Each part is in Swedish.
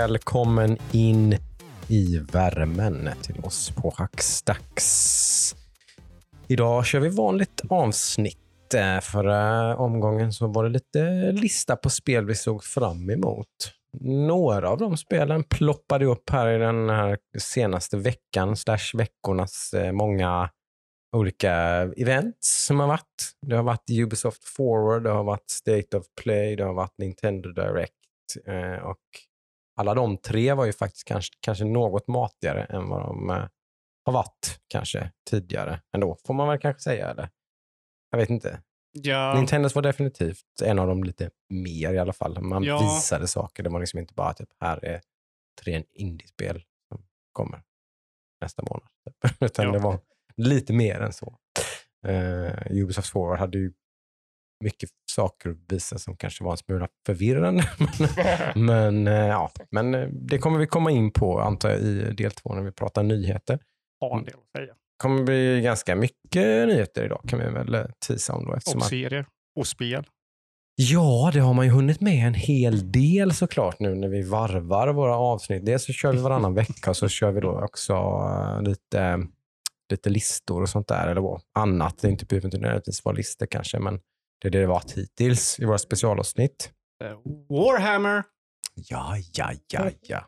Välkommen in i värmen till oss på Hackstacks. Idag kör vi vanligt avsnitt. Eh, förra omgången så var det lite lista på spel vi såg fram emot. Några av de spelen ploppade upp här i den här senaste veckan, slash veckornas eh, många olika events som har varit. Det har varit Ubisoft Forward, det har varit State of Play, det har varit Nintendo Direct eh, och alla de tre var ju faktiskt kanske, kanske något matigare än vad de eh, har varit kanske tidigare ändå, får man väl kanske säga. Eller? Jag vet inte. Ja, Nintendos var definitivt en av dem lite mer i alla fall. Man Ja. visade saker. Det var liksom inte bara typ, här är tre indiespel som kommer nästa månad. Utan Ja. det var lite mer än så. Uh, Ubisoft Forward hade ju mycket saker att visa som kanske var en smula förvirrande. men eh, ja, men eh, det kommer vi komma in på antar jag i del två när vi pratar nyheter. har en del att säga. kommer bli ganska mycket nyheter idag kan vi väl eh, tisa om då. Och serier. Och spel. Ja, det har man ju hunnit med en hel del såklart nu när vi varvar våra avsnitt. Dels så kör vi varannan vecka och så kör vi då också lite, lite listor och sånt där. Eller annat. Det är inte behöver inte nödvändigtvis vara listor kanske, men det är det det varit hittills i våra specialavsnitt. Eh, Warhammer. Ja, ja, ja, ja.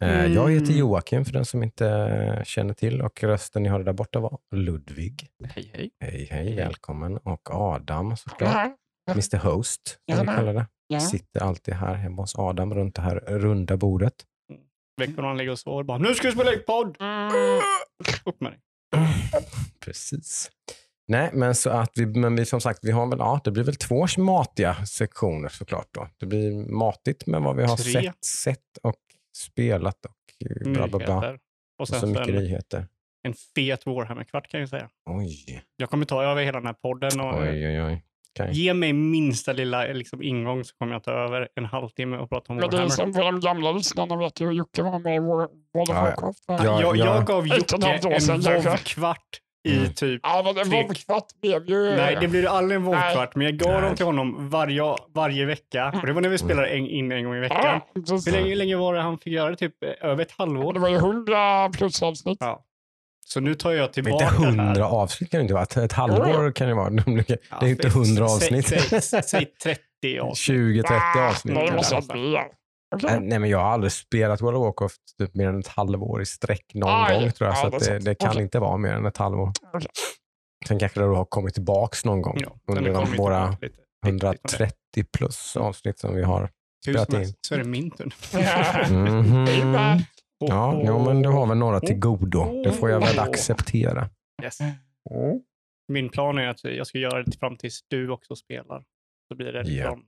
Eh, Jag heter Joakim för den som inte känner till och rösten ni hörde där borta var Ludvig. Hej, hej. Hej, hej, välkommen. Och Adam såklart. Mr Host, som vi kallar det. Ja. Sitter alltid här hemma hos Adam runt det här runda bordet. Veckorna han ligger och sover bara, nu ska vi spela podd! Mm. Upp med dig. Precis. Nej, men så att vi, men vi som sagt, vi har väl, ja, det blir väl två matiga sektioner såklart då. Det blir matigt med vad vi har Tre. sett, sett och spelat och eh, bla bla bla. Och Och sen så så mycket en, nyheter. en fet Warhammer-kvart kan jag säga. Oj, Jag kommer ta över hela den här podden och oj, oj, oj. Okej. ge mig minsta lilla liksom, ingång så kommer jag ta över en halvtimme och prata om Men det är Warhammer. som de gamla lyssnarna vet ju hur Jocke var med i World of ja. Warcraft. Ja, jag, ja. jag gav och Jocke en. WoW-kvart i Mm. typ Ja, men en vovkvart blev ju... Nej, det blir aldrig en WoW-kvart, men jag gav Nej. dem till honom varje, varje vecka. Och det var när vi spelade en, in en gång i veckan. Ja. Hur länge, länge var det han fick göra det? Typ eh, över ett halvår? Det var ju hundra plus avsnitt. Ja. Så nu tar jag tillbaka inte det här. hundra avsnitt kan det inte vara. Ett, halvår kan det vara. Det Ja, är inte säg- hundra avsnitt. Säg, säg 30 avsnitt. 20-30 avsnitt. Nej, det måste. Äh, Nej, men jag har aldrig spelat World of Warcraft typ mer än ett halvår i sträck någon Aj, gång tror jag. ja, så det det, det kan Okej. inte vara mer än ett halvår. Okej. Sen kanske det har kommit tillbaks någon gång Ja, under de, våra tillbaka lite. lite- lite om 130 plus avsnitt som vi har spelat in. så är det min tur. Mhm. Amen. Ja, jo, men du har väl några till godo. Det får jag väl acceptera. Yes. Min plan är att jag ska göra det fram tills du också spelar. Så blir det Ja. liksom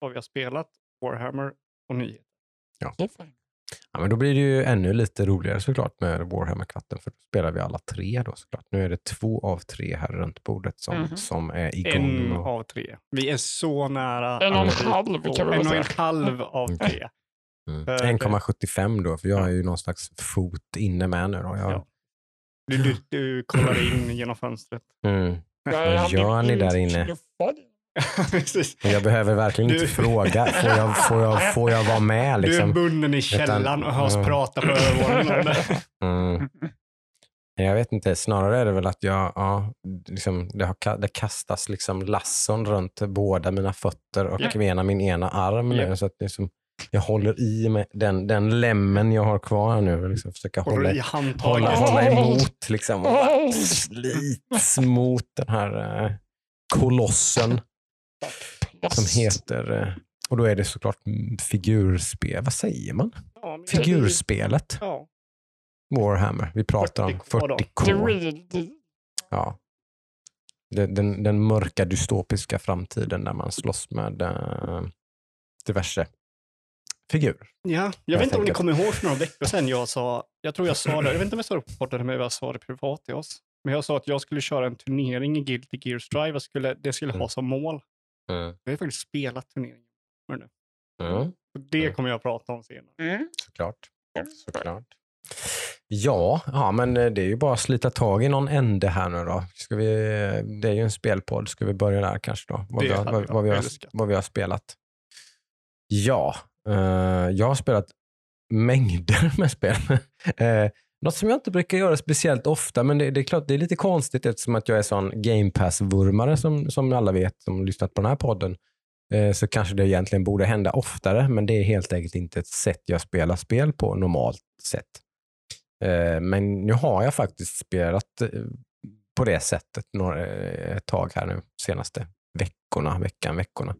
vad vi har spelat, Warhammer och nyheter. Det är fint. Ja, men då blir det ju ännu lite roligare såklart med Warhammer-katten för då spelar vi alla tre då såklart. Nu är det två av tre här runt bordet som, Mhm. som är igång. En och- av tre. Vi är så nära. En och en halv kan vi En och en halv av tre. Mm. Eh, 1,75 då, för jag är ju någon slags fot inne med nu. Då. Jag, Ja. Du, du, du kollar in genom fönstret. mm. Vad gör ni där inne? Och jag behöver verkligen inte Du- fråga. Får jag, får, jag, får jag vara med? Du är Liksom? bunden i källaren och hör oss Ja. prata på övervåningen. Mm. Jag vet inte, snarare är det väl att jag, ja, liksom, det, har, det kastas liksom lasson runt båda mina fötter och Ja. ena min ena arm Ja. nu. Så att liksom, jag håller i med den, den lämmen jag har kvar nu och liksom försöka hålla, i hålla, hålla emot. Liksom, och bara slits mot den här eh, kolossen som heter, eh, och då är det såklart figurspel. Vad säger man? Ja, Figurspelet Ja. Warhammer. Vi pratar om 40K då. 40K. Ja. Den, den, mörka dystopiska framtiden där man slåss med eh, diverse figurer. Ja, jag vet inte om ni kommer ihåg för några veckor sedan jag sa, jag tror jag sa det, jag vet inte om jag sa det på podden eller om jag sa det privat till oss. Men jag sa att jag skulle köra en turnering i Guilty Gear jag skulle, det skulle ha Mm. som mål. Jag har faktiskt spelat turneringen. Mm, det Mm. kommer jag prata om senare. Mm. såklart. såklart. Ja, ja, men eh, det är ju bara att slita tag i någon ände här nu då. Ska vi, det är ju en spelpodd. Ska vi börja där kanske då? Vad, vi, har, vad, vad, vi, har, vad vi har spelat. Ja, eh, jag har spelat mängder med spel. eh, något som jag inte brukar göra speciellt ofta, men det, det är klart det är lite konstigt eftersom att jag är sån game pass-vurmare som, som alla vet som har lyssnat på den här podden. Eh, så kanske det egentligen borde hända oftare, men det är helt enkelt inte ett sätt jag spelar spel på normalt sett. Eh, men nu har jag faktiskt spelat eh, på det sättet några, eh, ett tag här nu senaste veckorna, veckan, veckorna.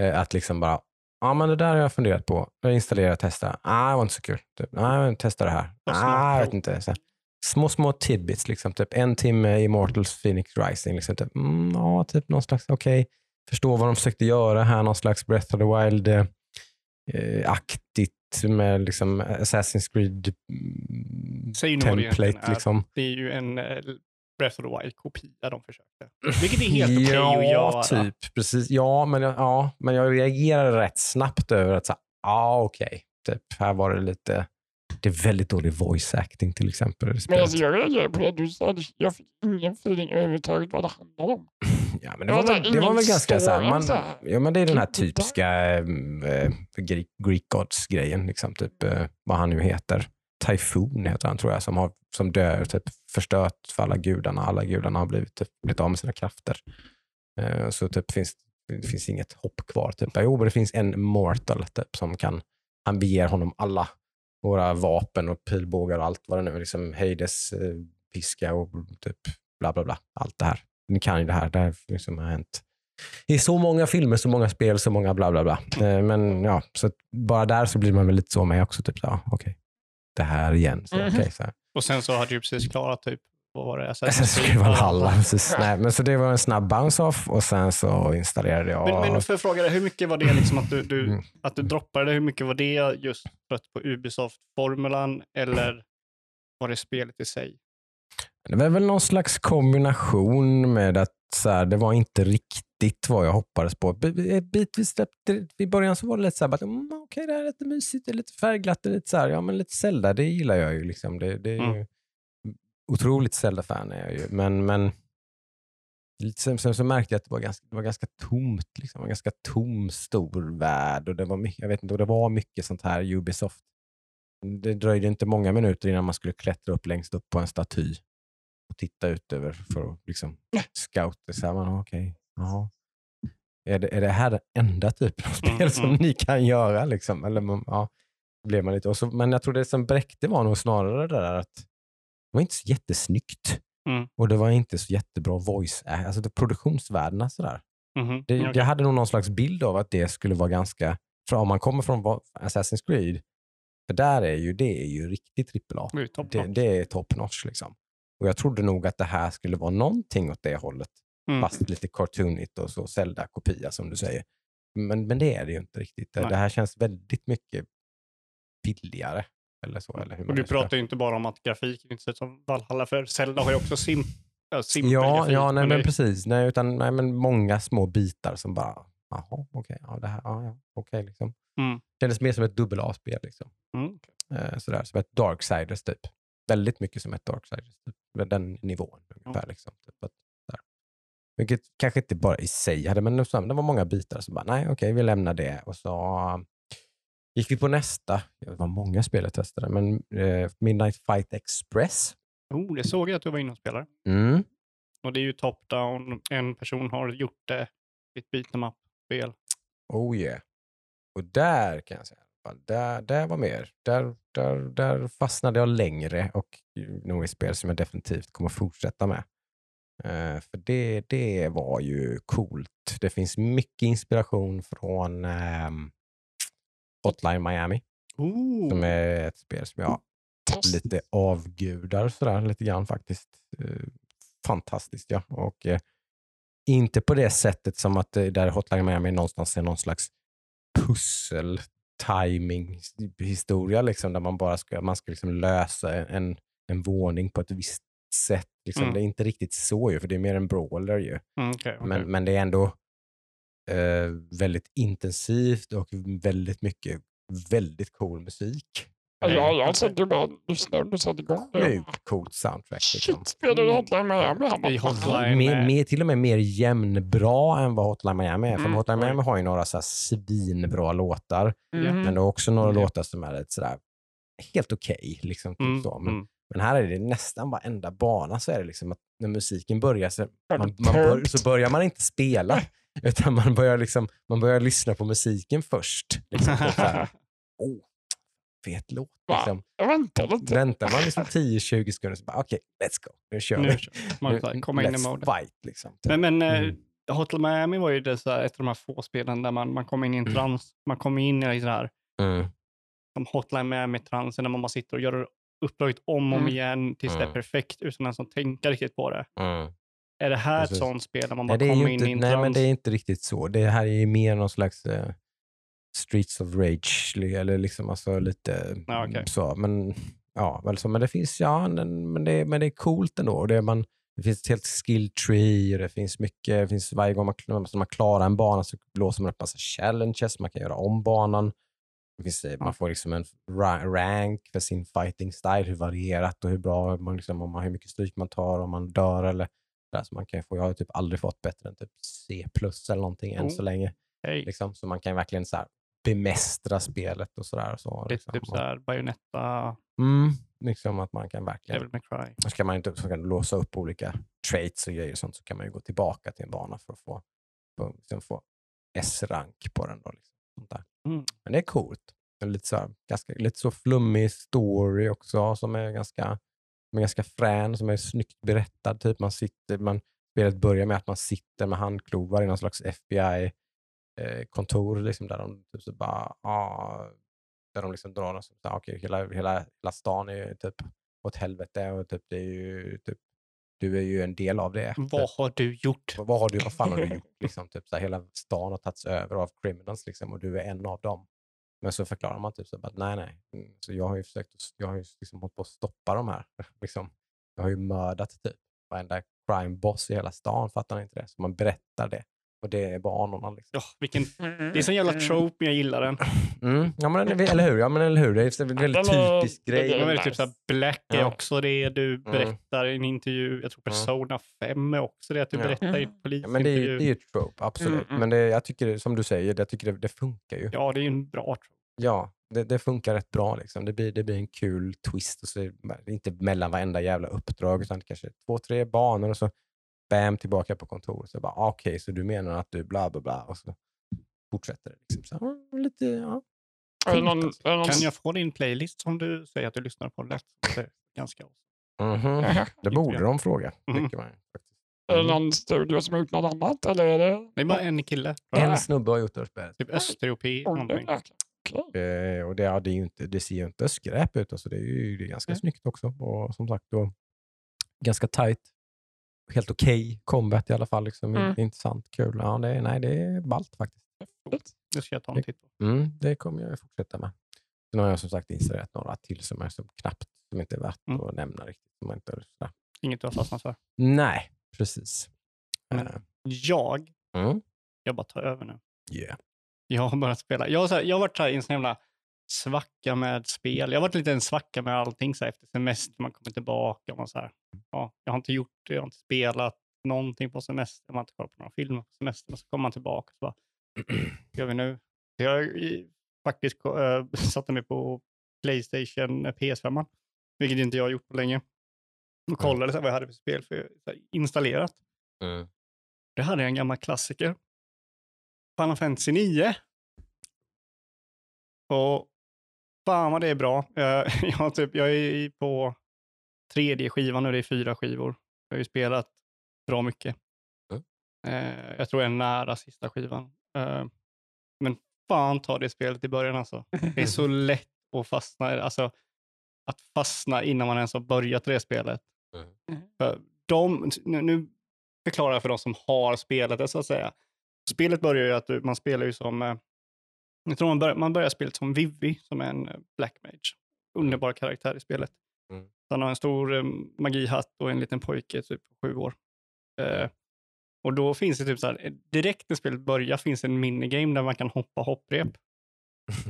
Eh, att liksom bara, ja men det där har jag funderat på. Jag installerar och testar. Ah, det var inte så kul. Typ. Ah, jag testar det här. Ah, jag vet inte. Så här. Små, små tidbits. Liksom, typ en timme Immortals Phoenix Rising. Liksom, typ, mm, ja, typ någon slags, okej. Förstå vad de försökte göra här. Någon slags Breath of the Wild eh, eh, aktigt med liksom Assassin's Creed mm, Säg template. Liksom. Det är ju en eh, Breath of the Wild-kopia de försökte. Vilket är helt okej ja, att göra. typ. Precis. Ja, men jag, ja, men jag reagerade rätt snabbt över att, ja okej, typ, här var det lite, det är väldigt dålig voice acting till exempel. Men alltså, jag reagerar på det du sa. Jag fick ingen feeling överhuvudtaget vad det handlade om. ja, men det, var väl, det var väl ganska så här, man, ja, men det är den här Typ typiska äh, Greek, Greek Gods-grejen, liksom, typ, eh, vad han nu heter. Typhoon heter han tror jag, som, har, som dör, typ, förstört för alla gudarna. Alla gudarna har blivit, typ, blivit av med sina krafter. Eh, så typ finns det finns inget hopp kvar. Typ. Jo, men det finns en mortal typ, som kan, han beger honom alla våra vapen och pilbågar och allt vad det nu är. Liksom Hades eh, piska och typ bla bla bla. Allt det här. Ni kan ju det här. Det här liksom har hänt i så många filmer, så många spel, så många bla bla bla. Eh, men ja, så bara där så blir man väl lite så med också. Typ, ja, okej. Det här igen. Så, Mhm. okej, så här. Och sen så hade du precis klarat typ, vad var det? Assassin's Creed Valhalla. precis. Nej, men så det var en snabb bounce-off och sen så installerade jag... Men, men för att fråga dig, hur mycket var det liksom att du, du, Mm. att du droppade? Hur mycket var det just trött på Ubisoft-formulan eller var det spelet i sig? Det var väl någon slags kombination med att så här, det var inte riktigt vad jag hoppades på. Bitvis släppte, i början så var det lite så här, bara, mm, okej det här är lite mysigt, det är lite färgglatt, det är lite så här, ja men lite Zelda, det gillar jag ju. Liksom. Det, det är ju Mm. Otroligt Zelda-fan är jag ju, men, men sen, sen så märkte jag att det var ganska, det var ganska tomt. Liksom. En ganska tom, stor värld och det var mycket, jag vet inte, och det var mycket sånt här Ubisoft. Det dröjde inte många minuter innan man skulle klättra upp längst upp på en staty och titta ut över för att liksom scouta. Så här, man, jaha. Är det, är det här den enda typen av spel Mm, som mm. ni kan göra? Liksom? Eller, ja, blev man lite. Och så, men jag tror det som bräckte var nog snarare det där att det var inte så jättesnyggt. Mm. Och det var inte så jättebra voice, äh, alltså det, produktionsvärdena sådär. Mhm. Det, Okej. Jag hade nog någon slags bild av att det skulle vara ganska, för om man kommer från Assassin's Creed, för där är ju, det är ju riktigt AAA. Det är ju top Det, det är top notch liksom. Och jag trodde nog att det här skulle vara någonting åt det hållet. Mm. Fast lite cartoonigt och så Zelda-kopia som du säger. Men, men det är det ju inte riktigt. Det, Nej. det här känns väldigt mycket billigare. Eller så. Eller hur Och du pratar ju inte bara om att grafiken inte ser ut som Valhalla, för Zelda har ju också sim, äh, simpel Ja, grafik. ja nej, men det- precis. Nej, utan, nej, men många små bitar som bara, jaha, okej, ja, det här, ja, ja, okej. liksom. Mm. Kändes mer som ett dubbel A-spel. Liksom. Mm. Eh, sådär, som ett Darksiders typ. Väldigt mycket som ett Darksiders. Typ. Den nivån ungefär. Liksom, typ. att, där. Vilket kanske inte bara i sig hade, men det var många bitar som bara, nej okej, vi lämnar det. Och så gick vi på nästa. Det var många spel jag testade, men eh, Midnight Fight Express. Oh, det såg jag att du var inne och spelade. Mm. Och det är ju top-down. En person har gjort det. Ett beat'em up-spel. Oh yeah. Och där kan jag säga, i fall, där, där var mer. Där, där, där fastnade jag längre och nog i spel som jag definitivt kommer fortsätta med. Eh, för det, det var ju coolt. Det finns mycket inspiration från ehm, Hotline Miami, Oh. som är ett spel som jag lite avgudar sådär lite grann faktiskt. Eh, fantastiskt ja. Och eh, inte på det sättet som att där Hotline Miami någonstans är någon slags pussel timing historia liksom där man bara ska, man ska liksom lösa en, en våning på ett visst sätt. Liksom. Mm. Det är inte riktigt så ju, för det är mer en brawler ju. Mm, okej, okej. Men, men det är ändå eh, väldigt intensivt och väldigt mycket väldigt cool musik. Ja, jag, satt ju bara och lyssnade och du satte igång det. Sjukt coolt soundtrack. Liksom. Shit, spelar du Hotline Miami? I Hotline. Mer, mer, till och med mer jämnbra än vad Hotline Miami är. För Mm, Hotline oj. Miami har ju några så här svinbra låtar. Mhm. Men det är också några Mm. låtar som är lite sådär helt okej. liksom, typ Mm, så. men, mm. men här är det nästan varenda bana så är det liksom att när musiken börjar så, man, man bör, så börjar man inte spela. Utan man börjar, liksom, man börjar lyssna på musiken först. Liksom, typ så här, oh, fet låt. Liksom. Jag väntar lite. Väntar man liksom 10-20 sekunder så bara okej, let's go. Nu kör Nu vi. Man komma in i mode. fight. Liksom, typ. Men, men eh, Mm. Hotel Miami var ju det, så här, ett av de här få spelen där man, man kommer in i en Mm. trans. Man kommer in i så här, Mm. som Hotline Miami-transen där man bara sitter och gör uppdraget om och om Mm. igen tills det är Mm. perfekt utan ens att tänka riktigt på det. Mm. Är det här Precis. ett sånt spel där man bara Nej, det kommer in inte, i en nej, men trans? det är inte riktigt så. Det här är ju mer någon slags eh, Streets of Rage, eller liksom alltså lite Ja, mm, så. Men, ja, väl så, men det finns, ja, men det, men det är coolt ändå. Det, man, det finns ett helt skill tree och det finns mycket, det finns varje gång man, man klarar en bana så blåser man upp massa challenges, man kan göra om banan. Det finns, eh, Man får liksom en ra- rank för sin fighting style, hur varierat och hur bra, man liksom, om man, hur mycket stryk man tar, om man dör eller där, så man kan få, jag har typ aldrig fått bättre än typ C plus eller någonting än Oh. så länge. Hej. Liksom. Så man kan verkligen så här, bemästra spelet och sådär. Så, Det är liksom. typ så här Bayonetta, Mm, liksom att man kan verkligen, Devil May Cry. så kan man inte så kan låsa upp olika traits och grejer och sånt så kan man ju gå tillbaka till en bana för att få, liksom få S-rank på den. Då, liksom. sånt där. Mm. Men det är coolt. Det är Lite så, här, ganska, lite så flummig story också som är ganska, som är ganska frän, som är snyggt berättad. Typ man sitter, man, spelet börjar med att man sitter med handklovar i någon slags FBI-kontor liksom, där de typ så bara, ah, där de liksom drar och så, här, okej, hela, hela, hela stan är ju typ åt helvete och typ, det är ju, typ, du är ju en del av det. Vad typ. har du gjort? Vad, vad, har du, vad fan har du gjort? Liksom, typ, så här, hela stan har tagits över av criminals liksom, och du är en av dem. Men så förklarar man typ så att nej, nej. Mm, Så jag har ju försökt, jag har ju liksom hållit på att stoppa de här. Liksom. Jag har ju mördat typ varenda crime boss i hela stan, fattar ni inte det? Så man berättar det. Och det är banorna. Liksom. Ja, vilken, det är sån jävla trope, men jag gillar den. Mm, ja, men, eller hur? Ja, men eller hur? Det är en väldigt är- typisk grej. är- nice. nice. typ så här, Black är Ja. också det du berättar i en intervju. Jag tror Persona 5 är också det att du Ja. berättar i en Ja, Ja, men det är ju, polisintervju. det är ett trope, absolut. Mm, mm. Men det, jag tycker, som du säger, jag tycker det, det funkar ju. Ja, det är ju en bra trope. Ja, det, det funkar rätt bra. Liksom. Det, blir, det blir en kul twist. Och så är det inte mellan varenda jävla uppdrag, utan kanske två, tre banor och så bam, tillbaka på kontoret. Så bara, ah, okej, så du menar att du bla bla bla. Och så fortsätter det. Liksom. Så, mm, lite, ja. Är det någon, är det någon, Kan jag få din playlist som du säger att du lyssnar på lätt? Det är ganska. Mhm. Jaha. Det borde de fråga, Mhm. tycker man. är det Mm. någon studio som har gjort något annat? Eller är det... Det är bara en kille. En snubbe har gjort det spelet. Typ östeuropé. Oh, och det, ja, det, är ju inte, det ser ju inte skräp ut, alltså det är ju det är ganska Mm. snyggt också. Och som sagt, då, ganska tight. Helt okej combat i alla fall. Liksom. Mm. Intressant, kul. Ja, det, är- nej, det är ballt faktiskt. Det ska jag ta en titt på. Mm, det kommer jag fortsätta med. Sen har jag som sagt installerat några till som är så knappt, som inte är värt Mm. att nämna riktigt. Som inte, är sådär. Inget du har fastnat för. Nej, precis. Men- Eh, Jag, mm. jag bara tar över nu. yeah. Jag har börjat spela. Jag har, så här, jag har varit så här i en sån jävla svacka med spel. Jag har varit lite en svacka med allting så här, efter semester. Man kommer tillbaka och man så här, ja, jag har inte gjort det, jag har inte spelat någonting på semester. Man har inte kollat på några filmer på semester. Och så kommer man tillbaka och så bara, gör vi nu? Jag har i- faktiskt äh, satte mig på Playstation eh, PS5, vilket inte jag har gjort på länge. Och kollade så här, vad jag hade för spel för, så här, installerat. Mm. Det hade jag en gammal klassiker. Final Fantasy 9. Och fan vad det är bra. Jag, jag, typ, jag är på tredje skivan nu, det är fyra skivor. Jag har ju spelat bra mycket. Mm. Eh, jag tror jag är nära sista skivan. Eh, men fan ta det spelet i början alltså. Det är så lätt att fastna. Alltså, att fastna innan man ens har börjat det spelet. Mm. För de, nu, förklarar jag för de som har spelat det så att säga. Spelet börjar ju att du, man spelar ju som, eh, jag tror man, bör, man börjar spelet som Vivi, som är en eh, Black Mage. Underbar karaktär i spelet. Mm. Han har en stor eh, magihatt och en liten pojke, typ sju år. Eh, och då finns det typ så här, eh, direkt när spelet börjar finns en minigame där man kan hoppa hopprep.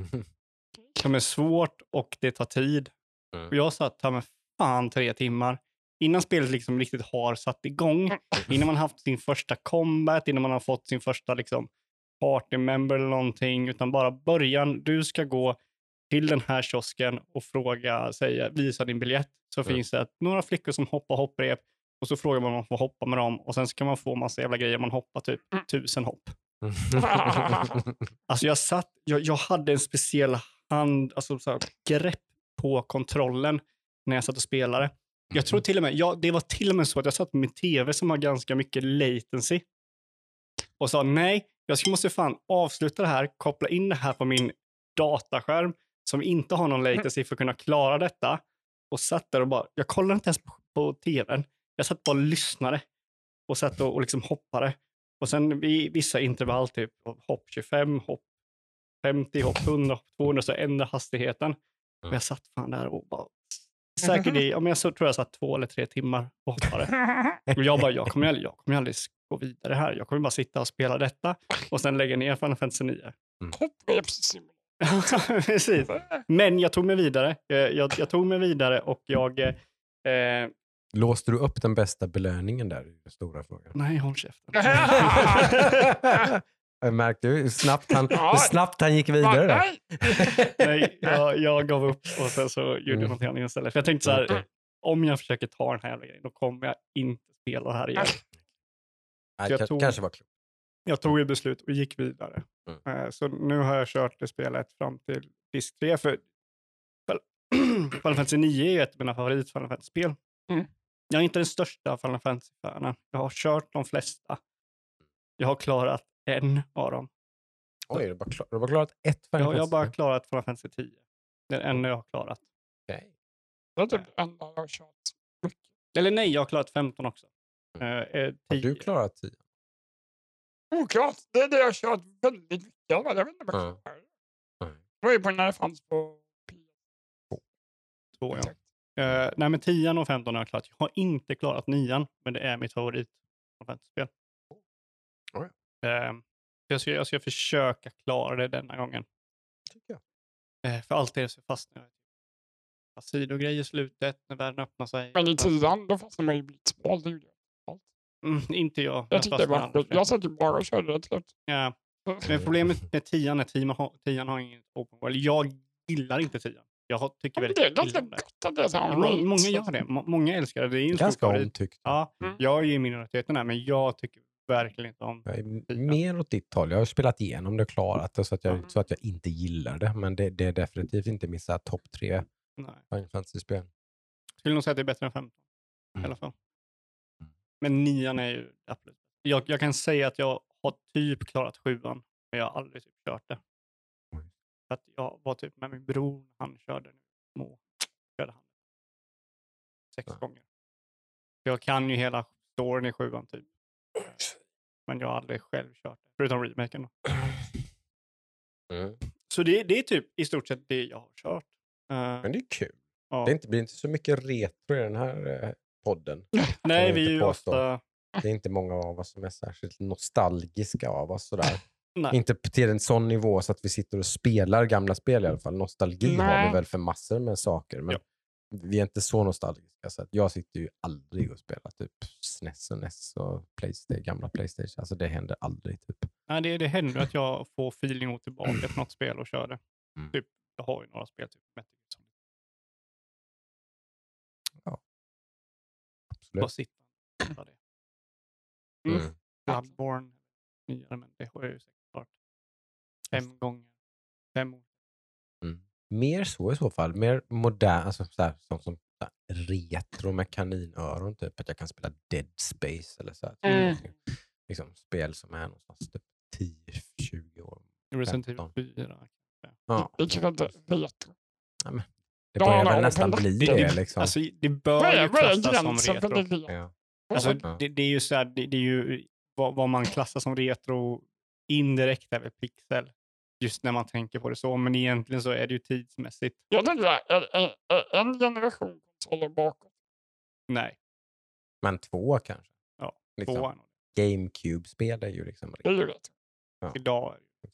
Som är svårt och det tar tid. Mm. Och jag satt här med fan tre timmar innan spelet liksom riktigt har satt igång. Innan man haft sin första combat, innan man har fått sin första liksom party member eller någonting. Utan bara början, du ska gå till den här kiosken och fråga, säga, visa din biljett, så Mm. finns det några flickor som hoppar hopprep och så frågar man om man får hoppa med dem och sen så kan man få massa jävla grejer. Man hoppar typ Mm. tusen hopp. Alltså jag satt, jag, jag hade en speciell hand, alltså så här, grepp på kontrollen när jag satt och spelade. Jag tror till och med, ja, det var till och med så att jag satt med min tv som har ganska mycket latency och sa nej, jag måste fan avsluta det här, koppla in det här på min dataskärm som inte har någon latency för att kunna klara detta. Och satt där och bara, jag kollade inte ens på, på tvn. Jag satt bara och lyssnade och satt och, och liksom hoppade. Och sen vid vissa intervall, typ hopp 25, hopp 50, hopp 100, hopp 200, så ändrade hastigheten. Och jag satt fan där och bara, säkert i, ja, men jag så, tror jag satt två eller tre timmar och hoppade. Och jag bara, jag kommer aldrig, jag kommer aldrig gå vidare här. Jag kommer bara sitta och spela detta och sen lägga ner Final Fantasy 9. Hopprepssimulator. Precis. Men jag tog mig vidare. Jag, jag, jag tog mig vidare och jag... Eh, eh, Låste du upp den bästa belöningen där? stora frågan. nej, håll käften. jag märkte hur snabbt han, hur snabbt han gick vidare där. Nej, jag, jag gav upp och sen så gjorde jag Mm. någonting annat istället. För jag tänkte så här, Mm. om jag försöker ta den här grejen, då kommer jag inte spela det här igen. Nej, jag tog- Kanske var klokt. Jag tog ett beslut och gick vidare. Mm. Eh, Så nu har jag kört det spelet fram till disk 3. För Final Fantasy 9 är ett av mina favorit Final Fantasy-spel. Mm. Jag är inte den största Final Fantasy-fanen. Jag har kört de flesta. Jag har klarat en av dem. Oj, du har bara, klar, du har bara klarat ett Final Jag, jag har bara Fantasy. klarat Final Fantasy 10. Det är den enda jag har klarat. Okej. det är typ det enda jag har kört. Eller nej, jag har klarat 15 också. Eh, eh, Har 10. du klarat tio? Oklart. Det är det jag har kört väldigt mycket. Jag vet inte vad Ja. jag. Det var ju på när det fanns på PS2. Två, ja. Eh, nej, men 10 och 15 har jag klarat. Jag har inte klarat 9, men det är mitt favorit Fantasy-spel. Oh, Eh, jag, ska, jag ska försöka klara det denna gången. Tycker jag. Eh, för alltid är så fastnar jag. i sidogrej i slutet när världen öppnar sig. Men i tian, då fastnade man i blitzboll. Det gjorde jag. Mm, inte jag. Jag tyckte det det. Jag satt ju bara och körde det. Ja. Men problemet med tian är att tian har, tian har ingen open world. Jag gillar inte tian. Jag tycker väldigt det är illa ganska om det. gott att det är så här Må- raids. Många gör det. Må- Många älskar det. Det är Ganska omtyckt. Ja, Mm. jag är ju i minoriteten här, men jag tycker verkligen inte om Jag är mer åt ditt håll. Jag har spelat igenom det och klarat det så att jag, Mm. så att jag inte gillar det. Men det, det är definitivt inte min topp tre Nej. Final Fantasy-spel. Skulle nog säga att det är bättre än 15 i Mm. alla fall. Men nian är ju absolut. Jag, jag kan säga att jag har typ klarat sjuan, men jag har aldrig typ kört det. För att jag var typ med min bror, han körde nu små, körde han sex Ja. gånger. Jag kan ju hela storyn i sjuan typ. Men jag har aldrig själv kört det, förutom remaken. Då. Mm. Så det, det är typ i stort sett det jag har kört. Eh, Men det är kul. ja. Det inte, blir inte så mycket retro i den här eh, podden. Nej, vi är inte ju påstå. ofta... Det är inte många av oss som är särskilt nostalgiska av oss. Sådär. Nej. Inte till en sån nivå så att vi sitter och spelar gamla spel i alla fall. Nostalgi har Nej. vi väl för massor med saker. Men Ja. vi är inte så nostalgiska. Så att jag sitter ju aldrig och spelar typ SNES och NES och Playstation, gamla Playstation. Alltså det händer aldrig. Typ. Nej, det, det händer att jag får feeling och tillbaka till något spel och kör det. Mm. Typ, jag har ju några spel, typ Metal Bara sitta. Mm. Mm. Bloodborne, nyare, men det har jag ju säkert klart. Fem gånger. Fem år. Mm. Mer så i så fall. Mer modern, alltså så här, sånt som så här, retro med kaninöron. Typ att jag kan spela Dead Space eller så. Här, Mm. liksom, spel som är någonstans typ 10-20 år. Resident Evil 15. 4. Ja, Det kan inte veta. Det Ja, börjar ja, väl nästan bli Det- det. Liksom. Alltså, det bör ju klassas som retro. det? ja. Alltså, Ja. det, det är ju så här, det, det är ju vad, vad man klassar som retro indirekt är väl pixel. Just när man tänker på det så, men egentligen så är det ju tidsmässigt. Jag tänker är- är- är en generation konsoler bakåt. Nej, Men två kanske. Ja, liksom. tvåan. GameCube-spel är ju liksom Det är ju rätt. Idag är det ju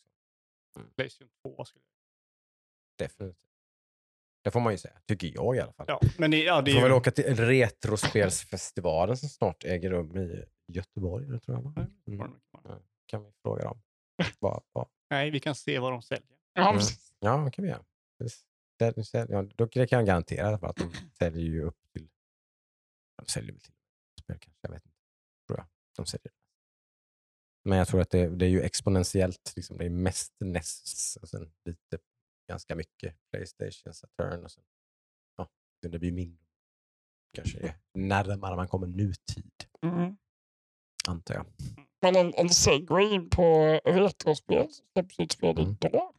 Mm. Playstation 2 skulle jag definitivt. Det får man ju säga, tycker jag i alla fall. Ja, men det, ja, det får ju... väl åka till Retrospelsfestivalen som snart äger rum i Göteborg. Det tror jag, Mm. kan vi fråga dem. Vad, vad? Nej, vi kan se vad de säljer. Ja, Mm. Ja, det kan vi göra. Sälj- sälj- Ja, då kan jag garantera för att de säljer ju upp till... De säljer väl till spel kanske, jag vet inte. Tror jag. De säljer. Men jag tror att det, det är ju exponentiellt. Liksom. Det är mest NES och sen lite, ganska mycket Playstation, Saturn och sen ja, det blir mindre. Kanske är närmare man kommer nutid, Mm. antar jag. Men en, en segway in på retrospel som släpps ut spel Mm. idag.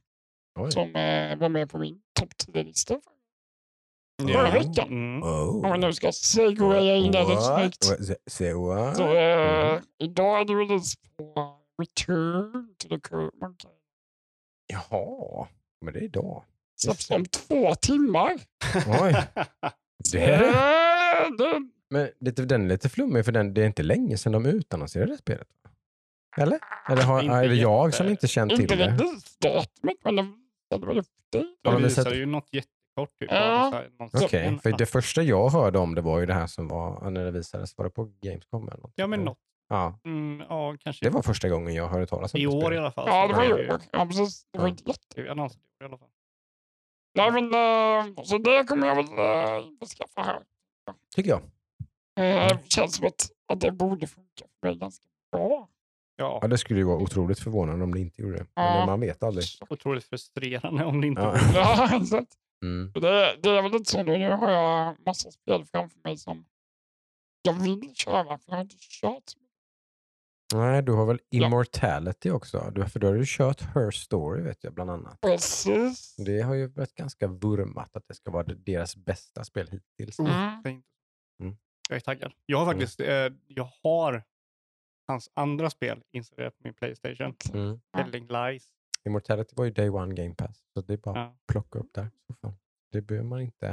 Oj. Som eh, var med på min topp 10-lista. Ja. Förra veckan. Mm. Om man Oh. nu ska segwaya in där snyggt. What? Så, eh, Mhm. Idag är det release på Return to the Curve. Jaha, men det är idag. Släpps om två timmar. Oj. Det är det. Eh, det, Men lite, den är lite flummig för den, det är inte länge sedan de utannonserade det spelet. Eller? Eller har, Inte är det jag som inte känt till inte det? releasedatumet, men det det var det för dig. Ja, De visade ju något jättekort. Typ, Ja. Okej, scen. för det första jag hörde om det var ju det här som var, när det visades, var det på Gamescom eller något? Ja, men något. Ja, Mm, ja, kanske det var första gången jag hörde talas om i det år i spelet. alla fall. Ja, det var ju- i år. Ja, precis. Det var inte jätte... det är ju annonsen i år i alla fall. Nej, men eh, så det kommer jag väl uh, införskaffa här. Tycker jag. Uh, känns som att, att det borde funka för mig ganska bra. Ja, Ja, det skulle ju vara otroligt förvånande om det inte gjorde det. Men Ja. man vet aldrig. otroligt frustrerande om det inte Ja. Ja, exakt. Mm. Det, det är väl inte så nu. Nu har jag massa spel framför mig som jag vill köra, för jag har inte kört så. Nej, du har väl Ja. Immortality också? Du, för då har du kört Her Story vet jag bland annat. Precis. Det har ju varit ganska vurmat att det ska vara deras bästa spel hittills. Mm. Inte- Mm. Jag är taggad. Jag har faktiskt, eh, jag har hans andra spel installerat på min Playstation. Mm. Ja. Telling Lies. Immortality var ju Day One Game Pass, så det är bara att Ja. plocka upp där. Det behöver man inte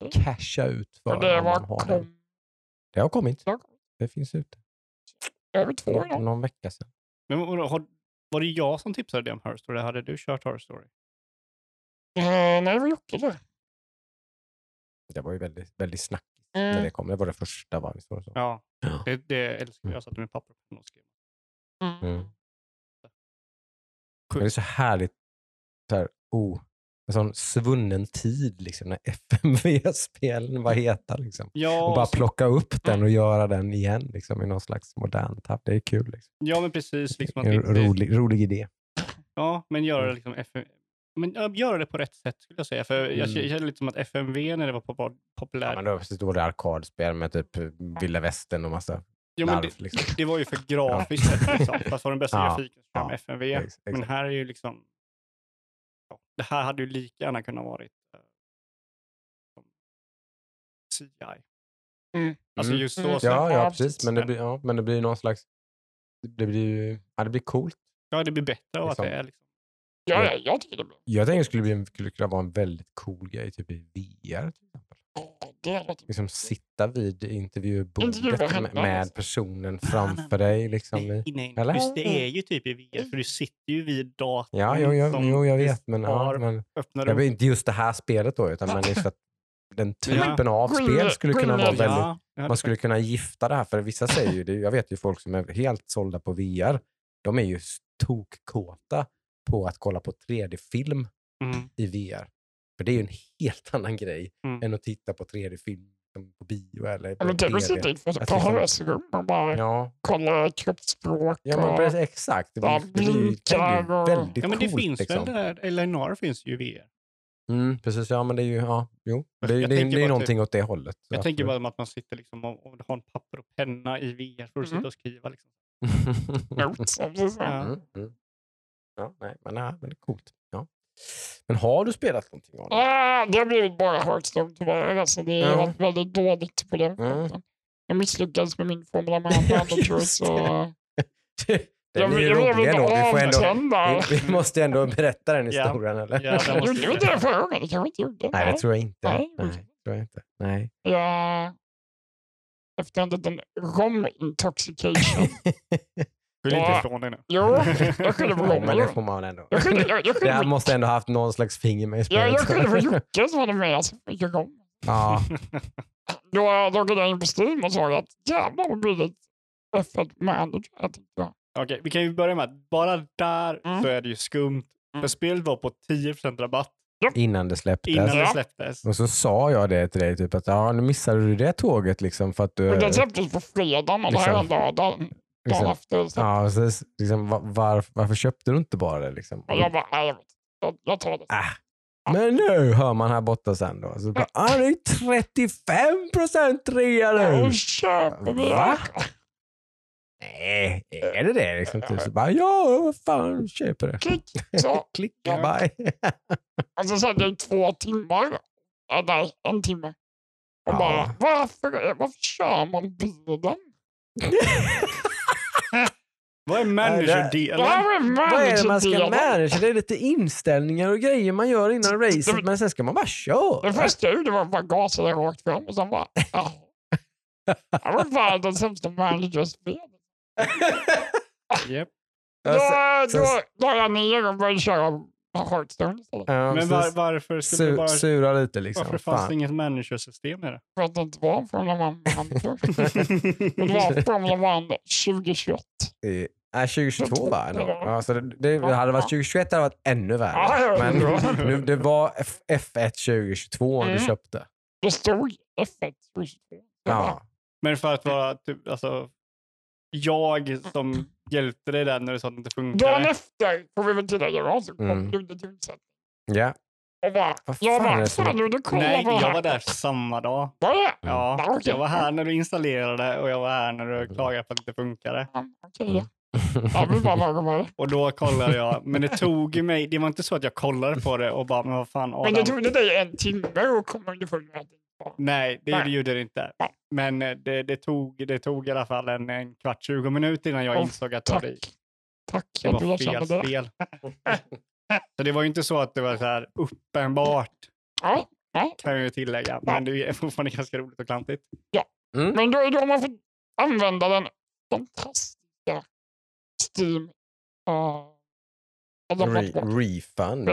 Mm. casha ut för det var man har kom, Det har kommit. det har kommit Det finns ute. Över två år. Någon, vecka sedan. Men har, var det jag som tipsade dig om Her Story? Hade du kört Her Story? Eh, nej, det var Jocke det. Det var ju väldigt, väldigt när Mm. det kom. Det var det första va? Var det så? Ja, Ja. det, det älskar jag. Jag satte med papper och skrev. Mm. Mm. Men det är så härligt, så här, oh, en sån svunnen tid liksom, när FMV-spelen var heta. Liksom. Ja, Och bara plocka upp den och göra den igen liksom, i någon slags modern tapp. Det är kul. Liksom. ja, men precis. Liksom En rolig, rolig idé. ja, men göra det Mm. liksom FM, men ja, göra det på rätt sätt skulle jag säga. För jag Mm. känner lite som att FMV när det var pop- Ja, populärt. men då, precis, då var det arkadspel med typ vilda västern och massa Ja, men det, liksom. det var ju för grafiskt sett. Liksom. Fast var den bästa Ja, grafiken kör ja, FMV. Ex- Men exakt. här är ju liksom... Det här hade ju lika gärna kunnat varit eh, som CI. Mm. Alltså Mm. just så. Mm. så Ja, ja, precis. Men det blir, ja, men det blir någon slags... Det blir, ju- ja, det blir coolt. ja, det blir bättre av att Liksom. det är liksom... Ja, ja, jag tycker det blir Jag tänker det skulle, bli skulle kunna vara en väldigt cool grej typ i VR. Till exempel. Låter Liksom sitta vid intervjubordet med, personen framför dig. Liksom. Nej, nej, Eller? Just det är ju typ i VR, för du sitter ju vid datorn. Ja, jo, jo, jo, jag vet. Men, ja, men öppnar jag vet inte just det här spelet då, utan men just att den typen av spel skulle kunna vara väldigt... Ja, Man skulle kunna gifta det här, för vissa säger ju det. Jag vet ju folk som är helt sålda på VR. De är ju tokkåta på att kolla på 3D-film Mm. i VR. För det är ju en helt annan grej Mm. än att titta på 3D-film som på bio eller Ja, på det TV. att sitta i ett liksom- förhörsrum och bara Ja, kolla kroppsspråk ja men precis, exakt. Det blir, det blir, ju- det blir väldigt Ja, men det coolt. finns liksom. väl där, Eleanor finns ju VR. Mm, precis, ja men det är ju, ja, jo. Det, det, tänker det är bara någonting åt det hållet. Jag Så tänker absolut. bara om att man sitter liksom och, och har en papper och penna i VR för att Mm. sitta och skriva. Liksom. Notes. Ja. Mm, mm. Ja, nej, men, nej, men det är coolt. Ja. Men har du spelat någonting det? Ah, det har blivit bara Hearthstone tyvärr. Alltså, det har Ja. varit väldigt dåligt på den Mm. Jag misslyckades med min Formula Manager så... Det jag blir ju roligt ändå. Vi, får ändå vi, vi måste ändå berätta den Ja. historien, eller? Ja, den måste- Gjorde vi inte det förra gången? Det kanske inte gjorde. Nej, det tror jag inte. Nej, Nej, tror jag inte. Nej. Jag... Efter en liten rom-intoxication. Skyll Ja. inte ifrån dig nu. Jo, jag skyller på Ja, men det får man ändå. Jag skyller, jag, jag Det här måste ändå haft någon slags finger med i jag, spelet. jag skyller på Jocke som hade med sig för rom. Ja, Då loggade jag in på Steam och såg att jävlar vad billigt F1 Manager är. Okej, vi kan ju börja med att bara där Mm. så är det ju skumt. För Mm. spelet var på 10% rabatt innan det släpptes. Innan det Ja. släpptes. Och så sa jag det till dig, typ att ja, nu missade du det tåget liksom för att du... Och den släpptes på fredagen och det här är en liksom, efter. Så ja, så, liksom, va- var, varför köpte du inte bara det? Liksom? jag bara, nej jag jag, jag tar det. Äh. Men nu hör man här borta sen då. Så bara, ah, det är 35 procent rea nu. Och köper vi Va? Nej, är det det? Liksom, typ, så bara, ja, vad fan, köper det. Klick, så. Klicka, Ja. bye. Och så satt jag i två timmar. Nej, en timme. Och Ja. bara, varför, varför kör man bilen? Vad är Det managerdelen? Vad är det man ska managerdelen. manage? Det är lite inställningar och grejer man gör innan racet, men sen ska man bara Det köra. första jag gjorde var bara gasa den rakt fram och sen bara, ja. Jag var världens sämsta managerspel. Japp. Då, Ja, sen- då sen- la jag ner och började köra Hearthstone istället. ja, Men var, varför skulle det su- bara... Sura lite liksom. Varför fanns Fan. det inget managersystem i det? För att det inte var Formula 1 manager. Det var Formula 1 2021. Eh, Nej, 2022 va? ändå? Ja. Så det, det, det hade varit 2021 hade varit ännu värre. ja, Men nu, det var F- F1 2022 om du Mm. köpte. Det stod F1 2022. Jag bara, Ja. Men för att vara typ, alltså, jag som hjälpte dig där när du sa att det inte Dagen funkade. efter, får vi väl tillägga, då, så kom Mm. Ludde till undsättning. ja. Och bara, jag som- fan Ludde kolla Nej, jag här. var där samma dag. Var det? Ja, Ja, okej. jag var här när du installerade och jag var här när du klagade på att det inte funkade. Ja, okej. Ja, det. Och då kollade jag, men det tog mig, det var inte så att jag kollade på det och bara, men vad fan Adam. Men det tog dig en timme att komma underfund med att var- Nej, det Nej. gjorde det inte. Nej. Men eh, det, det, tog, det tog i alla fall en, en kvart, 20 minuter innan jag Åh, insåg att det Tack. var, Tack det var erkände fel det. spel. Så det var ju inte så att det var så här uppenbart, Ja, ja. kan jag ju tillägga. Men det är fortfarande ganska roligt och klantigt. Men då, då har man fått använda den fantastiska Steam. Uh, Re- refund.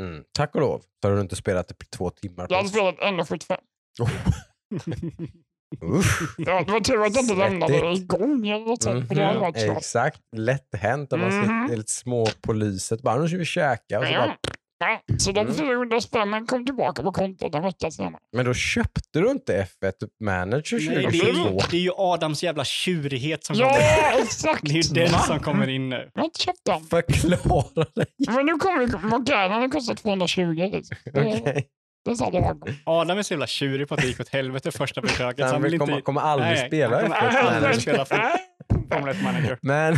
Mm. Tack och lov så har du inte spelat det på två timmar. Jag hade spelat 1.75. Oh. Ja, det var tur att jag inte lämnade det igång eller något sånt. Varit svårt. Exakt. Lätt hänt om man sitter lite små på lyset. Bara, nu ska vi käka. Och så Ja. bara, Ja, så de Mm. 400 spännen kom tillbaka på kontot en vecka senare. men då köpte du inte F1 Manager Nej, det, är 2022? ju, det är ju Adams jävla tjurighet som kommer. Ja, exakt! Det är ju den Va? som kommer in nu. Jag har inte köpt den. Förklara dig. Men nu kommer Morgana, den kostar 220. Liksom. Okej. Det det var. Adam är så jävla tjurig på att det gick åt helvete första försöket. så Han vill kommer, inte kommer aldrig Nej, spela han kommer F1 aldrig Manager. spela för- Formel 1 manager. Men.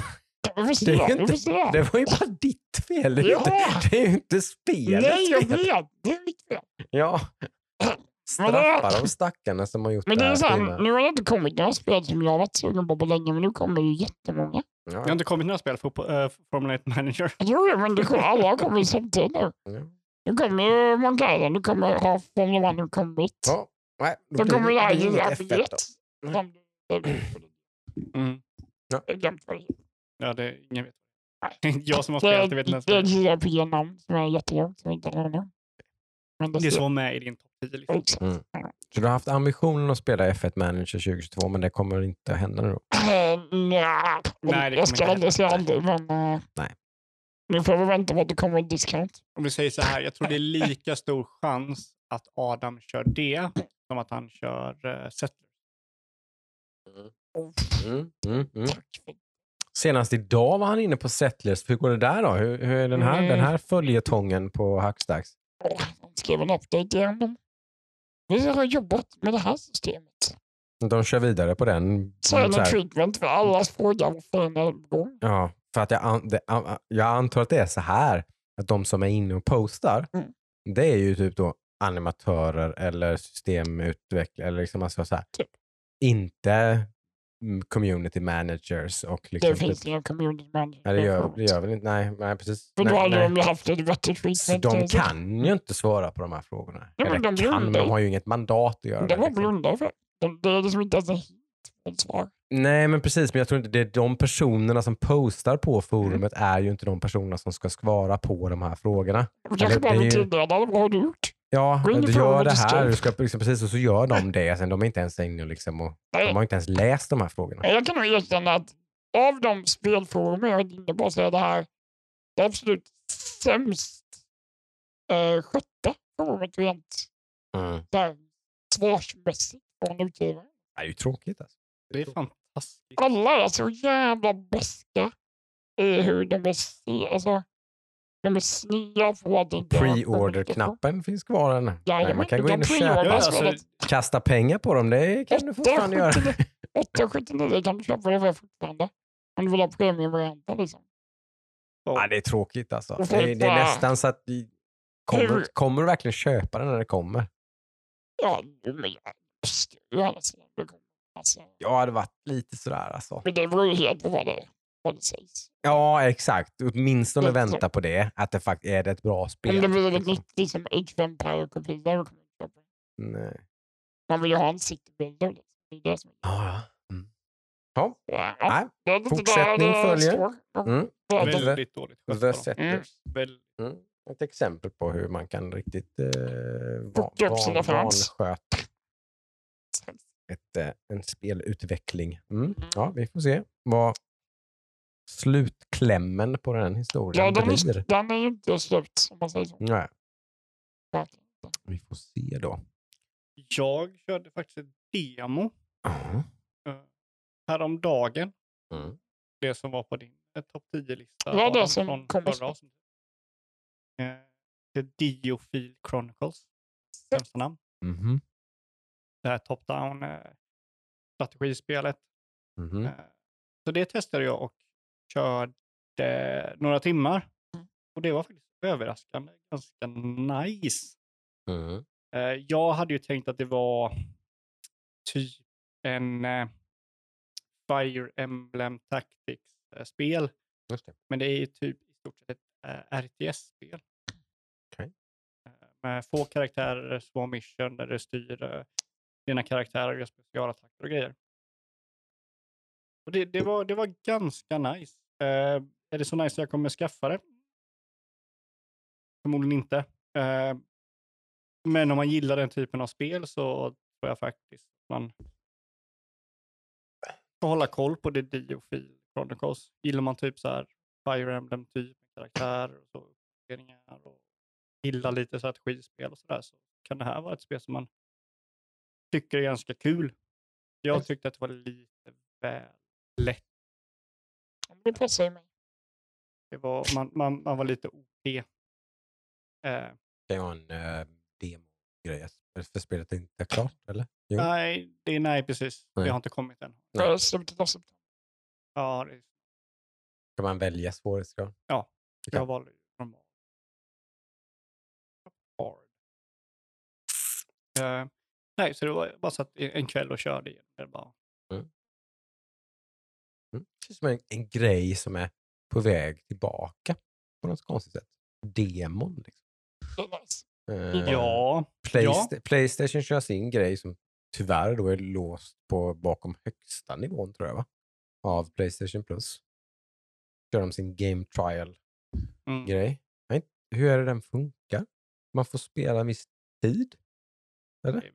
Det är inte- det var ju bara ditt fel. Det är ju Ja. inte, det är ju inte spelet. Nej, jag vet. Det är mitt fel. Ja. Det- Straffa de stackarna som har gjort Men det det är här tidigare. nu har det inte kommit några spel som jag har varit sugen på på länge, men nu kommer det jättemånga. Det har Ja. inte kommit några spel för uh, Formel 1 manager. Jo, men det kommer, alla har kommit samtidigt nu. Nu kommer ju Moncada, nu kommer ha Formula 1 nu kommit. Ja. Nej, Då blir kommer det det här inget lilla F1 då. F1. som- Mm. Jag har glömt vad det heter. Ja, det är ingen vet. Jag som har Det spelat det vet är ett det. JRPG-namn som är jättelångt, som jag inte har nu. Men det Det som var med i din topp 10. Liksom. Mm. Så du har haft ambitionen att spela F1 Manager 2022, men det kommer inte hända nu då? Eh, Nej, det jag kommer ska inte aldrig säga aldrig, men eh, Nej. Nu får vi vänta på att det kommer en discount. Om vi säger så här, jag tror det är lika stor chans att Adam kör det som att han kör uh, Settlers. Mm, mm, mm. Tack för Senast idag var han inne på Settlers. Hur går det där då? Hur, hur är den här, Mm. den här följetongen på Hackstacks? De skrev en update igen. Vi har jobbat med det här systemet. De kör vidare på den. så treatment för allas fråga var fan är gång. Ja, för att jag, an, det, jag antar att det är så här att de som är inne och postar, Mm. det är ju typ då animatörer eller systemutvecklare, eller liksom alltså så här, Typ. inte mm, community managers och liksom Det finns typ, inga community manager. nej, det, gör, det gör väl inte, nej, nej precis. För då hade nej. de haft ett treatment. Så de kan ju inte svara på de här frågorna. Ja, men de kan, men de har ju inget mandat att göra Det var liksom. blundar för. De- Det är liksom inte ens en svar. Nej, men precis. Men jag tror inte det är de personerna som postar på forumet Mm. är ju inte de personerna som ska svara på de här frågorna. Kanske Eller bara det är ju- tilldela vad har du gjort? Ja, du gör det här. Du ska, liksom, precis, och så gör de det. Sen de är inte ens inne liksom, och, Nej. de har inte ens läst de här frågorna. Jag kan nog erkänna att av de spelforum jag är inne på så är det här det absolut sämst eh, sjätte forumet rent Mm. där, svarsmässigt från utgivaren. Det är ju tråkigt alltså. Det är fantastiskt. Alla är så jävla beska i hur de är, se- alltså, de är snygga på det. Pre-order-knappen finns kvar än. Nej, Jajamän, man kan gå in och pre-order köpa. Ja, alltså. Kasta pengar på dem, det kan du fortfarande göra. 879 kan du köpa det för fortfarande. Om du vill ha premiumvarianten liksom. Ja, det är tråkigt alltså. Det är, det är nästan så att kommer, kommer du verkligen köpa den när det kommer? Ja, men jag gärna se om det kommer. Alltså, Jag hade varit lite sådär alltså. men det beror ju helt på vad det, sägs. Ja, exakt. Åtminstone vänta på det. Att det faktiskt är det ett bra spel. Om det blir ett liksom. nytt liksom, det. Nej. Man vill ju ha en citybuilder. Liksom. Det är det som är Ja, ja. Mm. Ja, Ja, nej. är fortsättning följer. Mm. Är det. Väldigt dåligt skött. Väldigt- Mm. Ett exempel på hur man kan riktigt eh, van, fans. vansköta ett, eh, en spelutveckling. Mm. Ja, vi får se vad slutklämmen på den historien Ja, den, blir. är, den är ju inte slut, om man säger så. Nej, vi får se då. Jag körde faktiskt ett demo Ja. uh, häromdagen. Mm. Det som var på din eh, topp 10-lista. Ja, det som kommer förra avsnittet. Eh, The Diophile Chronicles. Sämsta namn. Mhm. Det här top-down eh, strategispelet. Eh, Så det testade jag och körde några timmar. Mm. Och det var faktiskt överraskande ganska nice. Mm. Jag hade ju tänkt att det var typ en Fire Emblem Tactics-spel. Men det är ju typ i stort sett ett RTS-spel. Eh, Med få karaktärer, små mission där du styr dina karaktärer och specialattacker och grejer. Och det, det, var, det var ganska nice. Eh, är det så nice att jag kommer skaffa det? Förmodligen inte. Eh, men om man gillar den typen av spel så tror jag faktiskt att man ska hålla koll på det Diophile Chronicles. Gillar man typ så här Fire Emblem typ med karaktärer och så, och gillar lite strategispel och sådär så kan det här vara ett spel som man tycker är ganska kul. Jag tyckte att det var lite väl lätt. Det passar ju mig. Det var, man, man, man var lite OP. Eh, Det vara en äh, demo-grej. För spelet är inte klart, eller? Jo. nej, det, nej, precis. Nej. Det har inte kommit än. Är av september. Ja, det, Kan man välja svårighetsgrad? Ja, Det kan- jag valde normal. Hard. Eh, nej, så det var bara så att en kväll och körde igenom det bara. Mm. Känns som en, en grej som är på väg tillbaka på något konstigt sätt. Demon. Liksom. Det är nice. Eh, Ja, Playsta- Playstation kör sin grej som tyvärr då är låst på bakom högsta nivån tror jag va? Av Playstation Plus. Kör de sin Game Trial-grej. mm, Hur är det den funkar? Man får spela en viss tid? Eller?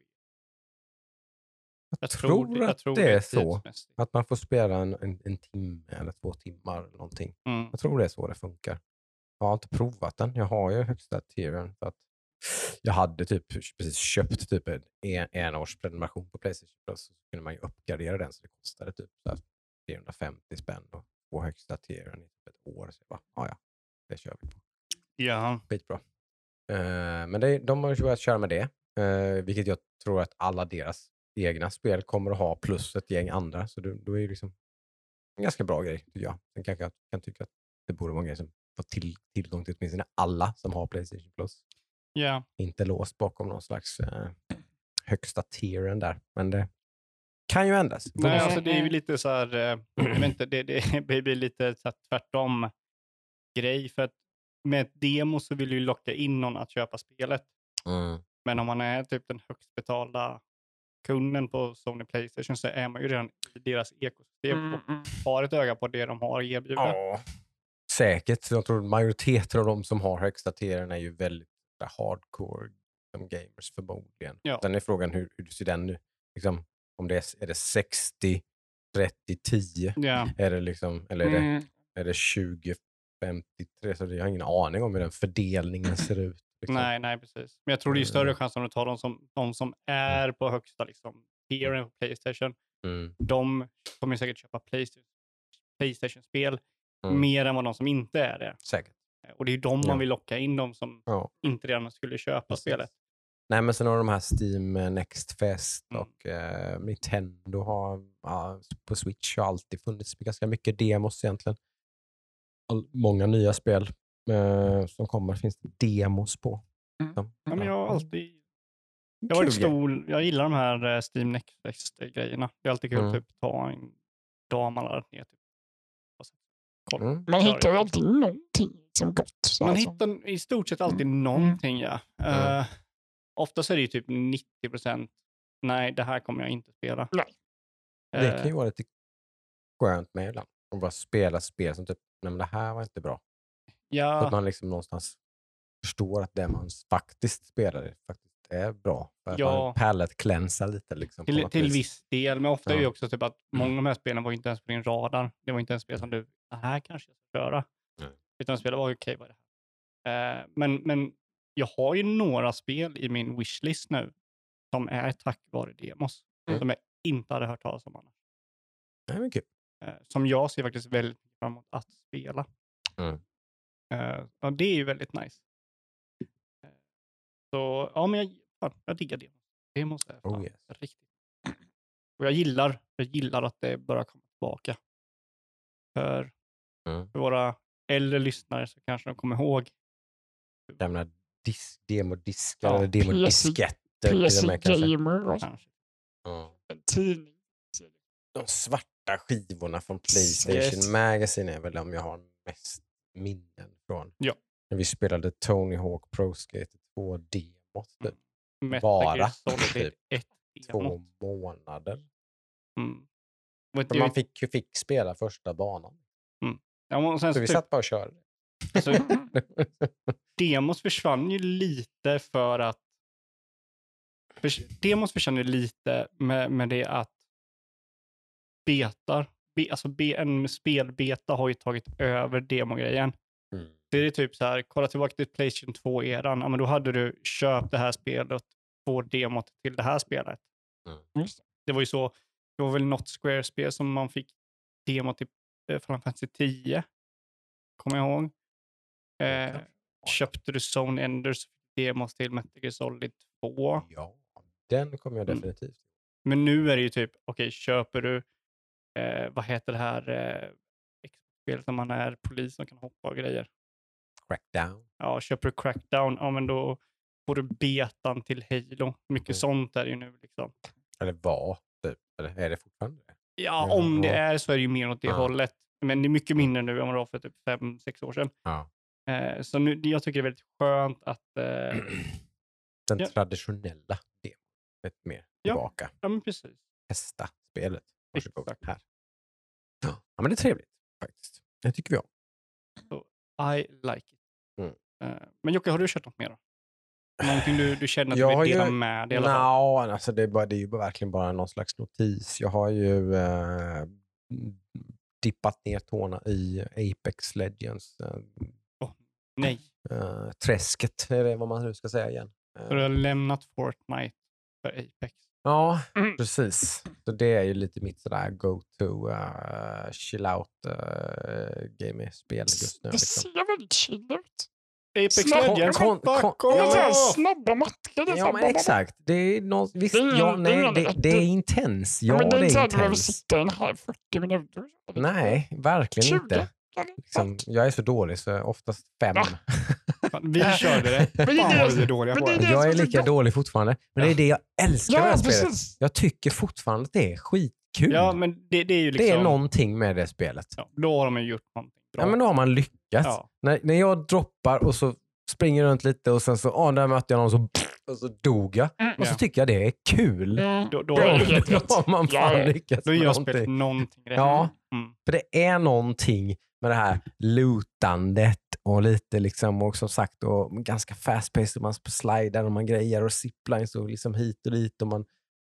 Jag, tror, tror, det- jag att tror det är så. Att man får spela en, en, en timme eller två timmar eller någonting. Mm. Jag tror det är så det funkar. Jag har inte provat den. Jag har ju högsta tieren. För att jag hade typ precis köpt typ en, en års prenumeration på Playstation Plus. Så kunde man ju uppgradera den så det kostade typ så här 350 spänn och få högsta tieren i typ ett år. Så jag bara, "Ja, det kör vi på. Ja, Skitbra. Eh, men det, de har ju börjat köra med det. Uh, vilket jag tror att alla deras egna spel kommer att ha plus ett gäng andra. Så då, då är det liksom en ganska bra grej tycker jag. Sen kanske jag kan tycka att det borde vara en grej som får till, tillgång till åtminstone alla som har Playstation Plus. ja. Inte låst bakom någon slags eh, högsta tieren där. Men det kan ju ändras. Nej, alltså det är ju lite så här, eh, jag vet inte, det, det blir lite så här tvärtom grej. För att med ett demo så vill du ju locka in någon att köpa spelet. Mm. Men om man är typ den högst betalda kunden på Sony Playstation så är man ju redan i deras ekosystem Mm, och mm. har ett öga på det de har att erbjuda. Ja, säkert. Jag tror majoriteten av de som har högsta tieren är ju väldigt hardcore som gamers förmodligen. Ja. Sen är frågan hur, hur du ser den nu. Liksom, om det är, är det 60, 30, 10? Ja. Är det liksom, eller är Mm. det, är det 20, 53? Så jag har ingen aning om hur den fördelningen ser ut. Liksom. Nej, nej, precis. Men jag tror det är större Mm. chans om du tar de som, de som är på högsta liksom, tieren på Playstation. Mm. De kommer säkert köpa Playstation- Playstation-spel Mm. mer än vad de som inte är det. Säkert. Och det är de Ja. man vill locka in, de som Ja. inte redan skulle köpa Precis. spelet. Nej, men sen har de här Steam eh, Next Fest Mm. och eh, Nintendo har ja, på Switch har alltid funnits ganska mycket demos egentligen. All, många nya spel eh, som kommer finns det demos på. Mm. Så, Ja, men jag har alltid... Jag, grej. stor, jag gillar de här eh, Steam Next-grejerna. Det är alltid kul Mm. att typ, ta en dag man laddat ner. Typ. kolla. Mm. Man hittar alltid någonting som gott. Man alltså. hittar i stort sett alltid Mm. någonting, ja. Mm. Uh, oftast är det ju typ 90 procent. Nej, det här kommer jag inte spela. Nej. Det kan Eh, ju vara lite skönt med ibland. Att bara spela spel som typ, nej men det här var inte bra. Så ja, att man liksom någonstans förstår att det man faktiskt spelar faktiskt är bra. För att Ja. man pallet cleansar lite. Liksom, till, till vis. viss del. Men ofta är det Ja. också typ att många av de här spelen var inte ens på din radar. Det var inte ens spel som du, det här kanske jag ska köra. Nej. Utan spelet var okej, vad är det här? Eh, men, men jag har ju några spel i min wishlist nu som är tack vare demos. Mm. Som jag inte hade hört talas om annars. Nej, men kul. Eh, som jag ser faktiskt väldigt fram emot att spela. Mm. Eh, ja, det är ju väldigt nice. Så ja, men jag, fan, jag diggar demos. Demos är Oh, fan yes. riktigt. Och jag gillar, jag gillar att det börjar komma tillbaka. För, Mm. för våra äldre lyssnare så kanske de kommer ihåg. Gamla dis- demodiskar Ja, eller demodisketter. till och med kanske. Gamer och Kanske. Ja. tidning. De svarta skivorna från Playstation Yes. Magazine är väl de jag har mest minnen från. Ja. När vi spelade Tony Hawk Pro Skate 2 demot. Typ. Metal Bara, typ, 1 Två månader. Mm. För man fick fick spela första banan. ja, och sen Så så vi typ, satt bara och körde. alltså, demos försvann ju lite för att för, demos försvann ju lite med, med det att betar, be, alltså en spelbeta har ju tagit över demogrejen. Mm. Det är typ så här, kolla tillbaka till Playstation 2-eran, ja, men då hade du köpt det här spelet, får demot till det här spelet. Just det. Det var ju så, det var väl något Square-spel som man fick demo till eh, Final Fantasy 10, kommer jag ihåg. Eh, köpte du Zone Enders demos till Metal Gear Solid 2. Ja, den kommer jag Mm. definitivt. Men nu är det ju typ, okej, köper du, eh, vad heter det här eh, spelet när man är polis och kan hoppa och grejer? Crackdown. Ja, köper du Crackdown, ja men då får du betan till Halo. Mycket Mm. sånt är det ju nu liksom. Eller var, typ. Eller är det fortfarande det? Ja, Ja, om det är så är det ju mer åt det Ja. hållet. Men det är mycket mindre nu än vad det var för typ fem, sex år sedan. Ja. Eh, så nu, jag tycker det är väldigt skönt att, eh, Den traditionella demon. Lite mer tillbaka. ja men precis. Testa spelet. Varsågod. Exakt. Här. Ja, men det är trevligt faktiskt. Det tycker vi om. I like it. Mm. Eh, men Jocke, har du kört något mer då? Någonting du, du känner att Jag du vill dela ju- med dig? Nå, alltså det, är bara, det är ju verkligen bara någon slags notis. Jag har ju eh, dippat ner tårna i Apex Legends. Eh, Nej, eh, träsket, är det vad man nu ska säga igen. Eh, så du har lämnat Fortnite för Apex. Ja, Mm. precis. Så det är ju lite mitt sådär go-to uh, chill out uh, game-spel just nu. Det Liksom. ser väldigt chill ut. Apex Legends? kon- Fuck kon- Ja, snabba matcher. Ja, men exakt. Det är någon, visst, Det är ja, nej, det, det är intens. Ja, men det är det inte så är att du behöver sitta en halv 40 minuter. Nej, verkligen 20. inte. Liksom, jag är så dålig så oftast fem. Va? Fan, Vi körde det. Men det är Fan det- vad vi är dåliga men på det är det. det- Jag är lika dålig fortfarande. Men det är det jag älskar med det här spelet. Jag tycker fortfarande att det är skitkul. Ja, men det, det är ju liksom... Det är någonting med det spelet. Ja, då har de ju gjort någonting bra. Ja, men då har man lyckats. Ja. När, när jag droppar och så springer runt lite och sen så, ah, där mötte jag någon så, och så dog jag. Mm. Och så tycker jag det är kul. Ja. Då, då, Då har man fan ja. lyckats då gör spelet någonting. någonting rätt. Ja. Mm. För det är någonting med det här lootandet och lite liksom, och som sagt, och ganska fast paced man slidar och man grejer och ziplines och liksom hit och dit och man,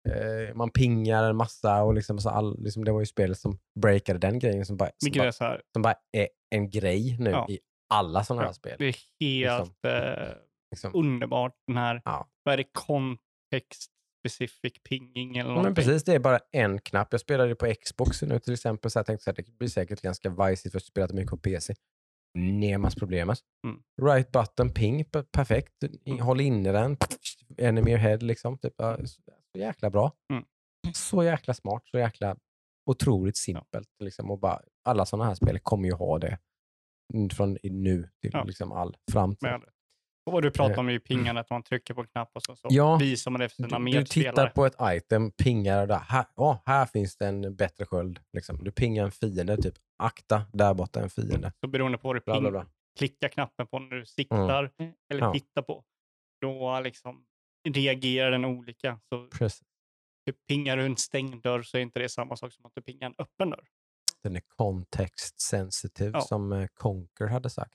eh, man pingar en massa och liksom, så all, liksom, det var ju spelet som breakade den grejen som bara, som är bara, här, som bara är en grej nu Ja. i alla sådana här Ja, spel. det är helt... Liksom. Eh, Liksom. underbart. Den här, Ja. vad är det, context specific pinging eller någonting. Men precis, det är bara en knapp. Jag spelade på Xbox nu till exempel, så jag tänkte att det blir säkert ganska vajsigt för att spela mycket på PC. Nemas problemet. Mm. Right button, ping, per- perfekt. I- Håll inne den, enemy head liksom. Typ, ja, så, jäkla bra. Mm. Så jäkla smart, så jäkla otroligt simpelt. Liksom, och bara, alla sådana här spel kommer ju ha det. Mm, Från nu till Ja. liksom all framtid. Med. Och vad du pratar om är ju pingandet, man trycker på en knapp och så, så Eh. Ja. visar man det för sina Du, du tittar medspelare. på ett item, pingar där. Här, ja, här finns det en bättre sköld. Liksom. Du pingar en fiende, typ akta, där borta är en fiende. Så beroende på vad du Bla, bla, bla. klickar knappen på när du siktar Mm. eller Ja. tittar på, då liksom reagerar den olika. Så Precis. typ, pingar du en stängd dörr så är inte det samma sak som att du pingar en öppen dörr. Den är context sensitive Ja. som eh, Conker hade sagt.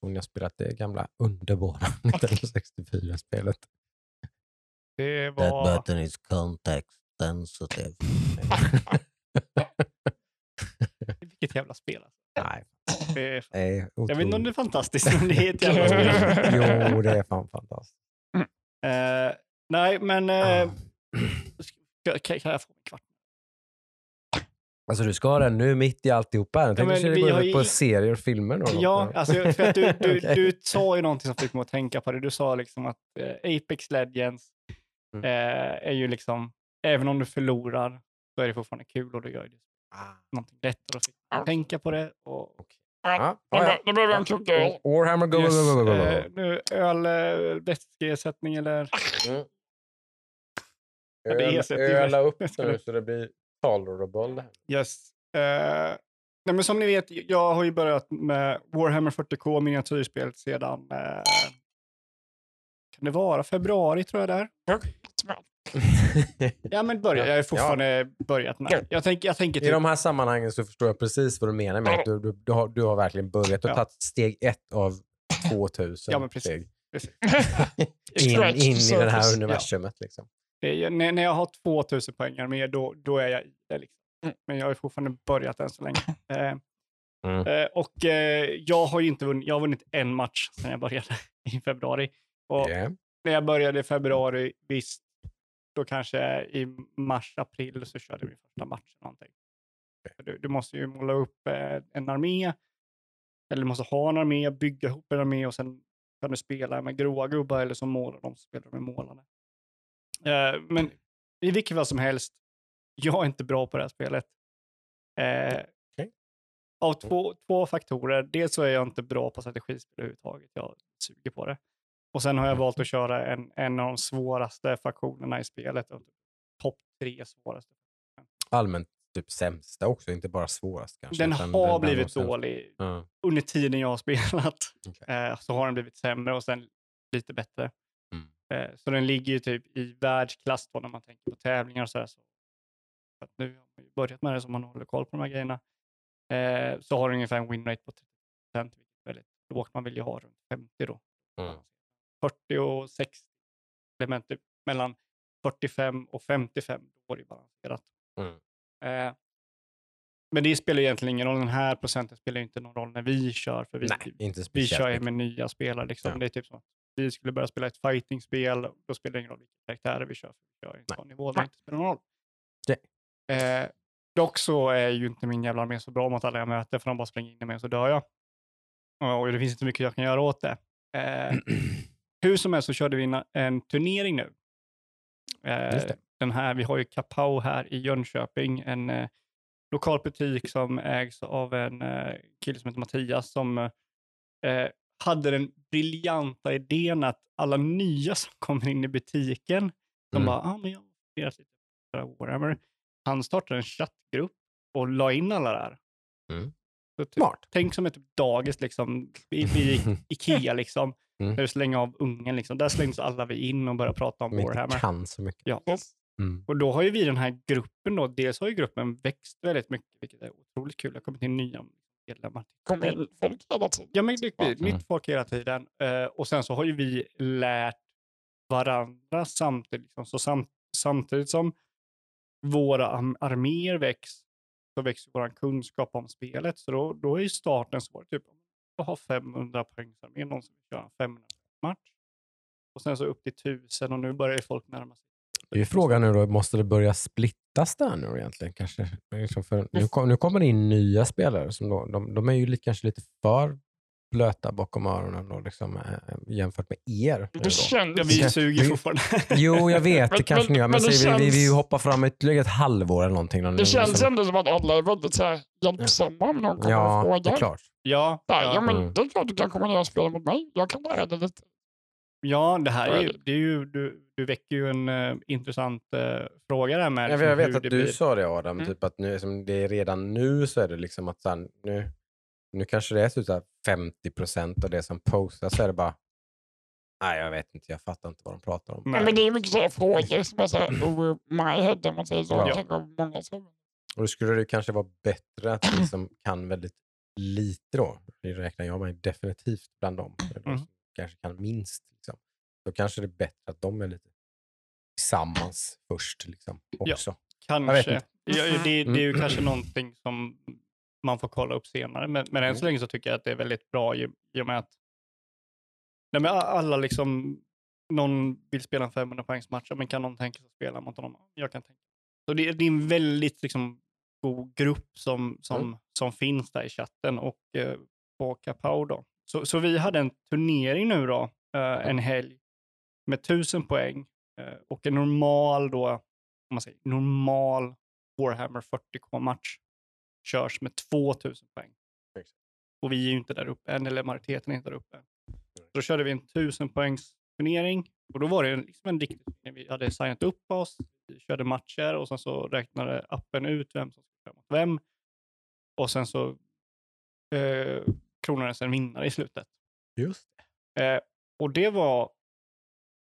Hon har spelat det gamla underbara 1964-spelet. Det var... button is context sensitive. Vilket jävla spel. Alltså. Nej, Det är... det är Jag vet inte om det är fantastiskt, men det är ett jävla spel. Jo, det är fan fantastiskt. Eh, nej, men... Eh, ska- kan, kan jag få en kvart? Alltså du ska ha den nu mitt i alltihopa. Jag tänkte men att du vi skulle har gå ut på i- serier och filmer. Då, Ja, alltså, för att du, du, Okej. du sa ju någonting som fick mig att tänka på det. Du sa liksom att eh, Apex Legends Mm. eh, är ju liksom, även om du förlorar så är det fortfarande kul och då gör det Ah. någonting lättare tänka på det. Och, Ja, Ja, ja, ja. Nu behöver jag en öl. Warhammer, go, Yes, go, go, go, go, eh, nu öl, eh, vätskeersättning eller... Mm. Ja, det är det öla upp nu så det blir tolerable. det. Yes. Eh, nej, men som ni vet, jag har ju börjat med Warhammer 40K miniatyrspel sedan, eh, kan det vara februari tror jag det är? Ja men börja, jag har fortfarande börjat med. Jag, tänk, jag tänker I typ, de här sammanhangen så förstår jag precis vad du menar med att du, du, du, har, du har verkligen börjat och Ja. tagit steg ett av 2000 Ja, men precis. steg precis. in, in i det här universumet. Liksom. Det är, när, när jag har 2000 poäng mer, då, då är jag i det. Liksom. Mm. Men jag har fortfarande börjat än så länge. Eh, Mm. eh, och eh, jag har inte vunnit, jag har vunnit en match sedan jag började i februari. Och Yeah. när jag började i februari, visst, då kanske i mars, april så körde vi första matchen. Någonting. Du, du måste ju måla upp eh, en armé, eller du måste ha en armé, bygga ihop en armé och sen kan du spela med gråa gubbar eller så målar de, spelar med målande. Eh, men i vilket fall som helst, jag är inte bra på det här spelet. Eh, Okej. Av två, två faktorer. Dels så är jag inte bra på strategispel överhuvudtaget. Jag suger på det. Och sen har jag valt att köra en, en av de svåraste faktionerna i spelet. Topp tre svåraste. Allmänt typ sämsta också, inte bara svårast kanske. Den har bland de blivit sämsta. dålig. Ja. Under tiden jag har spelat Okej. eh, så har den blivit sämre och sen lite bättre. Mm. Eh, så den ligger ju typ i världsklass då när man tänker på tävlingar och sådär. Så, nu har man ju börjat med det så man håller koll på de här grejerna. Eh, så har den ungefär en winrate på 30 vilket är väldigt lågt. Man vill ju ha runt 50 då. Mm. 40 och 60 element typ mellan 45 och 55 då är det balanserat. Mm. Eh, men det spelar egentligen ingen roll. Den här procenten spelar inte någon roll när vi kör. För vi, Nej, inte vi kör ju med nya spelare. Liksom. Ja. Det är typ som att vi skulle börja spela ett fightingspel. Då spelar det ingen roll vilka karaktärer vi kör. För vi kör Nej. sån nivå där det inte spelar någon roll. Eh, dock så är ju inte min jävla armé så bra mot alla jag möter. För de bara springer in i mig och så dör jag. Och och det finns inte mycket jag kan göra åt det. Eh, hur som helst så körde vi en, turnering nu. Eh, den här, vi har ju Kapau här i Jönköping, en eh, lokal butik som ägs av en eh, kille som heter Mattias som eh, hade den briljanta idén att alla nya som kommer in i butiken, de Mm. bara, ah, men jag har lite Warhammer. Han startade en chattgrupp och la in alla där. Mm. Så typ, Smart. tänk som ett dagis liksom, vid, vid Ikea liksom. Mm. Där du slänger av ungen liksom. Där slängs alla vi in och börjar prata om inte Warhammer. kan så mycket. Ja. Yes. Mm. Och då har ju vi den här gruppen då, dels har ju gruppen växt väldigt mycket, vilket är otroligt kul. Det har kommit in nya medlemmar. Kommer in folk hela tiden. Ja, men det, det, Mm. nytt folk hela tiden. Eh, och sen så har ju vi lärt varandra samtidigt. Liksom. Så sam, samtidigt som våra arméer väcks, så växer vår kunskap om spelet. Så då, då är ju starten svår. Typ, jag har 500 poängsarmé, någon som vill köra 500. poängsmatch. Och sen så upp till tusen och nu börjar ju folk närma sig. Det är ju frågan nu då, måste det börja splittas där nu egentligen? Kanske? Liksom för nu, kom, nu kommer det in nya spelare som då, de, de är ju lite, kanske lite för blöta bakom öronen då, liksom, eh, jämfört med er. nu då. Det känns, Ja, vi suger Vi- fortfarande. Jo, jag vet, det kanske ni gör, men, men vi, vi, vi känns- hoppar fram ytterligare ett halvår eller någonting. då, det känns liksom. ändå som att alla är väldigt så här, hjälpsamma om någon kommer Ja, och det är frågar. klart. Ja, Ja, ja, ja, men Mm. det är klart du kan komma ner och spela mot mig. Jag kan lära dig lite. ja, det här är ju, det är ju du, du väcker ju en eh, intressant eh, fråga där med Jag, liksom jag vet att du blir. sa det Adam, Mm. typ att nu, som det är redan nu så är det liksom att så här, nu, nu kanske det är så att 50 procent av det som postas så är det bara Nej, jag vet inte. Jag fattar inte vad de pratar om. Ja, Nej. men det är mycket så här frågor som är så här over my head om man säger så. Ja. Många Och då skulle det kanske vara bättre att vi som kan väldigt lite då, det räknar jag mig definitivt bland dem, de Mm. som kanske kan minst. Liksom. Då kanske det är bättre att de är lite tillsammans först. Liksom, Ja. också. vet Kanske. Ja, det, det är ju Mm. kanske någonting som man får kolla upp senare. Men, men än så Mm. länge så tycker jag att det är väldigt bra i, i och med att nej, men alla liksom, någon vill spela en 500 poängsmatch, men kan någon tänka sig att spela mot honom? Jag kan tänka. Så det, det är en väldigt liksom, god grupp som, som, Mm. som finns där i chatten och eh, på Kapau då. Så, så vi hade en turnering nu då, eh, en helg med 1000 poäng eh, och en normal då, om man säger normal Warhammer 40k-match körs med 2000 poäng. Exakt. Och vi är ju inte där uppe än, eller majoriteten är inte där uppe. Så då körde vi en 1000 poängs turnering och då var det en- liksom en riktig turnering. Vi hade signat upp oss, vi körde matcher och sen så räknade appen ut vem som skulle köra mot vem. Och sen så eh, kronades en vinnare i slutet. Just Eh, och det var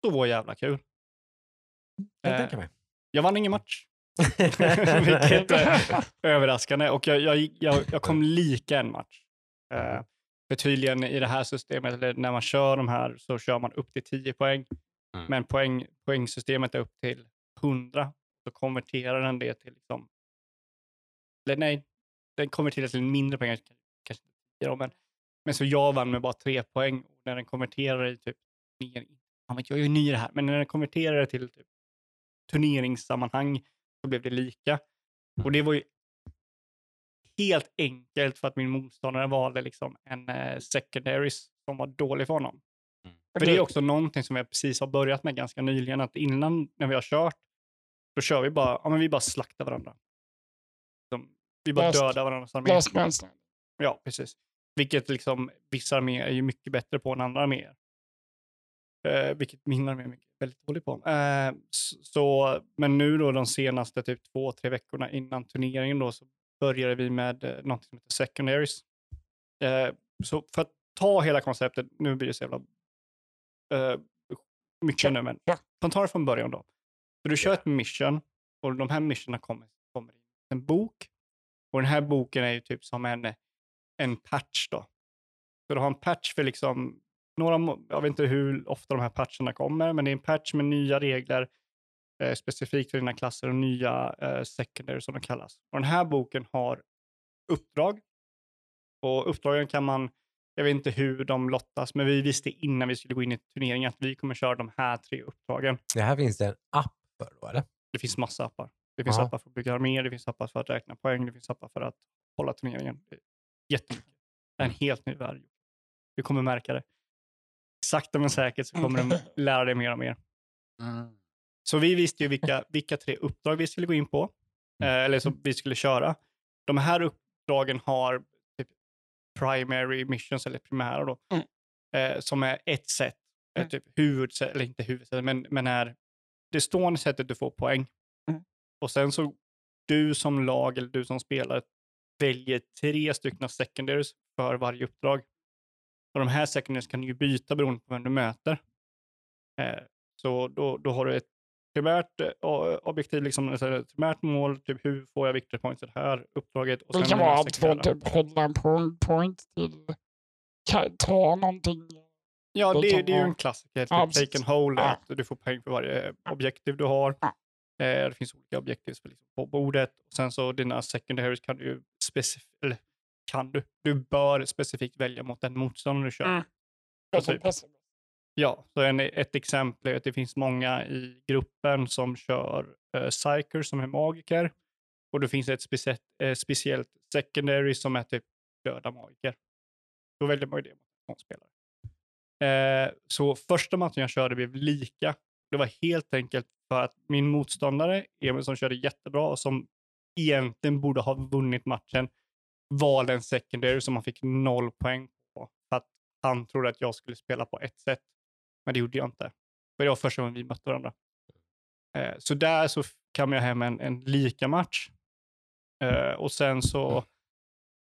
så jävla kul. det. Jag Eh. Jag vann ingen match. Vilket är överraskande. Och jag, jag, jag, jag kom lika en match. Eh, för tydligen i det här systemet, eller när man kör de här, så kör man upp till 10 poäng. Mm. Men poäng, poängsystemet är upp till 100. Så konverterar den det till liksom... Eller nej, den konverterar till mindre poäng. Kanske inte 10 då, men, men så jag vann med bara 3 poäng. Och när den konverterar i typ... Vet, jag är ju ny i det här, men när den konverterar till typ turneringssammanhang så blev det lika. Och det var ju helt enkelt för att min motståndare valde liksom en eh, secondaries som var dålig för honom. För det är också någonting som jag precis har börjat med ganska nyligen, att innan när vi har kört, då kör vi bara, ja men vi bara slaktar varandra. Som, vi bara Last- dödar varandras arméer. Ja, precis. Vilket liksom vissa arméer är ju mycket bättre på än andra arméer. Eh, vilket min armé är mycket, väldigt dålig på. Eh, så, men nu då de senaste typ två, tre veckorna innan turneringen då så började vi med eh, något som heter secondaries. Eh, så för att ta hela konceptet, nu blir det så jävla eh, mycket nu, men Ja. man tar det från början då. Så du kör ett mission och de här missionerna kommer, kommer i en bok. Och den här boken är ju typ som en, en patch då. Så du har en patch för liksom några, jag vet inte hur ofta de här patcherna kommer, men det är en patch med nya regler eh, specifikt för dina klasser och nya eh, secondary som de kallas. Och den här boken har uppdrag. Och uppdragen kan man, jag vet inte hur de lottas, men vi visste innan vi skulle gå in i turneringen att vi kommer köra de här tre uppdragen. Det här finns det en app för då, eller? Det finns massa appar. Det finns Ja. appar för att bygga arméer, det finns appar för att räkna poäng, det finns appar för att hålla turneringen. Är Jättemycket. Det är en helt ny värld. Du kommer märka det. Sakta men säkert så kommer du lära dig mer och mer. Så vi visste ju vilka, vilka tre uppdrag vi skulle gå in på, eh, eller som vi skulle köra. De här uppdragen har typ primary missions, eller primära då, Mm. eh, som är ett sätt, eh, Mm. typ huvudsätt, eller inte huvudsätt, men, men är det stående sättet du får poäng. Mm. Och sen så du som lag eller du som spelare väljer tre stycken secondaries för varje uppdrag. Och de här secondaries kan du ju byta beroende på vem du möter. Eh, så då, då har du ett primärt eh, objektiv, liksom, ett primärt mål, typ hur får jag victory points i det här uppdraget. Och Det kan vara allt från typ hålla point, till ta någonting. Ja, det det, det är ju en klassiker. Typ take and hold, Ja. att du får poäng för varje objektiv du har. Ja. Eh, det finns olika objektiv liksom på bordet. Och sen så dina secondaries kan du eller kan du, du bör specifikt välja mot den motståndare du kör. Mm. Tror typ. Ja, så en, ett exempel är att det finns många i gruppen som kör uh, Psyker som är magiker. Och då finns det ett speciellt, eh, speciellt secondary som är typ döda magiker. Då väljer man ju det mot spelare. Eh, så första matchen jag körde blev lika. Det var helt enkelt för att min motståndare, Emil som körde jättebra och som egentligen borde ha vunnit matchen, valde en secondary som han fick noll poäng på. För att han trodde att jag skulle spela på ett sätt. Men det gjorde jag inte. För det var första gången vi mötte varandra. Eh, så där så kam jag hem en, en lika match. Eh, och sen så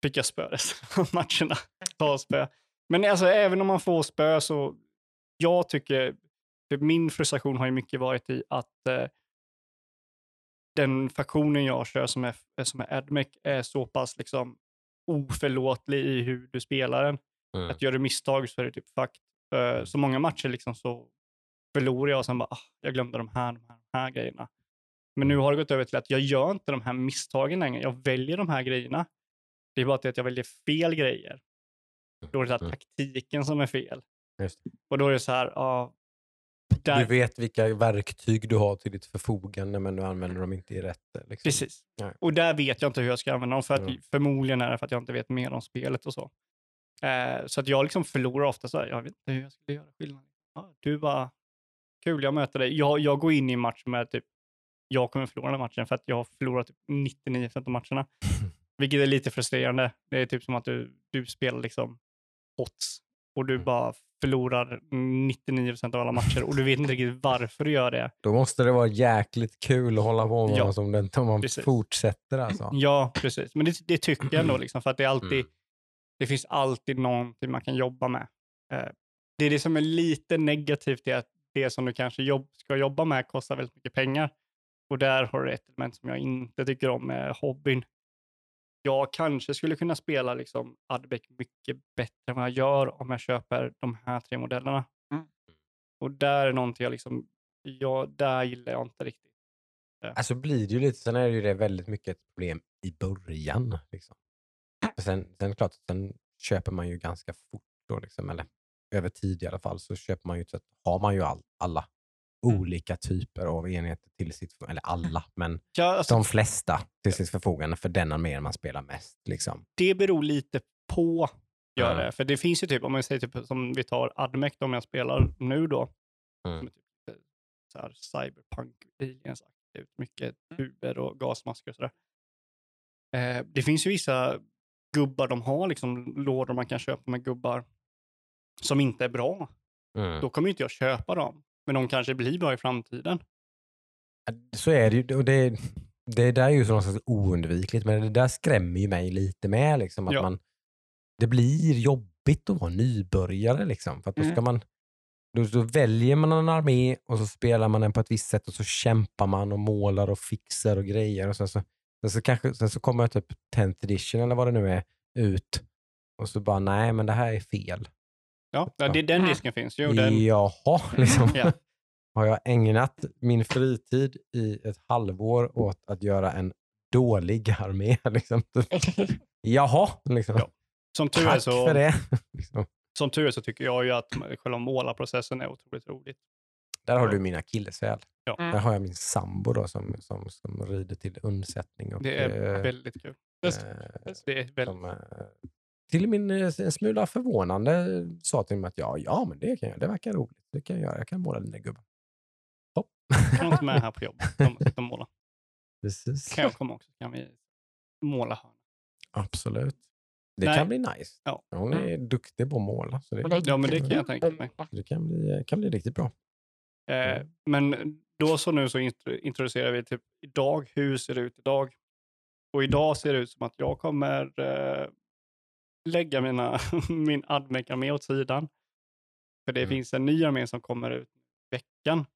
fick jag spö resten av matcherna. Ta spö. Men alltså, även om man får spö så, jag tycker, min frustration har ju mycket varit i att eh, den faktionen jag kör som är, som är Admec är så pass liksom oförlåtlig i hur du spelar den. Mm. Att gör du misstag så är det typ fakt. Uh, så många matcher liksom så förlorar jag och sen bara, ah, jag glömde de här, de här, de här grejerna. Men nu har det gått över till att jag gör inte de här misstagen längre. Jag väljer de här grejerna. Det är bara att jag väljer fel grejer. Då är det så här, Mm. taktiken som är fel. Och då är det så här, ja, där, Du vet vilka verktyg du har till ditt förfogande men du använder dem inte i rätt. Liksom. Precis. Nej. Och där vet jag inte hur jag ska använda dem. För att, Mm. Förmodligen är det för att jag inte vet mer om spelet och så. Eh, så att jag liksom förlorar ofta så här, jag vet inte hur jag skulle göra skillnad. Ja, du bara, kul jag möter dig. Jag, jag går in i en match med typ, jag kommer förlora den matchen för att jag har förlorat typ 99% av matcherna. Vilket är lite frustrerande. Det är typ som att du, du spelar liksom odds och du bara förlorar 99% av alla matcher och du vet inte riktigt varför du gör det. Då måste det vara jäkligt kul att hålla på med Ja, som den, om man precis. fortsätter alltså. Ja, precis. Men det, det tycker jag ändå, liksom, för att det är alltid, Mm. det finns alltid någonting man kan jobba med. Eh, det är det som är lite negativt, är att det som du kanske jobb, ska jobba med kostar väldigt mycket pengar. Och där har du ett element som jag inte tycker om med hobbyn. Jag kanske skulle kunna spela liksom Adbec mycket bättre än vad jag gör om jag köper de här tre modellerna. Mm. Och där är någonting jag liksom, ja, där gillar jag inte riktigt. Alltså blir det ju lite, sen är det ju det väldigt mycket ett problem i början. Liksom. För Sen, sen klart, sen köper man ju ganska fort då, liksom, eller över tid i alla fall, så köper man ju, så att, har man ju all, alla Mm. Olika typer av enheter till sitt, eller alla, men Ja, alltså, de flesta till sitt förfogande för den armén man spelar mest. Liksom. det beror lite på gör det. För det finns ju typ, om man säger typ som vi tar Admec om jag spelar nu då. Mm. Typ lite så här cyberpunk aliens aktivt. Mycket tuber och gasmasker och sådär. Eh, det finns ju vissa gubbar de har, liksom lådor man kan köpa med gubbar som inte är bra. Mm. Då kommer inte jag köpa dem. Men de kanske blir bra i framtiden. Så är det ju. Och det, det där är ju så någonstans oundvikligt, men det där skrämmer ju mig lite med. Liksom, att Ja. man, det blir jobbigt att vara nybörjare. Liksom, för då, ska Mm. man, då, då väljer man en armé och så spelar man den på ett visst sätt och så kämpar man och målar och fixar och grejer. Och sen så, sen så, kanske, sen så kommer typ 10th edition eller vad det nu är ut och så bara, nej men det här är fel. Ja, ja, det är den risken finns ju. Den, Jaha, liksom. Ja. Har jag ägnat min fritid i ett halvår åt att göra en dålig armé? Liksom. Jaha, liksom. Ja, som, tur är tack så, för det. liksom. som tur är så tycker jag ju att själva målarprocessen är otroligt roligt. Där har du min akilleshäl. Ja. Mm. Där har jag min sambo då, som, som, som rider till undsättning. Och, Det är eh, väldigt kul. Eh, Det är väldigt, som, eh, till min eh, en smula förvånande sa till mig att ja, ja men det kan jag. Det verkar roligt. Det kan jag göra. Jag kan måla dina gubbar. Hopp. kan inte med här på jobbet. De och måla. Precis. Kan jag komma också? Kan vi måla hörn? Absolut. Det Nej. kan bli nice. Ja. Hon är duktig på att måla. Så det, Ja, men det kan jag tänka mig. det kan, bli, kan bli riktigt bra. Eh, men då så nu så intro- introducerar vi typ idag, hur ser det ut idag? Och idag ser det ut som att jag kommer eh, lägga mina, min Admec-armé åt sidan. För det Mm. finns en ny armé som kommer ut i veckan.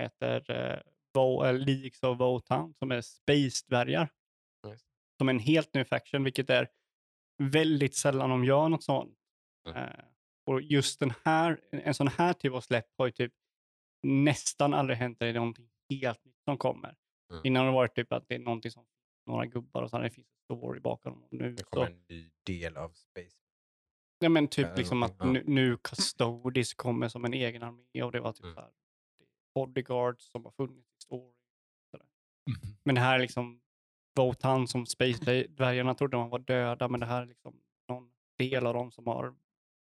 Heter eh, Vo- eh, Leagues of Wotan som är Space-dvärgar. Just. Som är en helt ny faction, vilket är väldigt sällan de gör något sånt. Mm. Eh, och just den här, en sån här typ av släpp har ju typ nästan aldrig hänt där det är någonting helt nytt som kommer. Mm. Innan har det varit typ att det är någonting som några gubbar och sen det finns story bakom. Nu Det så, kommer en ny del av Space. Ja, men typ liksom att nu, nu Custodes kommer som en egen armé och det var typ Mm. så här, bodyguards som har funnits i story. sådär. Men det här är liksom Votan som Space-dvärgarna trodde de var döda, men det här är liksom någon del av dem som har Men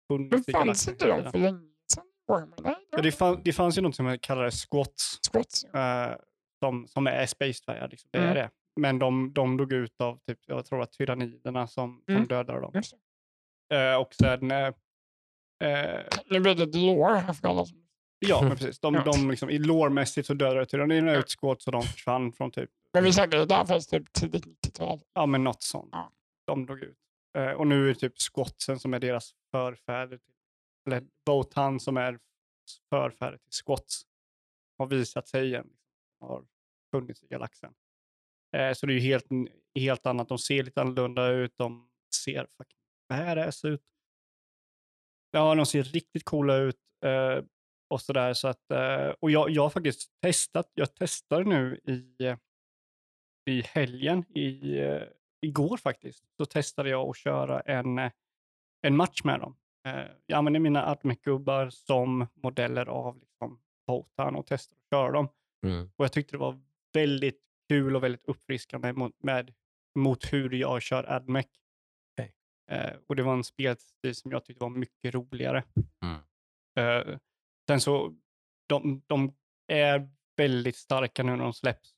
funnits i fanns galaxen för länge sedan? Ja, det, fann, det fanns ju något som kallades squats, Squats. eh, som, som är Space-dvärgar. Liksom. Det är Mm. det. Men de, de dog ut av, typ, jag tror att tyranniderna som, som Mm. dödade dem. Eh, och sen eh, eh, blir det för alla som... Ja, men precis. De, de liksom, I lårmässigt så dödade tyranniderna ut skåt så de försvann från typ, Men vi säger det där fanns typ tidigt 90-tal. ja men något sånt. Ja. De dog ut. Eh, och nu är det typ skotsen som är deras förfäder. Eller Botan som är förfäder till skots. Har visat sig igen. Har funnits i galaxen. Eh, så det är ju helt, helt annat. De ser lite annorlunda ut. De ser fucking badass ut. Ja, de ser riktigt coola ut. Eh, och sådär. Så att, eh, och jag, jag har faktiskt testat. Jag testar nu i, i helgen. I, igår faktiskt. Så testade jag att köra en, en match med dem. Jag använder mina Admec-gubbar som modeller av liksom, Botan och testar att köra dem. Mm. Och jag tyckte det var väldigt kul och väldigt uppfriskande mot, med, mot hur jag kör AdMech. Okej. Eh, och det var en spelstil som jag tyckte var mycket roligare. Mm. Eh, sen så, de, de är väldigt starka nu när de släpps.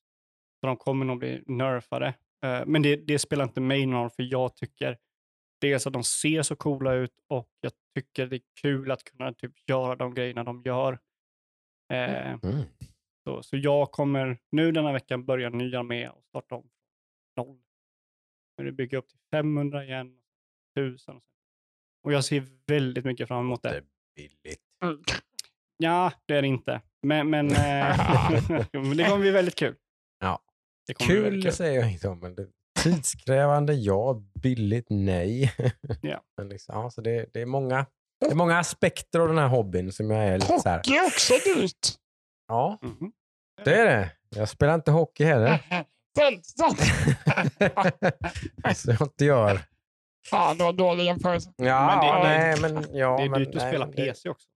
Så de kommer nog bli nerfade. Eh, men det, det spelar inte mig någon roll, för jag tycker dels att de ser så coola ut och jag tycker det är kul att kunna typ göra de grejerna de gör. Eh, Mm. Så, så jag kommer nu denna veckan börja en ny armé och starta om från noll. Nu bygga upp till 500 igen, 1000 och så. Och jag ser väldigt mycket fram emot Det det. är billigt. Mm. Ja, det är det inte. Men, men, eh, men det kommer bli väldigt kul. Ja. Det kommer bli Kul väldigt kul. säger jag inte om, men det, tidskrävande ja, billigt nej. Ja. men liksom, ja, så det, det, är många, det är många aspekter av den här hobbyn som jag är lite så här, Hockey är också dyrt. ja, Mhm. Det är det. Jag spelar inte hockey heller. Sant, sant. så jag inte gör. Fan, det var dålig jämförelse. Ja, Men det- nej, men, ja, Det är men, dyrt att nej, spela PC också.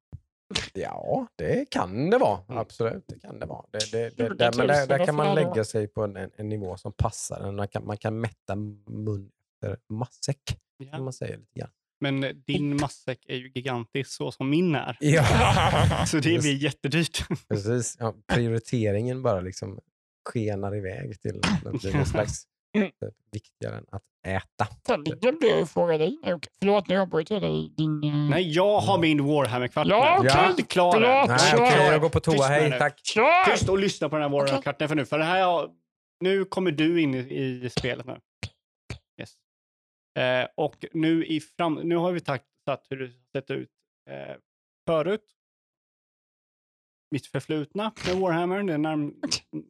Ja, det kan det vara. Mm. Absolut, det kan det vara. Det, det, det, där, men där, där kan man lägga sig på en, en, en nivå som passar. Man kan, man kan mätta mun efter matsäck, som Ja. man säger lite grann. Men din matsäck är ju gigantisk så som min är. Ja, Så det Just- blir jättedyrt. precis. Ja, prioriteringen bara liksom skenar iväg till bli någon slags eh, viktigare än att äta. Jag ju fråga dig. Förlåt, nu avbröt jag dig. Din, eh, Nej, jag har min Warhammer-kvart Ja, okej. Jag är inte klar Förlåt. Nej, okej, jag går på Tyst toa. med Hej, tack. Tyst och lyssna på den här Warhammer-kartan för nu. För det här nu kommer du in i, i spelet nu. Eh, och nu, i fram, nu har vi tagit, satt hur det sett ut eh, förut. Mitt förflutna med Warhammer, det är närm,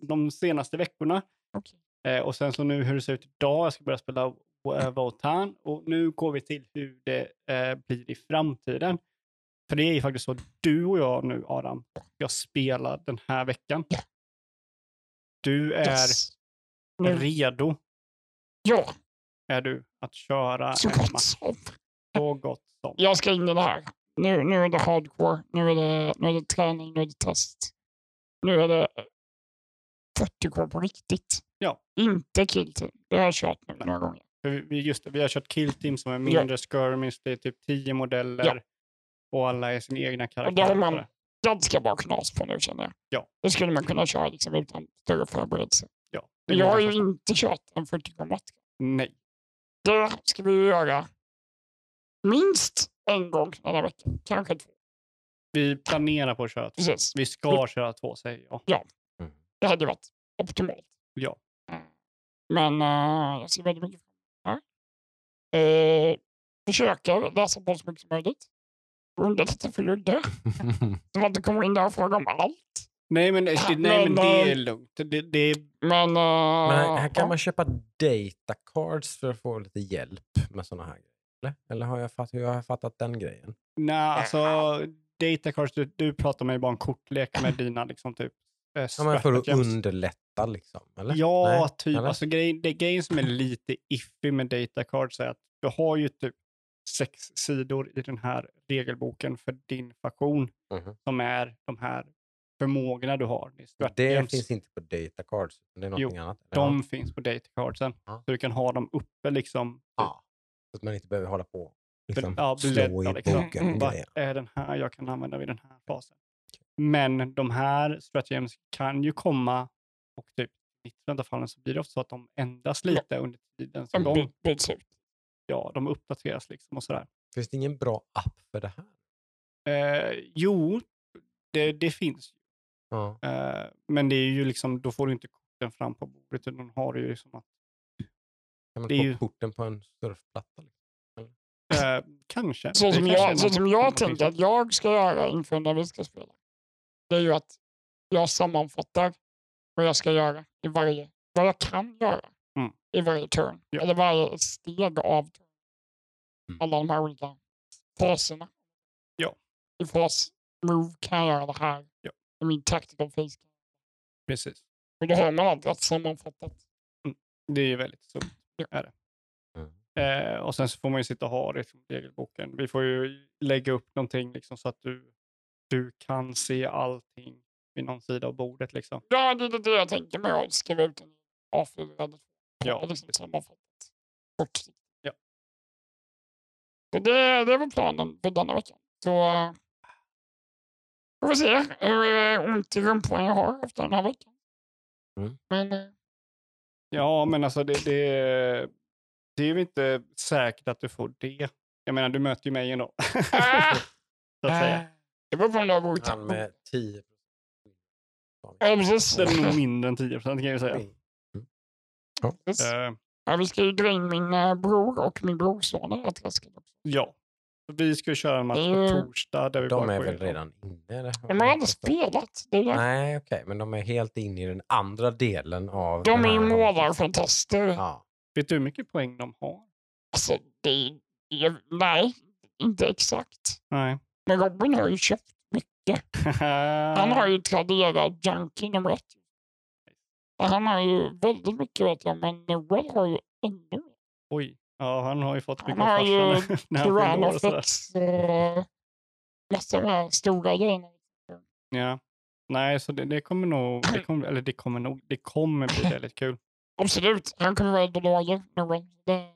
de senaste veckorna. Okej. Eh, och sen så nu hur det ser ut idag. Jag ska börja spela eh, Wotan. Och nu går vi till hur det eh, blir i framtiden. För det är ju faktiskt så, du och jag nu Adam, jag spelar den här veckan. Du är Yes. Nu, redo, ja, är du, att köra så en gott som. så gott som. Jag ska in i det här. Nu, nu är det hardcore. Nu är det, nu är det träning, nu är det test. Nu är det 40K på riktigt. Ja. Inte killteam. Det har jag kört nu några gånger. För vi, just vi har kört Kill Team som är mindre skirmish, det är typ tio modeller Ja. och alla är sin egna Och det karaktär. har man ganska bra knas på nu känner jag. Ja. Det skulle man kunna köra liksom utan större förberedelse. Ja, det Men jag har ju inte kört en 40K match. Nej. Det ska vi göra minst en gång här veckan. Kanske två. Vi planerar på att köra två. Precis. Vi ska köra två, säger jag. Det hade varit optimalt. Ja. Men uh, jag ser väldigt mycket fram emot det här. Uh, försöka läsa på så mycket som möjligt. Underlätta för Ludde. Så man inte kommer in där och frågar om allt. Nej, men, det, nej, men det är lugnt. Det, det är, Men, uh, Men här, kan ja. man köpa data cards för att få lite hjälp med sådana här grejer. Eller, har, jag fatt, hur har jag fattat den grejen? nej, alltså, data cards, du, du pratar med bara om kortlek med dina liksom typ eh, Ja, men för att underlätta liksom? Eller? Ja, Nej, typ. eller? Alltså, grejen, det grejen som är lite iffy med data cards är att du har ju typ sex sidor i den här regelboken för din faktion Mhm. som är de här förmågorna du har. Det, är Det finns inte på data cards. Det är Jo, någonting annat. De finns på data cardsen. Ja. Så du kan ha dem uppe liksom. Ja. Så att man inte behöver hålla på liksom, ja, slå i liksom. boken. och Vad är den här jag kan använda vid den här fasen? Men de här stratagems kan ju komma och typ i 90% av fallen så blir det ofta så att de ändras lite under tidens En gång. bit, bits ut. Ja, de uppdateras liksom och sådär. Finns det ingen bra app för det här? Eh, jo, det, det finns. Ja. Eh, men det är ju liksom, då får du inte korten fram på bordet utan har ju som att, Kan man Det är ju- korten på en surfplatta? Liksom? eh, kanske. Så som kanske jag, så som jag tänker att jag ska göra inför när vi ska spela. Det är ju att jag sammanfattar vad jag ska göra i varje, vad jag kan göra Mm. i varje turn. Ja. Eller varje steg av turn. Mm. alla de här olika faserna. Ja. I fas move kan jag göra det här. Ja. I min tactical phase. Precis. Och då har man allt rätt sammanfattat. Det är ju väldigt sunt. Ja. Är det. Mm. Eh, och sen så får man ju sitta och ha det i regelboken. Vi får ju lägga upp någonting liksom, så att du, du kan se allting vid någon sida av bordet. Liksom. Ja, det är det jag tänker mig att skriva ut en A4 eller två. Ja. Liksom sammanfattat. Kortsiktigt. Ja. Det, det var planen för denna veckan. Så eh, får vi se hur eh, ont i rumpan jag har efter den här veckan. Mm. Men eh, Ja, men alltså det, det, det är ju inte säkert att du får det. Jag menar, du möter ju mig ändå. Ah! så att säga. eh, det beror på om du har god Han med 10 Ja, precis. Det är nog mindre än 10 procent kan jag ju säga. Precis. Eh, Ja, vi ska ju dra in min bror och min brorson i det här träsket också. ja. Vi ska köra en match på ju- torsdag. Där vi De bara är väl redan inne? Eller? De har aldrig spelat. Det är det. Nej, okej. Men de är helt inne i den andra delen av... De är ju målarfantaster. Ja. Vet du hur mycket poäng de har? Alltså, det är, jag, nej, inte exakt. Nej. Men Robin har ju köpt mycket. Han har ju Tradera Junkie nummer ett. Och Han har ju väldigt mycket vet jag, men Noel har ju ännu mer. Oj. Ja, han har ju fått mycket av har ju farsan när han sådär. Tyrannofex och massa här stora grejerna. Ja. Nej, så det, det kommer nog, det kommer, eller det kommer nog, det kommer bli väldigt kul. Absolut, han kommer vara idolager, Noel. Det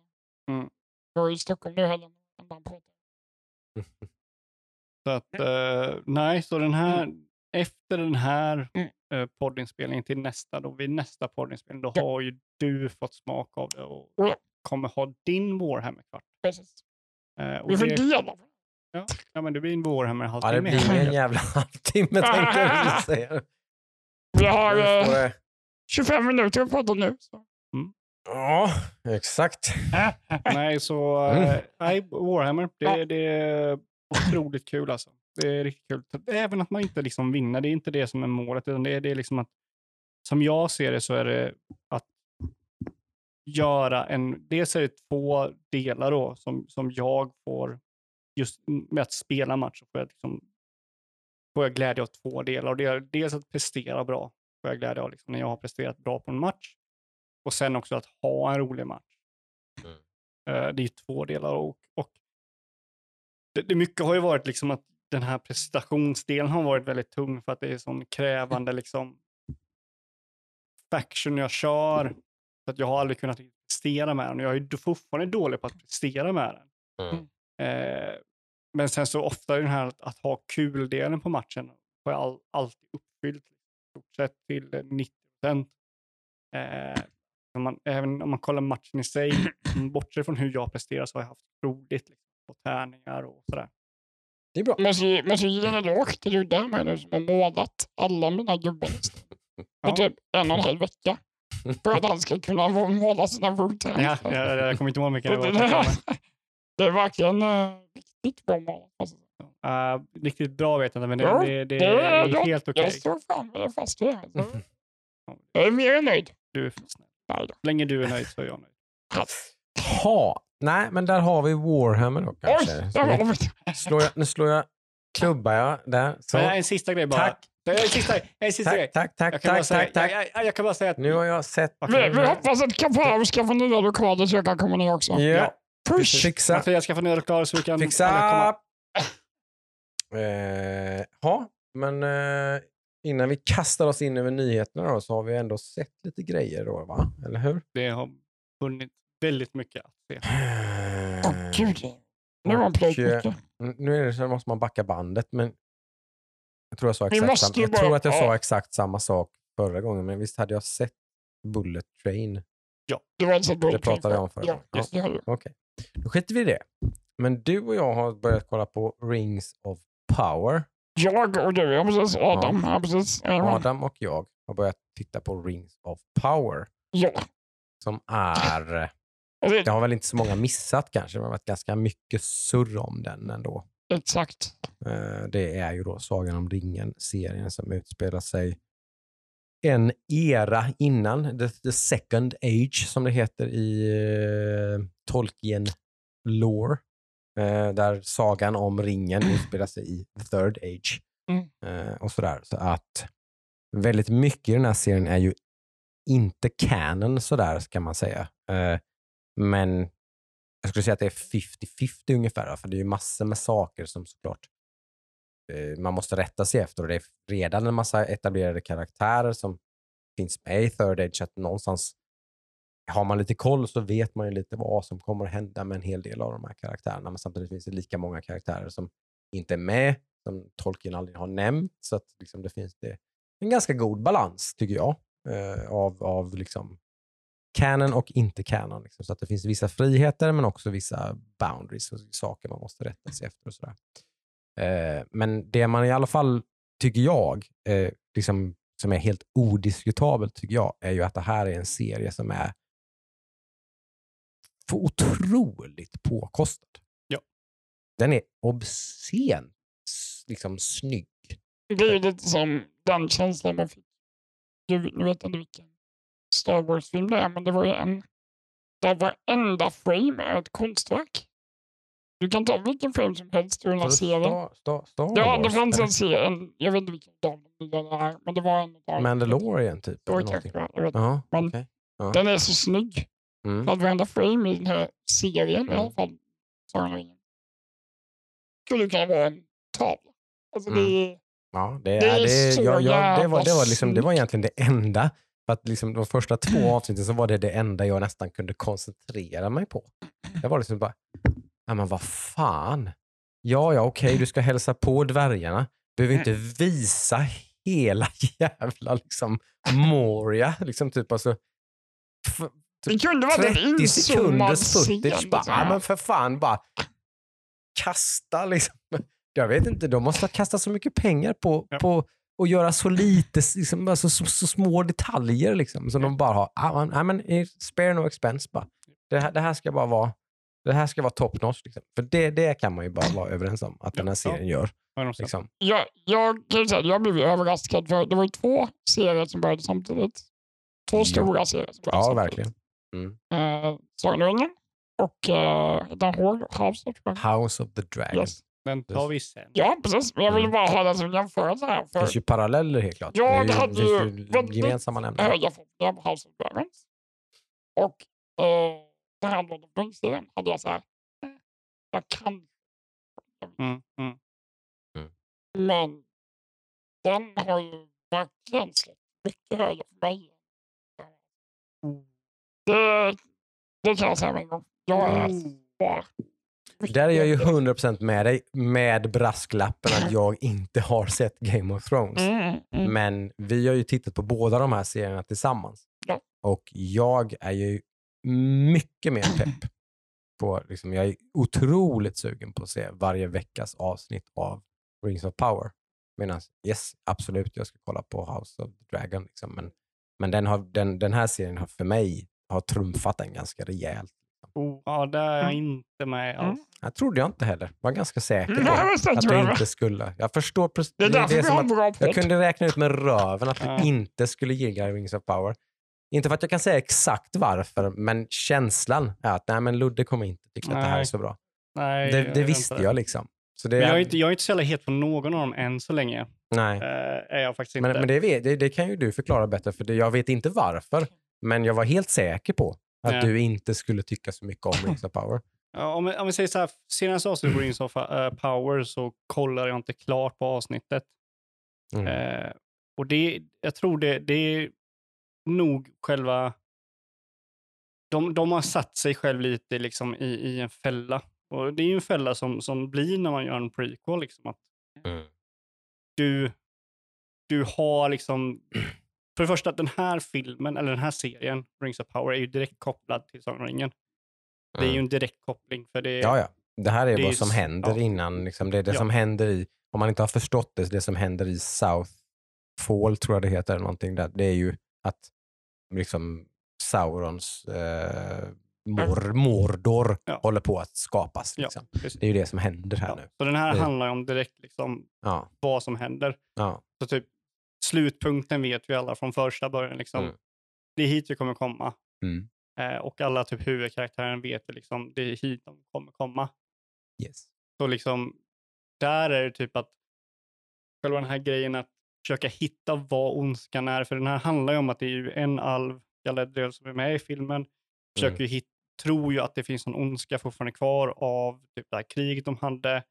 Mm. var i Stockholm nu helgen. Så att, eh, nej, så den här, efter den här Mm. eh, poddinspelningen till nästa, då vid nästa poddinspelning, då har ju du fått smak av det och. Kommer ha din Warhammer-kvart. Precis. Eh, och Vi får det, dela. ja, ja, men det blir en Warhammer ja, det blir en jävla halvtimme tänkte jag säga. Vi har eh, får det- 25 minuter att prata nu. Så. Ja, exakt. Nej, så Mm. eh, nej, Warhammer, det, Ja. det är otroligt kul alltså. Det är riktigt kul. Även att man inte liksom vinner, det är inte det som är målet, utan det är, det är liksom att, som jag ser det så är det att göra en, dels är det två delar då som, som jag får, just med att spela match, får jag, liksom, får jag glädje av två delar. Och det är dels att prestera bra, får jag glädje av liksom, när jag har presterat bra på en match. Och sen också att ha en rolig match. Mm. Eh, det är två delar och, och det, det mycket har ju varit liksom att den här prestationsdelen har varit väldigt tung för att det är sån krävande liksom faction jag kör. Så att jag har aldrig kunnat prestera med den. Jag är fortfarande dålig på att prestera med den. Mm. Eh, men sen så ofta är den här att, att ha kul-delen på matchen har jag all, alltid uppfyllt. Stort sett till eh, 90 procent. Eh, om man, även om man kollar matchen i sig, bortsett från hur jag presterar så har jag haft roligt liksom, på tärningar och sådär. Det är bra. Måste, ju- måste ge en eloge till Ludde som har målat alla mina gubbar. På Ja. typ en och en halv vecka. För att han ska kunna må- måla sina voodoo Ja, jag, jag kommer inte ihåg vilka det var. jag men, Det är verkligen uh, riktigt bra målat. Alltså, eh, riktigt bra vet jag inte, men det, Jo, det, det det är- är helt okej. Jag står fram med det fast vid. Alltså. Jag är mer än nöjd. Du är snäll. Så länge du är nöjd så är jag nöjd. Ha. Nej, men där har vi Warhammer då Oj, kanske. där Så var nu, det. slår jag, nu slår jag, klubbar jag där. Så. Så. En sista grej bara. Tack. Är sista, en sista. Tack, tack, tack, Jag kan, tack, säga, tack. Jag, jag, jag kan bara säga att Nu har jag sett... Vi, vi hoppas att Kapao ska få nya lokaler så jag kan komma ner också. Ja. Push! Fixa. Mattias ska få och klara så vi kan Fixa! komma. Eh, ja, men eh, innan vi kastar oss in över nyheterna då, så har vi ändå sett lite grejer då, va? Eller hur? Det har funnits väldigt mycket att se. Åh gud. Nu har han plöjt eh, mycket. Nu är det så måste man backa bandet, men jag tror jag, sa exakt, måste sam- ju jag, tror att jag sa ja. exakt samma sak förra gången, men visst hade jag sett Bullet Train? Det var alltså Det pratade jag om förut. Ja, just det. du. Okej, då skiter vi i det. Men du och jag har börjat kolla på Rings of Power. Jag och du, ja precis. Adam, ja, precis. Jajamän. Adam och jag har börjat titta på Rings of Power. Ja. Som är, det har väl inte så många missat kanske, men det har varit ganska mycket surr om den ändå. Exakt. Eh, Det är ju då Sagan om ringen-serien som utspelar sig en era innan, the, the second age som det heter i uh, Tolkien lore. Eh, där sagan om ringen utspelar sig i the third age. Mm. Eh, och sådär. Så att väldigt mycket i den här serien är ju inte canon sådär kan man säga. Eh, men jag skulle säga att det är 50-50 ungefär. För det är ju massor med saker som såklart eh, man måste rätta sig efter. Och det är redan en massa etablerade karaktärer som finns med i Third Age. Att någonstans har man lite koll så vet man ju lite vad som kommer att hända med en hel del av de här karaktärerna. Men samtidigt finns det lika många karaktärer som inte är med, som Tolkien aldrig har nämnt. Så att liksom det finns det en ganska god balans, tycker jag, eh, av, av liksom canon och inte canon. Liksom. Så att det finns vissa friheter men också vissa boundaries och saker man måste rätta sig efter. och sådär. Eh, men det man i alla fall, tycker jag, eh, liksom, som är helt odiskutabelt, tycker jag, är ju att det här är en serie som är för otroligt påkostad. Ja. Den är obscent liksom, snygg. Det är lite som den känslan man fick. Du, nu vet inte vilken Star Wars-film det är, men det var ju en där varenda frame är ett konstverk. Du kan ta vilken frame som helst ur den här serien. Star, Star, Star Ja, det fanns en serie, jag vet inte vilken av det är, men det var en av Mandalorian typ? Det var jag vet. Ja, Men- okej. Den är så snygg. Mm. Att varenda frame i den här serien i Mm. alla fall, Sagan om ringen, skulle kunna vara en tavla. Alltså det är, Ja, det, Det är, det, är- så jag, jag, det, var, det, var liksom, det var egentligen det enda. För att liksom de första två avsnitten så var det det enda jag nästan kunde koncentrera mig på. Det var liksom bara, ja men vad fan. Ja, ja, okej, du ska hälsa på dvärgarna. Behöver inte visa hela jävla liksom Moria. Liksom typ alltså, f- det kunde vara en 30 sekunders footage. Bara, liksom. ja, men för fan, bara kasta liksom. Jag vet inte, de måste ha kastat så mycket pengar på, Ja. på att göra så lite, liksom, alltså, så, så små detaljer liksom. Som de bara har, ah, man, ah, men, eh, spare no expense bara. Det här, det här ska bara vara det här ska vara top notch. Liksom. För det, det kan man ju bara vara överens om att den här Ja. serien gör. 100%. Liksom. Jag, jag, kan ju säga, att jag blev överraskad för det var ju två serier som började samtidigt. Två Ja. stora serier som började Ja, samtidigt. verkligen. Mm. Eh, Sagan om ringen och uh, den Horde House. tror jag. House of the Dragon. Yes. Den tar vi sen. Ja, precis. Men jag ville Mm. bara ha den som jämförelse här. Det För finns ju paralleller helt klart. Ja, det det hade ju, det ju väldigt gemensamma nämnare. höga förväntningar på House of Dragons. Och uh, den här Lord of the Rings-serien hade jag så här. eh, Jag kan. Mm, mm. Men den har ju verkligen släppt mycket högre för mig. Det, det kan jag säga med en gång. Jag är bara... Där är jag ju 100% med dig med brasklappen att jag inte har sett Game of Thrones. Mm, mm. Men vi har ju tittat på båda de här serierna tillsammans. Ja. Och jag är ju mycket mer pepp. På, liksom, jag är otroligt sugen på att se varje veckas avsnitt av Rings of Power. Medan yes, absolut, jag ska kolla på House of the Dragon. Liksom. Men, men den, har, den, den här serien har för mig har trumfat den ganska rejält. Oh, ja, där är jag Mm. inte med Mm. alls. Jag trodde jag inte heller. Var ganska säker på jag visste att du det inte skulle. Jag förstår precis. Det är därför det är vi har en bra jag podd. kunde räkna ut med röven att du inte skulle gilla Rings of Power. Inte för att jag kan säga exakt varför, men känslan är att nej, men Ludde kommer inte tycka att det här är så bra. Nej, Det, jag det vet visste inte. jag liksom. Så det, Men jag är inte, jag är inte så jävla het på någon av dem än så länge. nej. Eh, är jag faktiskt Men, inte. men det, vet, det, det kan ju du förklara bättre, för det, jag vet inte varför. Men jag var helt säker på att Nej. du inte skulle tycka så mycket om Rings of Power. Ja, om, vi, om vi säger så här, senaste avsnittet på Rings of eh, Power så kollar jag inte klart på avsnittet. Mm. Eh, och det, jag tror det, det är nog själva... De, de har satt sig själv lite liksom i, i en fälla. Och det är ju en fälla som, som blir när man gör en prequel. Liksom, att Mm. du, du har liksom... För det första, den här filmen, eller den här serien, Rings of Power, är ju direkt kopplad till Sagan om ringen. Det är ju en direkt koppling. För det, Ja, ja. Det här är det vad som händer ja. innan. Liksom, det är det Ja. som händer i, om man inte har förstått det, det som händer i Southfall tror jag det heter, eller någonting där. det är ju att liksom Saurons eh, mor, Mordor Ja. håller på att skapas. Liksom. Det är ju det som händer här nu. Så den här Det- handlar om direkt liksom vad som händer. Så typ slutpunkten vet vi alla från första början. Liksom. Mm. Det är hit vi kommer komma. mm. Eh, och alla typ huvudkaraktären vet vi liksom, det är hit de kommer komma. yes. Så liksom, där är det typ att själva den här grejen att försöka hitta vad ondskan är. För den här handlar ju om att det är ju en alv, Galadriel, som är med i filmen. Försöker ju hit, tror ju att det finns någon ondska fortfarande kvar av typ det här kriget de hade.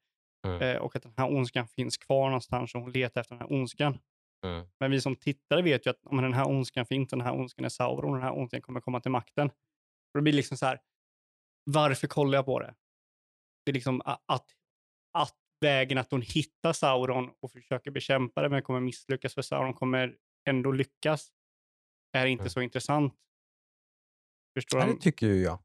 Mm. Eh, och att den här ondskan finns kvar någonstans och hon letar efter den här ondskan. Mm. Men vi som tittare vet ju att om den här ondskan finns, den här ondskan är Sauron, den här ondskan kommer komma till makten. Och det blir liksom så här, varför kollar jag på det? Det är liksom att, att vägen att hon hittar Sauron och försöker bekämpa det men kommer misslyckas för Sauron kommer ändå lyckas är inte Mm. så intressant. Förstår Ja, du? det tycker ju jag.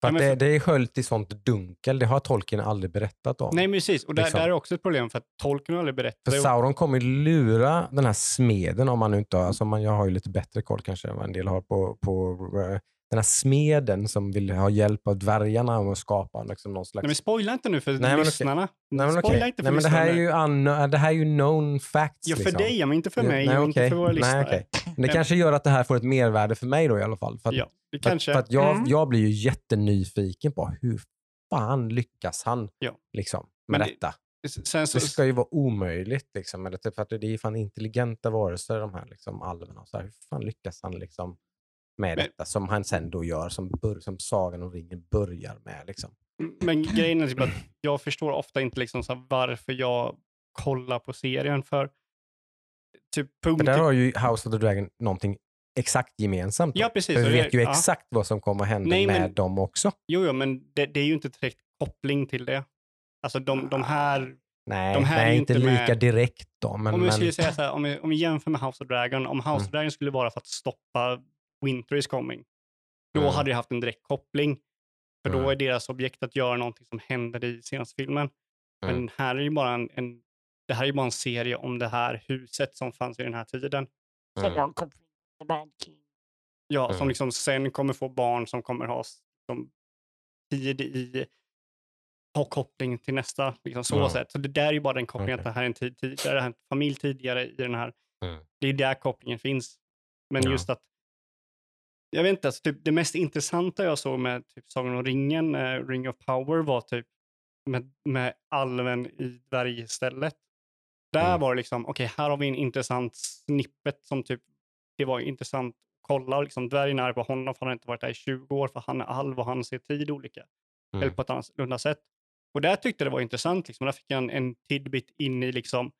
För att men det, för- det är sköljt i sånt dunkel, det har Tolkien aldrig berättat om. Nej, precis. Och där, Liksom. där är också ett problem för att Tolkien har aldrig berättat. För. Sauron kommer lura den här smeden, om man nu inte har, alltså man, jag har ju lite bättre koll kanske än vad en del har på, på eh, den här smeden som vill ha hjälp av dvärgarna om att skapa liksom någon slags... Nej, men spoila inte nu för Nej, lyssnarna. Nej, men, spoila okej. inte för Nej, men det, här är ju un, det här är ju known facts. Ja, för liksom. dig, men inte för mig nej, och inte okej. för våra lyssnare. Nej. Men det kanske gör att det här får ett mervärde för mig då i alla fall. För att, Ja, det för, kanske. för att jag, Mm. jag blir ju jättenyfiken på hur fan lyckas han Ja. liksom, med Men det- detta? Sen så, Det ska ju vara omöjligt. Liksom, eller typ, för att det är ju fan intelligenta varelser de här liksom, alverna. och Så här, hur fan lyckas han liksom, med Men- detta som han sen då gör, som, bör, som Sagan om ringen börjar med? Liksom. Men grejen är typ att jag förstår ofta inte liksom så varför jag kollar på serien. För typ punkt... där har ju House of the Dragon någonting exakt gemensamt. då. Ja, precis. För vi vet ju ja. exakt vad som kommer hända Nej, men- med dem också. Jo, jo, men det, det är ju inte direkt koppling till det. Alltså de, de här... Nej, De här är nej ju inte lika med- direkt då. Men, om vi men, säga så här, om vi, om vi jämför med House of Dragon. Om House Mm. of Dragon skulle vara för att stoppa Winter is coming. Då Mm. hade jag haft en direkt koppling. För då Mm. är deras objekt att göra någonting som händer i senaste filmen. Men Mm. här är ju bara en, en, det här är ju bara en serie om det här huset som fanns i den här tiden. Som Mm. Ja, som liksom sen kommer få barn som kommer ha som tid i ha koppling till nästa liksom så sätt. Så det där är ju bara den kopplingen Okej. att det här är en tid tidigare, det här är en familj tidigare i den här. Mm. Det är där kopplingen finns. Men just att jag vet inte, alltså, typ, det mest intressanta jag såg med typ Sagan om ringen, eh, Ring of Power, var typ med, med alven i dvärgstället. Där Mm. var det liksom, okej, här har vi en intressant snippet som typ, det var intressant att kolla. Liksom, dvärgen är på honom, för han har inte varit där i 20 år, för han är alv och han ser tid olika. Mm. Eller på ett annorlunda sätt. Och där tyckte jag det var intressant, liksom. där fick jag en, en tidbit in i liksom,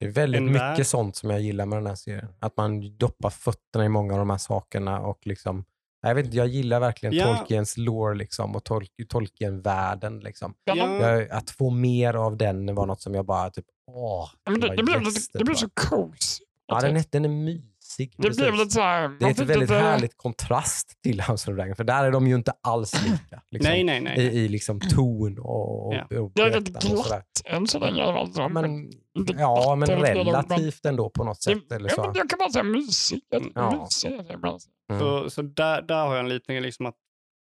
Det är väldigt en mycket värld. sånt som jag gillar med den här serien. Att man doppar fötterna i många av de här sakerna och liksom jag, vet inte, jag gillar verkligen Ja. Tolkiens lore liksom, och tolk, Tolkien-världen. Liksom. Ja, Jag, att få mer av den var något som jag bara typ, åh, det, blev det så cozy. Ja, den är, den är mysig. Det precis. blev lite så här... det är ett väldigt härligt kontrast till House of Dragon, för där är de ju inte alls lika. Liksom, nej, nej, nej. I, I liksom ton och, och, Ja. och Det är rätt glatt än så länge. Alltså. Men, ja, men relativt ändå på något sätt. Det, Eller ja, så. men jag kan bara säga mysig. Mm. Ja. Det. Mm. Så, så där, där har jag en liten liksom att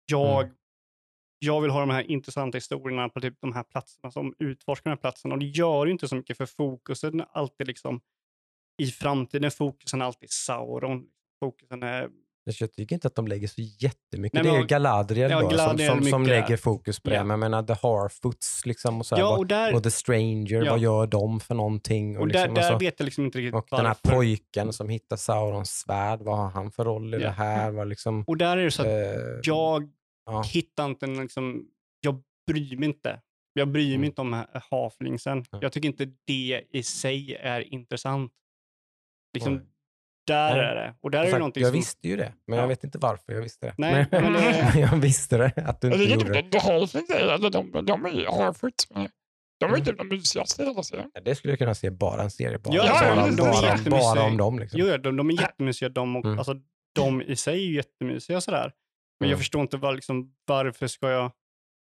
jag, jag vill ha de här intressanta historierna på typ de här platserna som utforskar de här platserna. Och det gör ju inte så mycket för fokusen är alltid liksom i framtiden. Fokusen alltid Sauron. Fokusen är, Jag tycker inte att de lägger så jättemycket. Nej, det är men- ju Galadriel Ja, då, Galadriel som, som, som lägger fokus på det. Ja. Men jag menar The Harfoots liksom och, så här, ja, och där, och The Stranger, Ja. vad gör de för någonting? Och, och där, liksom, och, där så, vet jag liksom inte riktigt och den här pojken som hittar Saurons svärd, vad har han för roll i det här? Vad liksom, Och där är det så att eh, jag ja. hittar inte en liksom, jag bryr mig inte. Jag bryr mig Mm. inte om ha- halflingsen. Mm. Jag tycker inte det i sig är intressant. Liksom, Oj. där är det. Och där är sagt, någonting jag som... visste ju det, men Ja. jag vet inte varför jag visste det. Nej, men men det- jag visste det, att du Det inte är gjorde det. inte Halfling eller de, de är Harfoot. De är Mm. inte de mysigaste i hela serien. Det skulle jag kunna se bara en serie bara, Ja, bara, ja, bara, de är bara, om dem. Liksom. Jo, ja, de, de är jättemysiga de och, Mm. alltså, de i sig är ju jättemysiga sådär. Men jag Mm. förstår inte var, liksom, varför ska jag...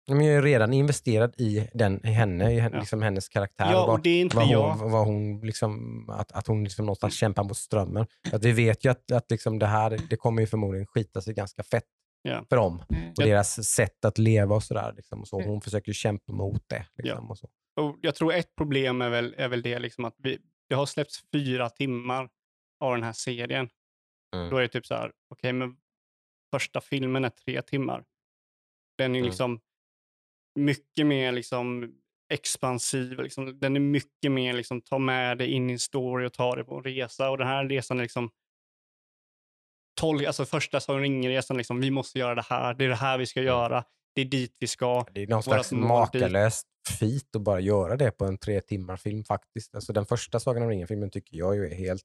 Men jag är redan investerad i, den, i henne, i henne, Ja. liksom hennes karaktär. Ja, och vad, och det är inte vad jag. hon, vad hon liksom, att, att hon liksom någonstans kämpar mot strömmen. Att vi vet ju att, att liksom det här det kommer ju förmodligen skita sig ganska fett Ja. för dem. Mm. Och deras sätt att leva och sådär. Liksom, och så. Mm. Hon försöker ju kämpa mot det. Liksom, och så. Och jag tror ett problem är väl, är väl det liksom att vi, det har släppts fyra timmar av den här serien. Mm. Då är det typ så här, okej, men första filmen är tre timmar. Den är Mm. liksom mycket mer liksom expansiv. Liksom, den är mycket mer liksom ta med dig in i en story och ta dig på en resa. Och den här resan är liksom tolv, alltså första Sagan ringen-resan, liksom, vi måste göra det här, det är det här vi ska Mm. göra, det är dit vi ska. Det är någon slags makalöst feat att bara göra det på en tre timmar film faktiskt. Alltså, den första Sagan om ringen-filmen tycker jag ju är helt...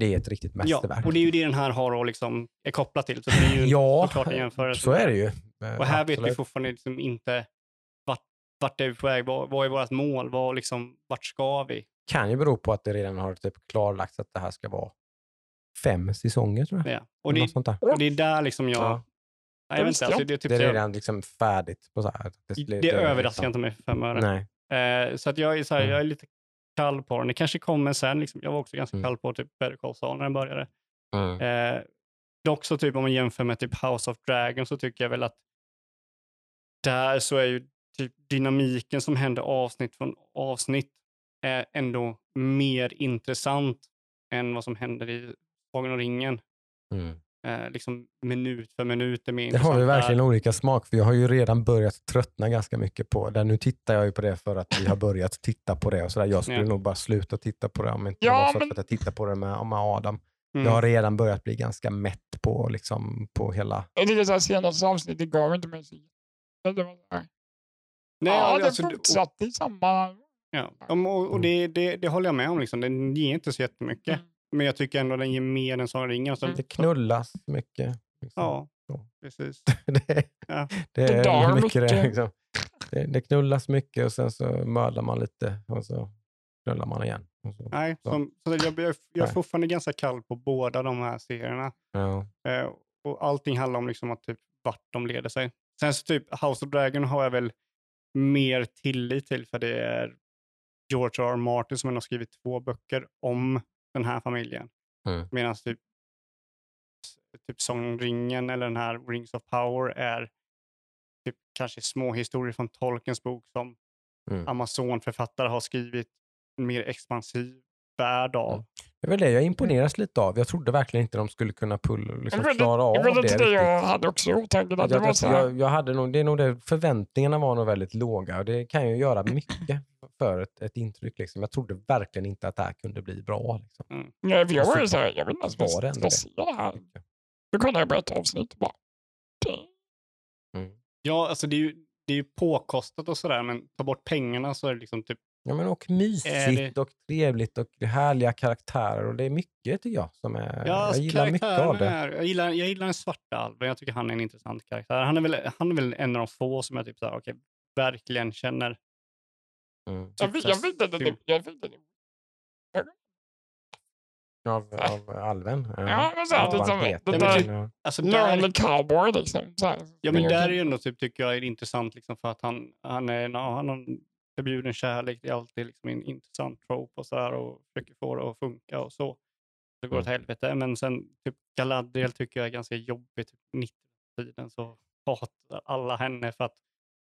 Det är ett riktigt Ja, mästerverk. och det är ju det den här har och liksom är kopplat till. Så det är ju Ja, såklart en jämförelse. så är det ju. Och här vet vi Absolut. fortfarande liksom inte vart, är vi på väg, vad, vad är vårt mål, vad, liksom, vart ska vi? kan ju bero på att det redan har typ klarlagts att det här ska vara fem säsonger tror jag. Ja. Och, det, och det är där liksom jag... Ja. Nej, jag vet inte, alltså, det är typ Det är så jag- redan liksom färdigt. På så här. det, det överraskar inte mig för fem öre. Nej. Eh, så att jag, är så här, Mm. jag är lite kall på den. Det kanske kommer sen. Liksom. Jag var också ganska Mm. kall på typ Better Call Saul när den började. Mm. Eh, dock så typ om man jämför med typ House of Dragon så tycker jag väl att där så är ju typ dynamiken som händer avsnitt från avsnitt är ändå mer intressant än vad som händer i Sagan om ringen. Mm. Eh, liksom minut för minut är mer Det intressant. har vi där. verkligen olika smak för jag har ju redan börjat tröttna ganska mycket på det. Nu tittar jag ju på det för att vi har börjat titta på det och sådär. Jag skulle Ja. nog bara sluta titta på det om inte Ja, det var så men- att jag tittar på det med, med Adam. Mm. Jag har redan börjat bli ganska mätt på, liksom, på hela... Jag tycker så här senaste avsnittet gav inte mig så det var så här. Nej, ja, det alltså, och- fortsatte i samma... Ja, och, och Mm. det, det, det håller jag med om. Liksom. Den ger inte så jättemycket. Mm. Men jag tycker ändå den ger mer än Sagan om ringen. Och så, Mm. Det knullas mycket. Liksom. Ja, precis. det, Ja. det Det är dör mycket, det, mycket. liksom. det, det knullas mycket och sen så mördar man lite och så knullar man igen. Så. Nej, Så. som, så jag, jag, jag är fortfarande ganska kall på båda de här serierna. Ja. Eh, och allting handlar om liksom att typ vart de leder sig. Sen så typ House of Dragon har jag väl mer tillit till för det är George R. R. Martin som har skrivit två böcker om den här familjen. Mm. Medan typ, typ Sångringen eller den här Rings of Power är typ kanske små historier från Tolkiens bok som Mm. Amazon-författare har skrivit mer expansiv värld av. Mm. Det är väl det jag imponeras lite av. Jag trodde verkligen inte de skulle kunna pull, liksom, vet klara av det. det riktigt. jag hade också i åtanke. att Jag, Det var jag, jag, jag hade nog, det är nog det, förväntningarna var nog väldigt låga och det kan ju göra mycket för ett, ett intryck. Liksom. Jag trodde verkligen inte att det här kunde bli bra. Liksom. nej, för jag var ju så här, jag vet inte ens det ändå det. se det här. Då kollade jag på ett avsnitt bara. Mm. Ja, alltså det är ju, det är ju påkostat och sådär, men ta bort pengarna så är det liksom typ, Ja, men och mysigt och trevligt och härliga karaktärer och det är mycket tycker jag som är... ja, alltså jag gillar mycket av det. Är, jag, gillar, jag gillar den svarta alven, jag tycker han är en intressant karaktär. Han är väl, han är väl en av de få som jag typ såhär, okej, verkligen känner. Mm. Jag jag fick den- Typ- jag fick den- Av, av alven. Ja, men så här, det som- heter, det där- men, ja. Alltså där, cowboy liksom. Så här. ja, men där är ju ändå typ, tycker jag är intressant liksom, för att han, han, är, ja, han har förbjuden kärlek, det är alltid liksom en intressant trope och så här och försöker få det att funka och så. Det går åt Mm. helvete. Men sen typ Galadriel tycker jag är ganska jobbig. Typ 90-tiden så hatar alla henne för att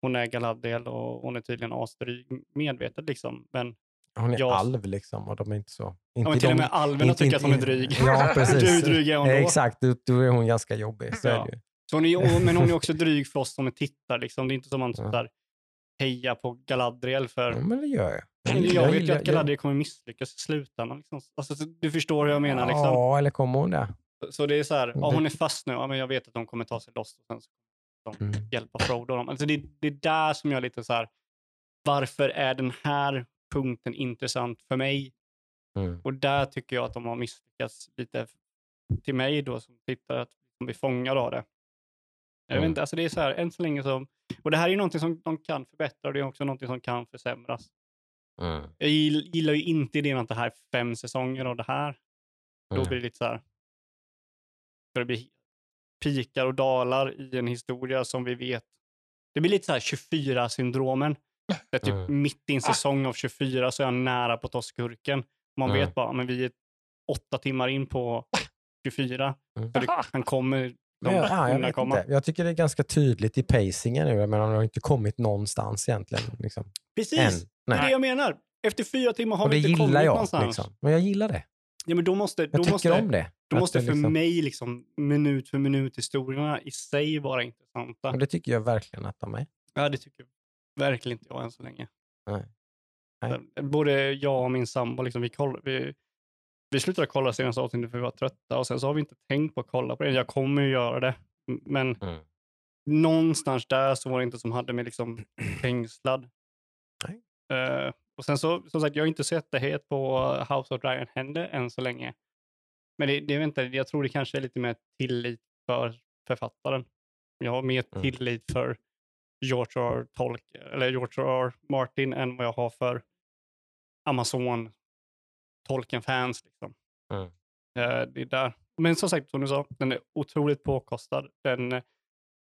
hon är Galadriel och hon är tydligen asdryg medvetet liksom. Men, Hon är Jag- alv liksom och de är inte så... ja, Inte men till och de- med alverna tycker att hon är dryg. Ja, precis. Hur dryg är hon då? Exakt, då, då är hon ganska jobbig. Så Ja. är det ju. Så hon är, men hon är också dryg för oss som tittar. Liksom. Det är inte som man Ja. ja. där, hejar på Galadriel för Ja, men det gör jag. jag, gillar- vet ju att Galadriel kommer misslyckas i slutändan. Liksom. Alltså, så du förstår hur jag menar. Liksom. Ja, eller kommer hon det? Så det är så här, ja, hon är fast nu, ja, men jag vet att de kommer ta sig loss och sen så Mm. hjälpa Frodo. dem. Alltså det, det är där som jag är lite så här, varför är den här punkten intressant för mig? Mm. Och där tycker jag att de har misslyckats lite till mig då som tittare, att de blir fångade av det. Jag vet inte, alltså det är så här, än så länge så, och det här är ju någonting som de kan förbättra och det är också någonting som kan försämras. Mm. Jag gill- gillar ju inte idén att det här är fem säsonger av det här. Då Mm. blir det lite så här, för det blir pikar och dalar i en historia som vi vet. Det blir lite så här 24-syndromen. Det är typ Mm. mitt i en säsong av 24 så är jag nära på att ta skurken. Man Mm. vet bara, men vi är åtta timmar in på 24. Mm. Så det, han kommer Jag, ja, jag, vet komma. inte. jag tycker det är ganska tydligt i pacingen nu, men han har inte kommit någonstans egentligen. Liksom. Än. Precis, det är det jag menar. Efter fyra timmar har Och vi inte kommit jag. någonstans. Liksom. Men jag gillar det. Ja, men då måste, då Jag tycker måste, om det. Då måste det för liksom, mig liksom minut för minut historierna i sig vara intressanta. Och det tycker jag verkligen att de är. Ja, det tycker verkligen inte jag än så länge. Nej. Nej. Både jag och min sambo, liksom, vi, koll, vi, vi slutade kolla senaste avsnittet för vi var trötta och sen så har vi inte tänkt på att kolla på det. Jag kommer ju göra det. Men Mm. någonstans där så var det inte som hade mig liksom fängslad. Eh, och sen så, som sagt, jag har inte sett det helt på House of Dragon heller än så länge. Men det, det inte, jag tror det kanske är lite mer tillit för författaren. Jag har mer Mm. tillit för George R. Tolk, eller George R. Martin än vad jag har för Amazon Tolkien-fans. Liksom. Mm. Eh, det är där. Men som sagt, som du sa, den är otroligt påkostad. Den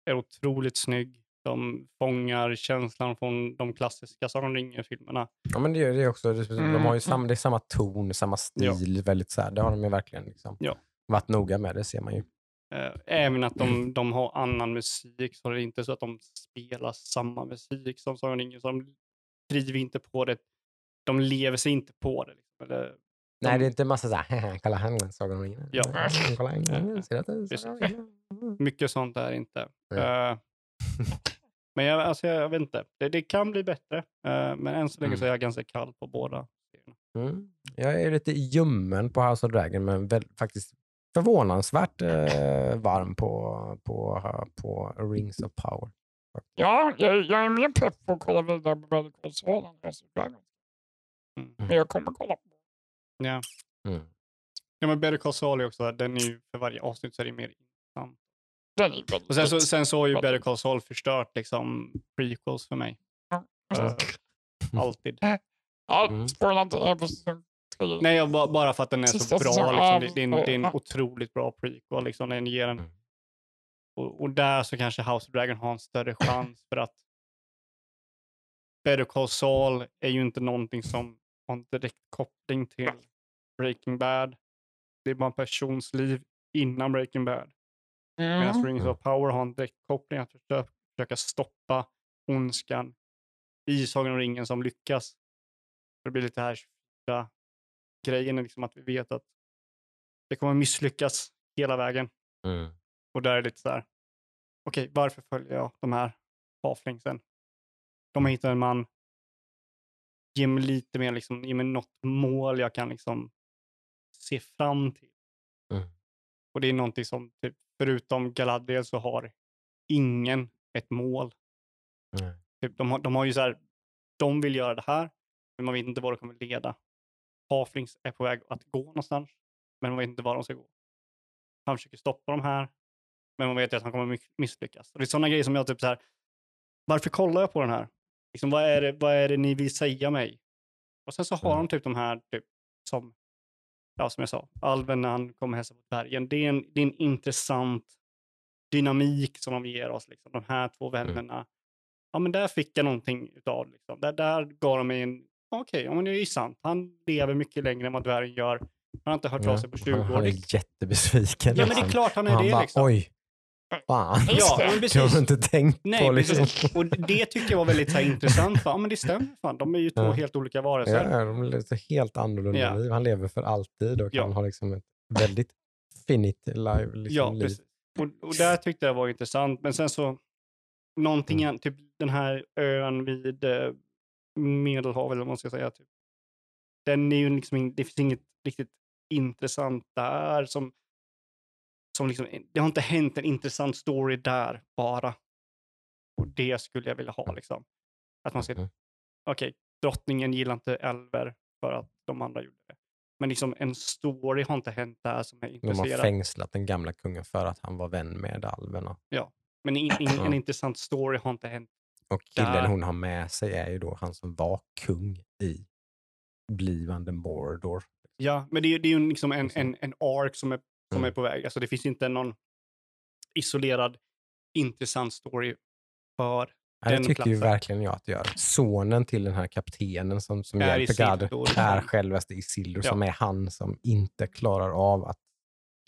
är otroligt snygg. De fångar känslan från de klassiska Sagan om ringen-filmerna. Ja, men det, är- det också, de Mm. har ju samma, det är samma ton, samma stil. Väldigt så här, det har de ju verkligen liksom, Ja. varit noga med, det ser man ju. Eh, även att de, de har annan musik, så det är inte så att de spelar samma musik som Sagan om ringen. Så de driver inte på det. De lever sig inte på det. Liksom. Eller, Nej, de- det är inte massa så här, kolla han, Sagan om ringen. Ja. Kolla han, ringen? mycket sånt är inte. Nej. Eh, men jag, alltså, jag vet inte. Det, det kan bli bättre. eh, men än så länge Mm. så är jag ganska kall på båda. Mm. Jag är lite ljummen på House of Dragon, men väl, faktiskt förvånansvärt eh, varm på, på, på Rings of Power. Ja, jag, jag är mer pepp på att kolla vidare på House of Dragon. Mm. Men jag kommer kolla på Ja. Mm. ja, men Better Call Saul är också, den är ju för varje avsnitt så är det mer intressant. Och sen så, sen så har ju. Better Call Saul förstört liksom prequels för mig. Eh, alltid. Ja, Mm. spoila inte. Nej, jag, ba- bara för att den är så bra. Liksom. Det, det, är en, det är en otroligt bra prequel. Liksom. Den ger en, Mm. och, och där så kanske House of Dragon har en större chans för att Better Call Saul är ju inte någonting som har en direkt koppling till Breaking Bad. Det är bara en persons liv innan Breaking Bad. Medan Mm. Rings of Power har en direkt koppling att försöka, försöka stoppa ondskan i Sagan om ringen som lyckas. Det blir lite här 24 grejen, är liksom att vi vet att det kommer misslyckas hela vägen. Mm. Och där är det lite så här, okej, varför följer jag de här halflingsen? De har hittat en man, ge mig lite mer, liksom, ge mig något mål jag kan liksom se fram till. Mm. Och det är någonting som, typ, förutom Galadriel så har ingen ett mål. Nej. Typ, de, har, de har ju så här, de vill göra det här, men man vet inte var det kommer leda. Halflings är på väg att gå någonstans, men man vet inte var de ska gå. Han försöker stoppa de här, men man vet ju att han kommer mi- misslyckas. Och det är sådana grejer som jag typ så här, varför kollar jag på den här? Liksom, vad, är det, vad är det ni vill säga mig? Och sen så har Mm. de typ de här, typ, som, ja, som jag sa, alven när han kommer hälsa på bergen. Det är, en, det är en intressant dynamik som de ger oss, liksom. de här två vännerna. Ja, men där fick jag någonting utav, liksom. där, där gav de mig en, okej, ja, men det är ju sant. Han lever mycket längre än vad dvärgen gör. Han har inte hört av sig på 20 han, år. han är jättebesviken. Ja, men det är liksom. klart han är han det. bara, liksom. oj, fan. Ja, men har precis. inte tänkt Nej, på. Liksom. precis. Och det tyckte jag var väldigt så här, intressant. Ja, men det stämmer fan. De är ju två Ja. helt olika varelser. Ja, de lever helt annorlunda Ja. liv. Han lever för alltid och Ja. han har liksom ett väldigt finite live, liksom, Ja, liv. Och, och där tyckte jag var intressant. Men sen så, någonting, Mm. typ den här ön vid eh, Medelhavet, eller vad man ska säga. Typ. Den är ju liksom, det finns inget riktigt intressant där. Som, som liksom, det har inte hänt en intressant story där bara. Och det skulle jag vilja ha. Liksom. Att man Mhm. okej, drottningen gillar inte älver för att de andra gjorde det. Men liksom en story har inte hänt där som är De har intresserad. fängslat den gamla kungen för att han var vän med alverna. Men in, in, en Ja. intressant story har inte hänt. Och killen Där. hon har med sig är ju då han som var kung i blivande Mordor. Ja, men det, är- det är ju liksom en, Så. en, en ark som är, som Mm. är på väg. Alltså det finns inte någon isolerad intressant story för det Den tycker ju platsen. verkligen jag att det gör. Sonen till den här kaptenen som, som Är hjälper Isildur. är självaste Isildur Ja. som är han som inte klarar av att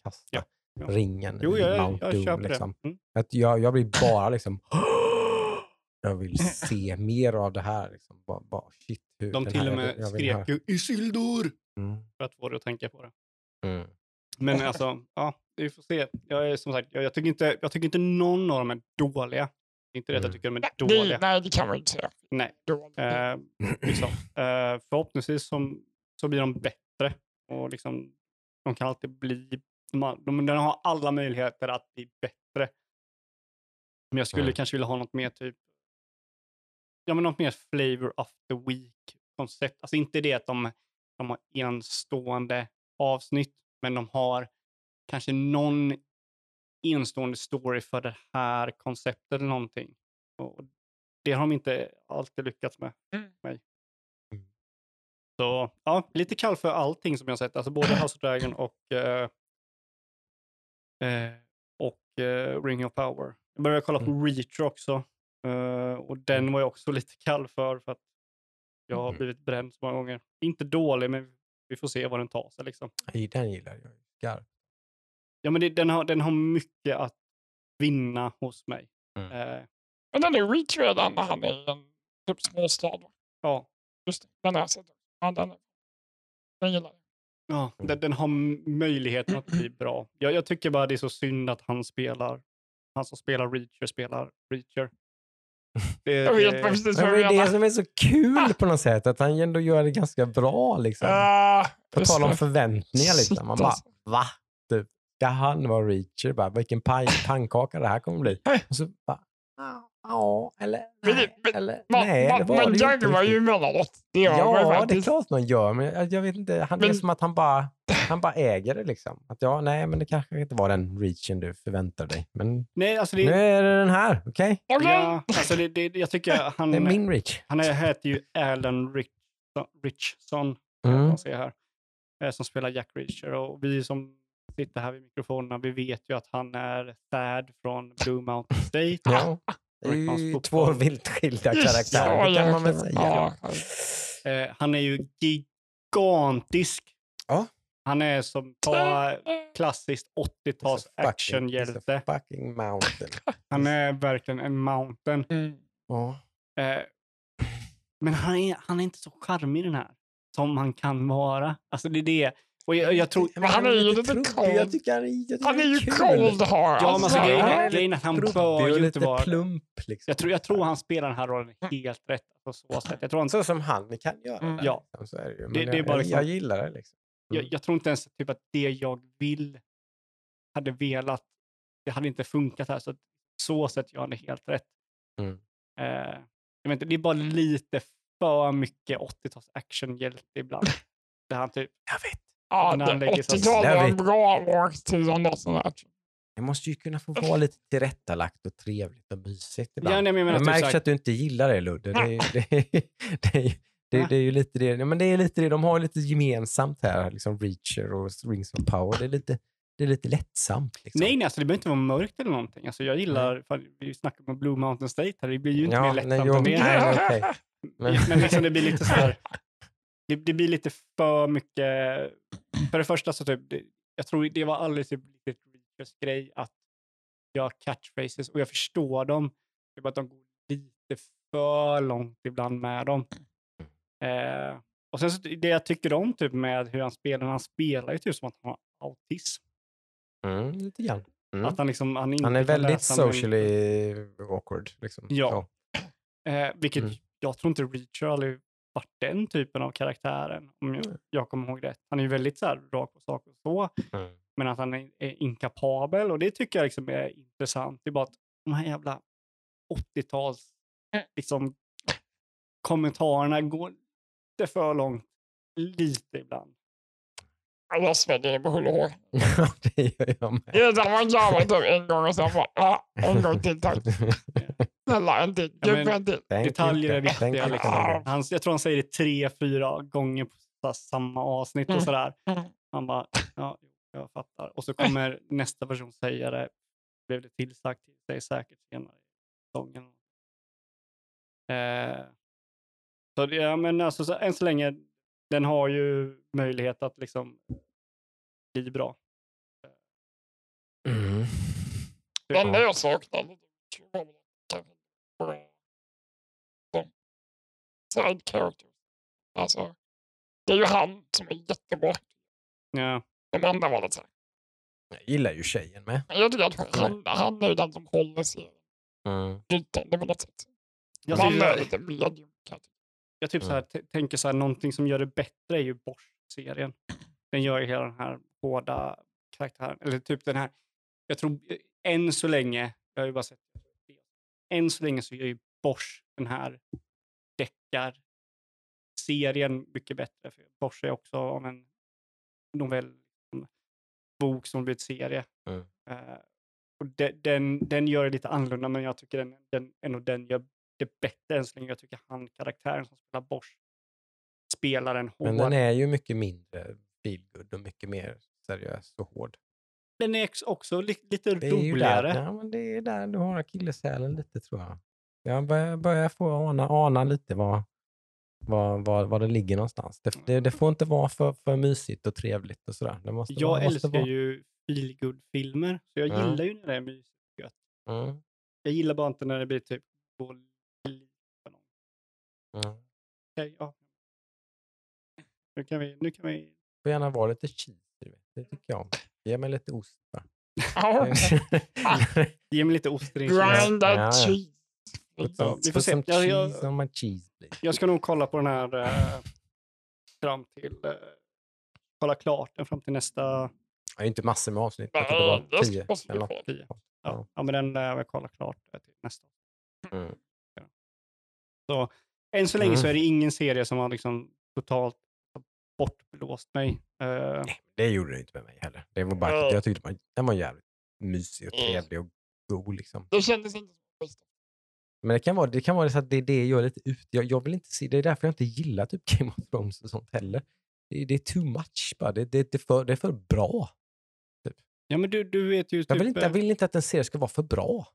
kasta Ja, ja. ringen Jo, i jag, Mount jag Doom. köper liksom. det. Mm. Att jag, jag blir bara liksom jag vill se mer av det här. Liksom. Bara, bara, shit, hur De till här, och jag med jag skrek ju Isildur Mm. för att få det att tänka på det. Mm. Men alltså, ja, vi får se. Jag är som sagt, jag, jag, tycker, inte, jag tycker inte någon av dem är dåliga. Det är inte det att jag Mm. tycker de är Det, dåliga. nej, det kan man inte säga. Nej. Eh, liksom. eh, förhoppningsvis som, så blir de bättre. Och liksom, de kan alltid bli... De har, de, de har alla möjligheter att bli bättre. Men jag skulle Mm. kanske vilja ha något mer typ... Ja, men något mer flavor of the week-koncept. Alltså inte det att de, de har enstående avsnitt, men de har kanske någon enstående story för det här konceptet eller någonting. Och det har de inte alltid lyckats med. Mm. Mig. Mm. Så ja, lite kall för allting som jag sett. Alltså både House of Dragon och, eh, eh, och eh, Ring of Power. Jag började kolla på Reacher också. eh, och den var jag också lite kall för. för att jag har Mm. blivit bränd så många gånger. Inte dålig, men vi får se vad den tar sig. Liksom. Nej, Den gillar jag. Skarp. Ja, men det, den, har, den har mycket att vinna hos mig. Mm. Eh, Men den är Reach redan när han är i en typ småstad. ja, Just det, den har jag sett. Ja, den, den gillar jag. Ja, Mm. den, den har möjligheten att bli bra. Jag, jag tycker bara det är så synd att han spelar, han som spelar Reacher spelar Reacher. Det, Jag vet det- precis Men vad det du är det menar. som är så kul på något sätt, att han ändå gör det ganska bra. Liksom. Ah, På tal om det. förväntningar. Liksom. Man bara, alltså. va? Typ, ska han vara Reacher? Bara, vilken pannkaka det här kommer bli. Och så bara, ja, ja, eller Men nej, men- eller Ma- nej. ma- det var man inte garvar ju emellanåt. Det gör man ju Ja, det är faktiskt. klart man gör, men jag, jag vet inte. Han, det är Men- som att han bara, han bara äger det. liksom. Att ja, nej, men det kanske inte var den reachen du förväntar dig. Men Nej, alltså nu det, är det den här, okej? Okej. ja, alltså det, det, jag tycker han, Det är min reach. han är, heter ju Alan Rich, Richson, Mm. man här, eh, som spelar Jack Reacher. Och vi som sitter här vid mikrofonerna, vi vet ju att han är Thad från Blue Mountain State. Ja. Det är ju två vilt skilda karaktärer, det kan man väl säga. Ja. Eh, han är ju gigantisk. Ja. Han är som ta klassiskt 80-tals It's a fucking- actionhjälte. fucking mountain. Han är verkligen en mountain. Mm. Ja. Eh, men han är, han är inte så charmig den här. Som han kan vara. Alltså det är det. Och jag, jag tror... Men han är ju lite cold. Jag tycker han är, jag ju cold hard. Ja, men alltså, grejen, är- att han bör ju inte vara... plump. Liksom. Jag tror, jag tror han spelar den här rollen helt rätt på så sätt. Jag tror, han, Så som han kan göra. Mm. där, Ja. liksom, Så är det, ju. Men Det- det är jag, bara jag, liksom- jag gillar det. Liksom. jag, jag tror inte ens typ att det jag vill hade velat, det hade inte funkat här. Så så sätt gör han det helt rätt. Mm. Eh, jag vet inte, det är bara lite för mycket 80-tals actionhjälte ibland. Där han typ, Jag vet. Ja, när han det- lägger sig- 80-talet var en bra årtionde. sån där. Det måste ju kunna få vara lite tillrättalagt och trevligt och mysigt ibland. ja, nej, men jag menar det typ märks att du inte gillar det Ludde. Det, är- det, är- det, är- det, det är ju lite det. Ja, men det är lite det. De har lite gemensamt här, liksom Reacher och Rings of Power. Det är lite, det är lite lättsamt. Liksom. Nej, nej, alltså det behöver inte vara mörkt eller någonting. Alltså jag gillar, fan, vi snackar om Blue Mountain State här, det blir ju inte ja, mer lättsamt nej, det. nej, okej. Men- Men liksom det blir lite så här, det, det blir lite för mycket, för det första så typ, det, jag tror det var aldrig typ lite Reachers grej att göra catchphrases och jag förstår dem, det är bara att de går lite för långt ibland med dem. Eh, och sen så, det jag tycker om typ med hur han spelar, han spelar ju typ som att han har autism. Mm, lite grann. Mm. Att han liksom, han inte Han är väldigt socially awkward. Liksom. Ja. Eh, vilket Mm. jag tror inte Reacher aldrig varit den typen av karaktären, om jag, Mm. jag kommer ihåg rätt. Han är ju väldigt så här, rak på sak och så, Mm. men att han är, är inkapabel och det tycker jag liksom är intressant. Det är bara att de här jävla 80-tals, Mm. liksom kommentarerna går lite för långt. Lite ibland. Jag svänger på hull och hår. Ja, det gör jag med. Det där det typ en gång och sen bara, ja, en gång till tack. Snälla en till, Ja, men- Detaljer är viktiga. Liksom. Han, jag tror han säger det tre, fyra gånger på samma avsnitt och Mm. sådär. Mm. Han bara, ja, jag fattar. Och så kommer nästa person säga det. Blev det tillsagt till sig säkert senare i säsongen. Eh, så det, ja, men alltså, så, än så länge, den har ju möjlighet att liksom bli bra. Mm. Det enda jag saknar lite var väl kanske bra som side characters. Alltså, det är ju han som är jättebra. Ja, De andra var lite så här. Jag gillar ju tjejen med. Men jag tycker att han, han är ju den som håller serien Mm. flytande på något sätt. jag, tycker, är jag, lite medium. jag typ så här, t- tänker så här, någonting som gör det bättre är ju Bosch-serien. Den gör ju hela den här hårda karaktären, eller typ den här, jag tror eh, än så länge, jag har ju bara sett än så länge så gör ju Bosch den här deckar-serien mycket bättre. För Bosch är också av en novell, en bok som blivit serie. Mm. Eh, och de, den, den gör det lite annorlunda, men jag tycker den, den, ändå den gör det bättre än så länge. Jag tycker han, karaktären som spelar Bosch, spelar en hård. Men den är ju mycket mindre feelgood och mycket mer seriös och hård. Den är också li, lite Det roligare. där, ja, men det är där du har akilleshälen lite tror jag. Jag börjar, börjar få ana, ana lite var, var, var, var det ligger någonstans. Det, det, det får inte vara för, för mysigt och trevligt och sådär. Det måste Jag vara, måste älskar vara. ju feelgood-filmer, så jag Mm. gillar ju när det är mysigt och gött. Mm, Jag gillar bara inte när det blir typ långt. mm. Okej, ja. Nu kan vi, nu kan vi får gärna vara lite cheesy. Det tycker jag om. Ge mig lite ost bara. Ja, ge mig lite ost. Grinded Ja, ja. cheese. Ja, vi får se. Jag- jag-. Jag ska nog kolla på den här eh, fram till, eh, kolla klart den fram till nästa, Jag har ju inte massor med avsnitt. Jag tror det var tio. eller något. tio. Ja. Ja, ja men den lär jag kolla klart eh, till nästa. Mm. Så än så länge så Mm. är det ingen serie som har liksom totalt bortblåst mig. Eh, Det gjorde det inte med mig heller. Det var bara, Nej. jag tyckte var- den var jävligt mysig och Mm. trevlig och god. Liksom. Det kändes inte som. Men det kan vara, det kan vara så att det är det jag är lite ut. Jag, jag vill inte se, det är därför jag inte gillar typ Game of Thrones och sånt heller. Det, är- det är too much bara. Det, det, det, är för, det är för bra. ja men du, du vet ju typ... Jag vill, inte, eh, jag vill inte att en serie ska vara för bra.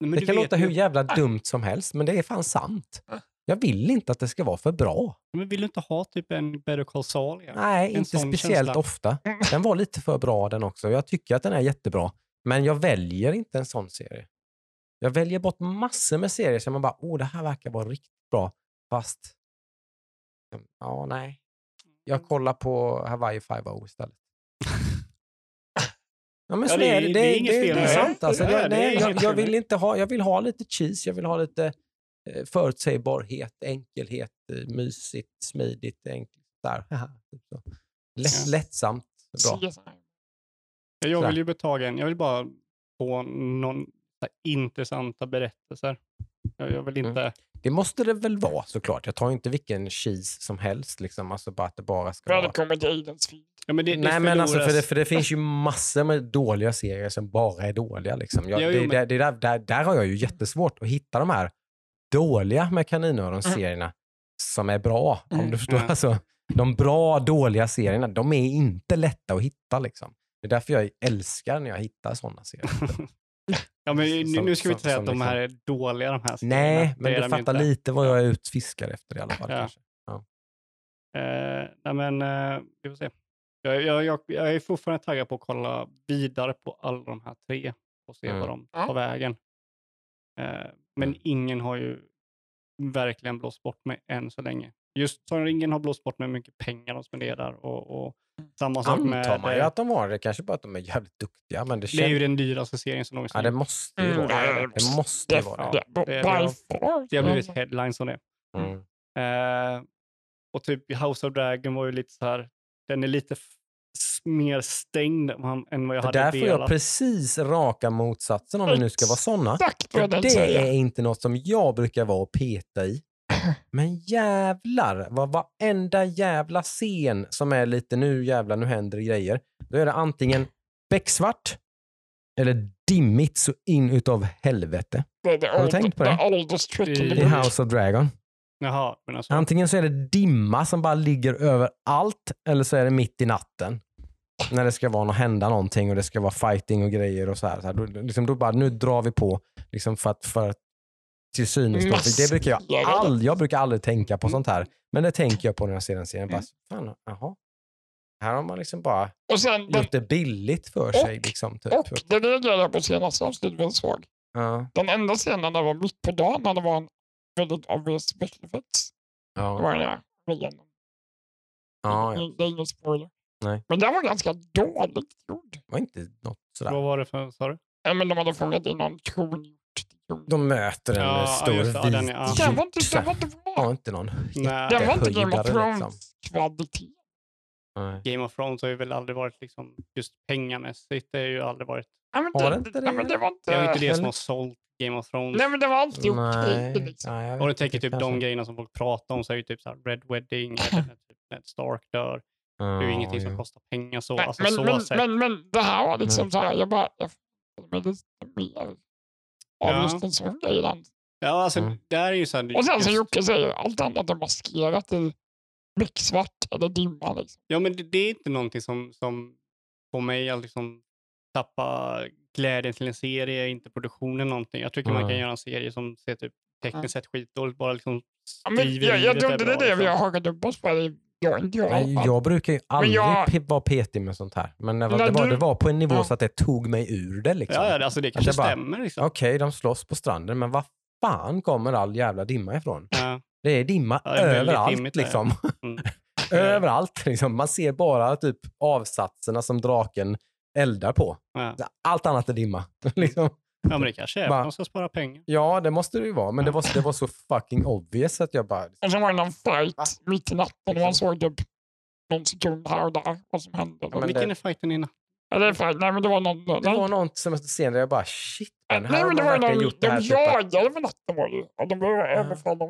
det kan låta ju- hur jävla dumt som helst, men det är fan sant. Jag vill inte att det ska vara för bra. Men vill du inte ha typ en Better Call Saul? igen? Nej, En inte speciellt känsla. ofta. Den var lite för bra den också. Jag tycker att den är jättebra. Men jag väljer inte en sån serie. Jag väljer bort massor med serier som man bara, åh, det här verkar vara riktigt bra. Fast, ja, nej. Jag kollar på Hawaii 5 istället. Ja, men Ja, det är- det, det är inget det, fel det är sant. Alltså. Ja, Jag, det nej, vill inte ha, jag vill ha lite cheese, jag vill ha lite förutsägbarhet, enkelhet, eh, mysigt, smidigt, enkelt. Där. Typ så. Lätt. Lättsamt, bra. Jag vill ju betaga en, jag vill bara få någon intressanta berättelser. Jag, jag vill Mm. inte... Det måste det väl vara såklart. Jag tar inte vilken cheese som helst, liksom. alltså bara att det bara ska vara... Välkommen till Aidens feed. Ja, men det, det Nej, men alltså, för, det, för det finns ju massor med dåliga serier som bara är dåliga. Liksom. Jag, Jo, det, jo, men- det, det där, där, där har jag ju jättesvårt att hitta de här dåliga med kaninöron-serierna som är bra. Om Mm. du förstår. Ja. Alltså, de bra, dåliga serierna, de är inte lätta att hitta. Liksom. Det är därför jag älskar när jag hittar sådana serier. Ja, men nu, som- nu ska vi inte säga som att de liksom- här är dåliga de här serierna. Nej, men du fattar inte. lite vad jag är utfiskar efter i alla fall. Ja. Eh, nej, men eh, vi får se. Jag, jag, jag, jag är fortfarande taggad på att kolla vidare på alla de här tre och se Mm. vad de tar vägen. Eh, men Mm. ingen har ju verkligen blåst bort mig än så länge. Just som ingen har blåst bort mig mycket pengar de spenderar och, och samma sak med... Antar man ju att de har det. Kanske bara att de är jävligt duktiga. Men det, det är ju känns... den dyraste serien som någonsin ja, det gjorts. måste ju Mm, vara det. det måste- ju det- vara det. Ja, det- har-. Det har blivit headlines om det. Mm. Eh, och typ House of Dragon var ju lite så här, den är lite mer stängd än vad- jag För hade där får jag velat. precis raka motsatsen om vi nu ska vara sådana. Det är inte något som jag brukar vara och peta i. Men jävlar, vad varenda jävla scen som är lite nu jävlar, nu händer grejer. Då är det antingen becksvart eller dimmigt så in utav helvete. Det Har du tänkt på det? I-. House of Dragon. Jaha, men alltså, Antingen så är det dimma som bara ligger över allt eller så är det mitt i natten. När det ska vara nå- hända någonting och det ska vara fighting och grejer och så här. Så här då, liksom, då bara, nu drar vi på liksom för att, för att till synes. Då, det brukar jag, all, jag brukar aldrig tänka på sånt här. Men det tänker jag på när jag ser den serien. Bara, fan, jaha. Här har man liksom bara Och sen den, gjort det billigt för sig. Liksom, typ. och det reagerade jag på senaste avsnittet vi såg. Ja, Den enda scenen där det var mitt på dagen när det var en väldigt obvious special effects. Det ja, var den igen. ja, ja. Det är ingen spoiler. Nej. Men den var ganska dåligt gjord. Det var inte något sådär. vad var det för, sa du? Ja, men de hade fångat in någon kron. De möter en Ja, ja, stor just det. Ja, vit den ja. Den var inte, den var inte Ja, bra. inte någon. Den var inte Game of liksom. Thrones-kvalitet. Nej. Game of Thrones har ju väl aldrig varit liksom, just pengamässigt. Det har ju aldrig varit, Ja, men Har det, det inte nej, det? men det var inte... det är ju inte det som har sålt Game of Thrones. Nej, men det var alltid Nej, okej. liksom. nej, jag Och du tänker typ de kanske. grejerna som folk pratar om så är ju typ så här Red Wedding eller när typ Ned Stark dör. Det är ju ingenting som kostar pengar så. Nej, alltså, men, så men, sett. men, men det här var liksom så här, jag bara... Jag fattade mig lite mer av Ja. grej. Ja, alltså Mm. det är ju så här, Och sen som Jocke säger, allt annat är maskerat i becksvart eller dimma. Liksom. Ja, men det, det är inte någonting som, som får mig att liksom tappa glädjen till en serie, inte produktionen någonting. Jag tycker man kan Mm. göra en serie som ser typ tekniskt sett skitdåligt, bara liksom Ja, men jag, jag tror inte det är det vi bra, har liksom. hakat upp oss på. Det Jag, jag, i Nej, jag brukar ju aldrig jag- pe- vara petig med sånt här. Men det var, När det var, du- det var på en nivå Ja. så att det tog mig ur det. Liksom. Ja, ja, alltså det kanske bara- stämmer. Liksom. Okej, de slåss på stranden, men vad fan kommer all jävla dimma ifrån? Ja. Det är dimma Ja, det är överallt. dimmigt liksom. Mm. överallt. Liksom. Man ser bara typ avsatserna som draken eldar på. Ja. Allt annat är dimma. liksom. Ja, men det kanske är Bara- för att de ska spara pengar. Ja, det måste det ju vara. Men det var, det var så fucking obvious att jag bara... Och så var det någon fight Va? mitt i natten och man såg typ någon sekund här och där vad som hände. Ja, Vilken det- är fighten innan? Eller fight, nej men det var någon... Det nej, var något som scen där jag bara shit man, här nej men det var någon, gjort det de här. Typ att, jagade med natten var det ju. Och de blev överfallna.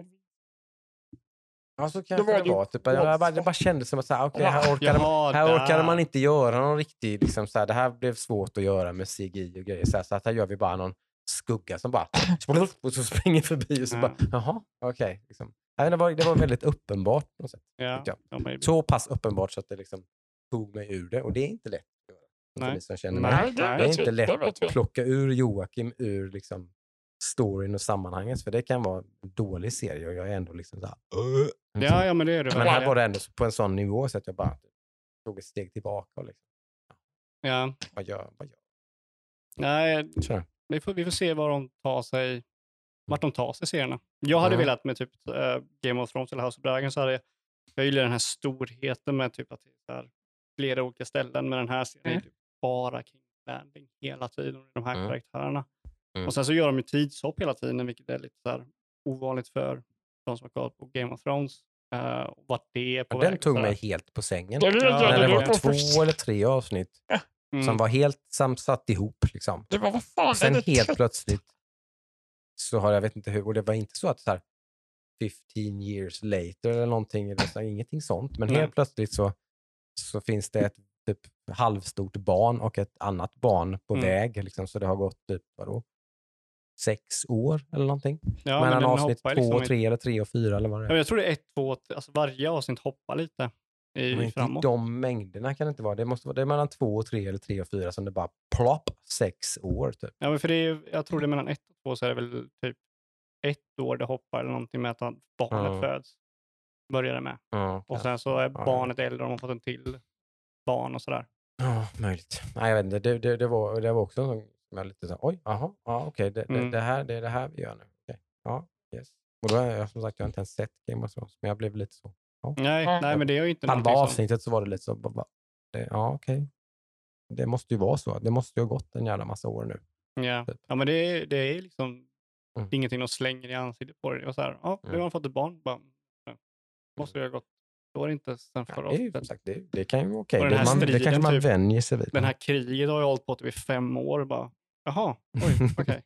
Ja, så kanske var det var. Typ, jag bara, det bara kändes som att så här, okej, här, orkade, man- här orkade man inte göra någon riktig, liksom, så här, det här blev svårt att göra med CGI och grejer. Så, här, så här gör vi bara någon skugga som bara och så springer förbi och så Ja. bara, jaha, okej. liksom. Nej, det, var, det var väldigt uppenbart. På något sätt. Men- Så pass uppenbart så att det liksom tog mig ur det och det är inte lätt att göra. För Nej. som känner mig. Nej, det Det Det är inte lätt Det att plocka ur Joakim ur liksom storyn och sammanhanget. För det kan vara en dålig serie och jag är ändå liksom så här! Ja, ja, men det är det Men här var det ändå på en sån nivå så att jag bara tog ett steg tillbaka. Och liksom, Ja. vad gör, vad gör? Nej, Kör. vi får, vi får se var de tar sig, vart de tar sig serierna. Jag hade Ja. velat med typ eh, Game of Thrones eller House of Dragon så hade jag, jag gillar den här storheten med typ att det är flera olika ställen. Men den här serien är Mm. typ bara King Landing hela tiden. De här Mm. karaktärerna. Mm. Och sen så gör de ju tidshopp hela tiden, vilket är lite så här ovanligt för de som har kollat på Game of Thrones. Uh, och vart det är på Och den väg och tog mig helt på sängen. Ja, det var två eller tre avsnitt Mm. som var helt samsatt ihop. Liksom. Det var vad fan är Sen det helt trött? plötsligt så har jag vet inte hur, och det var inte så att så här 15 years later eller någonting, eller så, ingenting sånt. Men Nej. helt plötsligt så, så finns det ett typ halvstort barn och ett annat barn på Mm. väg. Liksom, så det har gått typ, vadå? Sex år eller någonting. ja, Mellan den avsnitt två liksom och tre eller tre och fyra eller vad det är. men jag tror det är ett, två, tre- alltså varje avsnitt hoppar lite i, Men framåt. de mängderna kan det inte vara. Det måste vara det är mellan två och tre eller tre och fyra som det bara plopp, sex år typ. Ja, men för det är, jag tror det är mellan ett och två så är det väl typ ett år det hoppar eller någonting med att barnet Ja. föds. Börjar det med. Ja, Och sen så är barnet äldre och de har fått en till barn och sådär. Ja, möjligt. Nej, jag vet inte. Det, det, det, var, det var också en sån som jag lite så här, oj, jaha, ja, okej, det, det, Mm. det, här, det är det här vi gör nu. Okej, Ja, yes. Och då har jag som sagt jag har inte ens sett Game of Thrones, men jag blev lite så. Nej, Ja. nej men det är ju inte Halva avsnittet så var det lite så, bara, det, ja okej. Det måste ju vara så. Det måste ju ha gått en jävla massa år nu. Ja. typ. ja, men det är, det är liksom Mm. ingenting de slänger i ansiktet på dig. Och så här, ja, nu Mm. har han fått ett barn. Bara, ja. Måste ju ha gått Då är det inte sen Ja, förra det, avsnittet. som sagt, det, det kan ju vara okej. Den Det, man, det kanske man typ, vänjer sig vid. Den här kriget har ju hållit på typ i fem år. Bara, Jaha, oj, okej.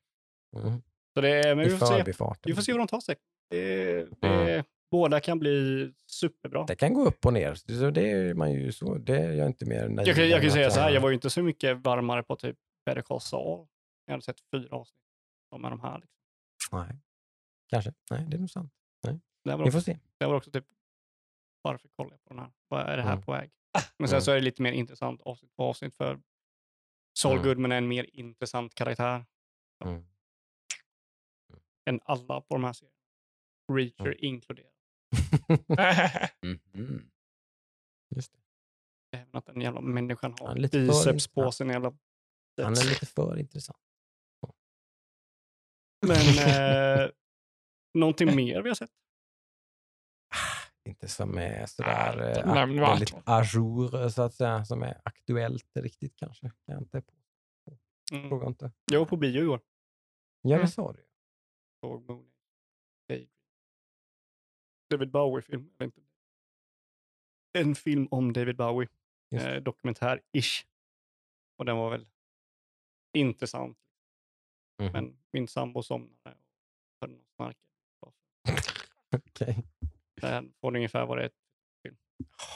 Mm. Så det är, men vi får, se, vi får se hur de tar sig. Det, det, Båda kan bli superbra. Det kan gå upp och ner. Så det är man ju så. Det är jag inte mer naiv Jag kan, jag kan säga så här, jag var ju inte så mycket varmare på typ Better Call Saul. Jag hade sett fyra avsnitt är de här. Liksom. Nej, kanske. Nej, det är nog sant. Det, var också, får se. det var också typ, varför kollar jag på den här? Vad är det här Mm. på väg? Men sen Mm. så är det lite mer intressant avsnitt på avsnitt för Saul Mm. Goodman är en mer intressant karaktär Mm. än alla på de här serierna. Reacher Mm. inkluderat. Mhm. Just det. Även att den jävla människan Han har är lite för biceps på intressant. sin jävla... Han är lite för intressant. Men eh, någonting mer vi har sett? Inte som är sådär Nej, eh, nämnvärt. väldigt ajour så att säga, som är aktuellt riktigt kanske. Kan jag inte Mm. fråga inte. Jag var på bio igår. Ja, det Mm. sa du. Såg Moon. David Bowie-film. En film om David Bowie. Eh, Dokumentär-ish. Och den var väl intressant. Mhm. Men min sambo somnade och hörde någon snarka. Okej. Den får ungefär vad det är.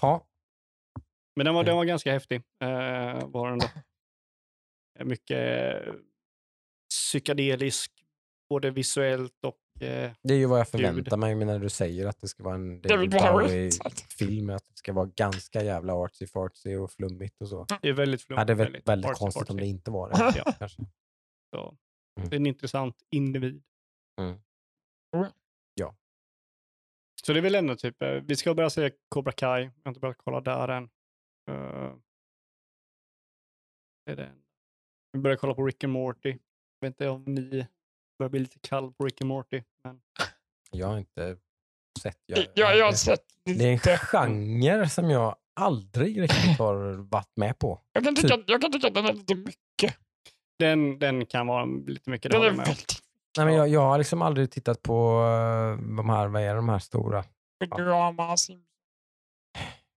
Ha. Men den var, den var ganska häftig. Eh, var den då. Eh, Mycket psykedelisk, både visuellt och... Eh, Det är ju vad jag Ljud. förväntar mig när du säger att det ska vara en David. Bowie-film. Att det ska vara ganska jävla artsy-fartsy och flummigt och så. det är väldigt Ja, flummigt. det är väl väldigt artsy konstigt om det inte var det. Ja. Kanske. Så, Mm. Det är en intressant individ. Mm. Ja. Så det är väl ändå typ, eh, vi ska börja se Cobra Kai. Jag har inte börjat kolla där än. Det är det. Vi börjar kolla på Rick and Morty. Jag vet inte om ni börjar bli lite kall på Rick and Morty. Men Jag har inte sett. Jag, jag har sett det är en genre som jag aldrig riktigt har varit med på. Jag kan, tycka, jag kan tycka att den är lite mycket. den, den kan vara lite mycket. det Den är jag väldigt Nej, men jag, jag har liksom aldrig tittat på eh, de här, vad är de här stora? drama, Simpsons,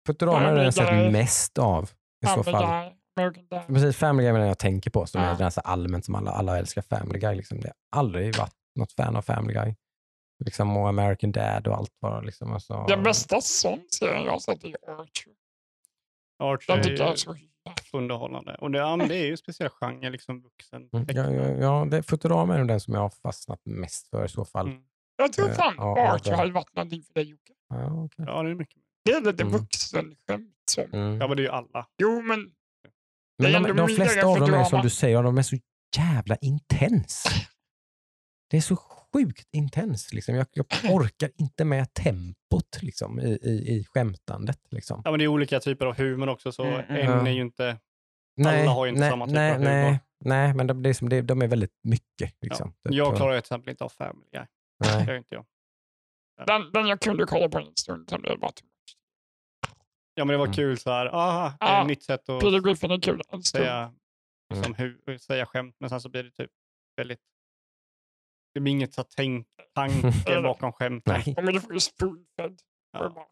Futurama är den jag sett mest av i så fall. Precis, Family Guy är den jag tänker på som Ja. är den här allmänt som alla, alla älskar Family Guy. Liksom. Det har aldrig varit något fan av Family Guy. Liksom, och American Dad och allt vad liksom. Och så, Den bästa sån serien jag har sett är Archer. Archer Den tycker jag är är så underhållande. Och det, ja, det är ju en speciell genre, liksom vuxen. Mm, ja, ja, ja, det, Futurama är nog den som jag har fastnat mest för i så fall. Mm. Jag tror Eh, fan ja, ja, Archer den. hade varit någonting för dig Jocke. Ja, okej. Ja, det är mycket. Det är lite Mm. vuxenskämt. Som. mm. Ja, men det är ju alla. Jo, men Men det är de, de mer flesta av dem är som du säger, de är så jävla intens. Det är så sjukt intens. Liksom. Jag, jag orkar inte med tempot liksom, i, i, i skämtandet. Liksom. Ja, men det är olika typer av humor också, så Mm, mm. en Ja. är ju inte... Nej, har ju inte nej, samma typ nej, av humor. nej, nej, men de, det är som, det, de är väldigt mycket. Liksom. Typ, Jag klarar ju till exempel inte av Family Guy. Det nej. gör inte jag. den, den jag kunde kolla på en stund, sen blev det bara. Ja, men det var Mm. kul så här. Aha, det är Ja. ett nytt sätt att Peter Griffin är kul säga, liksom, hu- säga skämt, men sen så blir det typ väldigt... Det blir inget så här tänk, tanke bakom skämten. Och men du får ju spoonfed. Ja.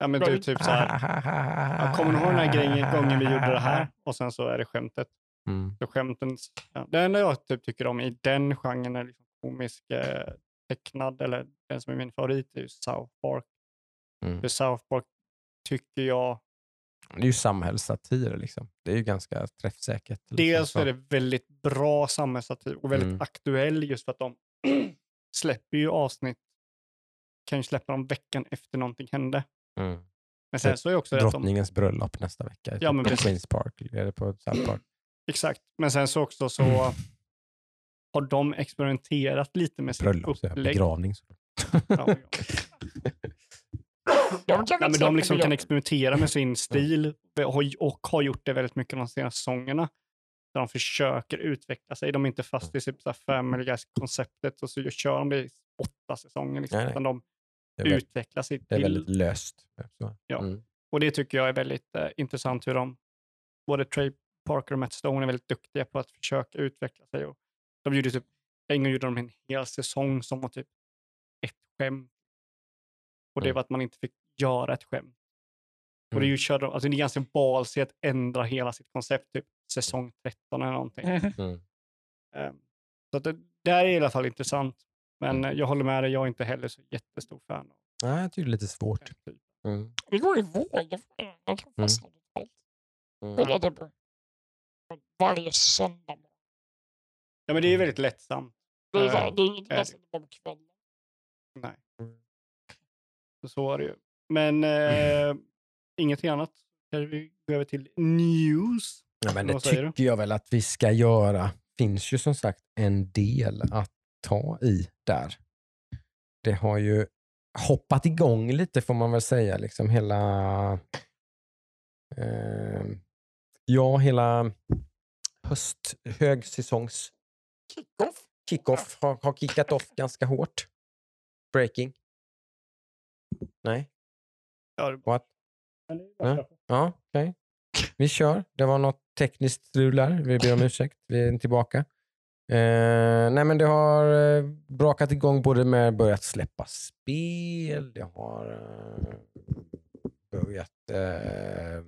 Ja, men typ, typ så här. Ja, Ja, kommer du ihåg den här grejen, gången vi gjorde det här? Och sen så är det skämtet. Mm. Så skämtens, ja. Det enda jag typ tycker om i den genren är liksom komisk eh, tecknad, eller den som är min favorit, är ju South Park. Mm. För South Park tycker jag, Det är ju samhällssatir. Liksom. Det är ju ganska träffsäkert. Liksom, dels så. är det väldigt bra samhällssatir och väldigt Mm. aktuell just för att de släpper ju avsnitt, kan ju släppa dem veckan efter någonting hände. Mm. Men sen så är också det att de, Drottningens bröllop nästa vecka. Ja, men på precis. Queens Park. Det på South Park? exakt, men sen så också så Mm. har de experimenterat lite med sitt Bröllop, så jag, upplägg. begravning. Så. Ja, ja. De kan Nej, väl men de liksom kan experimentera med sin stil och har- och har gjort det väldigt mycket de senaste säsongerna. Där de försöker utveckla sig. De är inte fast i typ Family Guys-konceptet och så kör de det i åtta säsonger. Liksom, Nej, nej. utan de väldigt, utvecklar sig det är till... väldigt löst. Så. Ja. Mm. Och det tycker jag är väldigt eh, intressant hur de, både Trey Parker och Matt Stone är väldigt duktiga på att försöka utveckla sig. Och de gjorde typ, en gång gjorde de en hel säsong som var typ ett skämt. Och det Mm. var att man inte fick göra ett skämt. Och det är ju kör, de- alltså det är ganska balsy att ändra hela sitt koncept, typ säsong 13 eller någonting. Mhm. Mm. Ehm, Så att det, här är i alla fall intressant. Men jag håller med dig, jag är inte heller så jättestor fan av Nej, jag tycker det är lite svårt. den typen. Mm. Det går i vågor. Jag kan Mm. fastna. Mm. Kolla det på varje söndag. Ja, men det är ju väldigt lättsamt. Det är, Eh, här, det är inget läsande på kvällen. Nej. Mm. Så, så är det ju. Men eh, ingenting annat. Kan vi gå över till news? Ja, men det säger du? tycker jag väl att vi ska göra. finns ju som sagt en del att ta i där. Det har ju hoppat igång lite får man väl säga. Liksom hela eh, ja, hela höst, högsäsongs Kickoff. kickoff har, har kickat off ganska hårt. Breaking. Nej, Ja, det- what? Ja. okej. Vi kör. Det var något tekniskt strul där. Vi ber om ursäkt. Vi är tillbaka. Eh, nej men det har eh, brakat igång både med börjat släppa spel, det har eh, börjat, eh,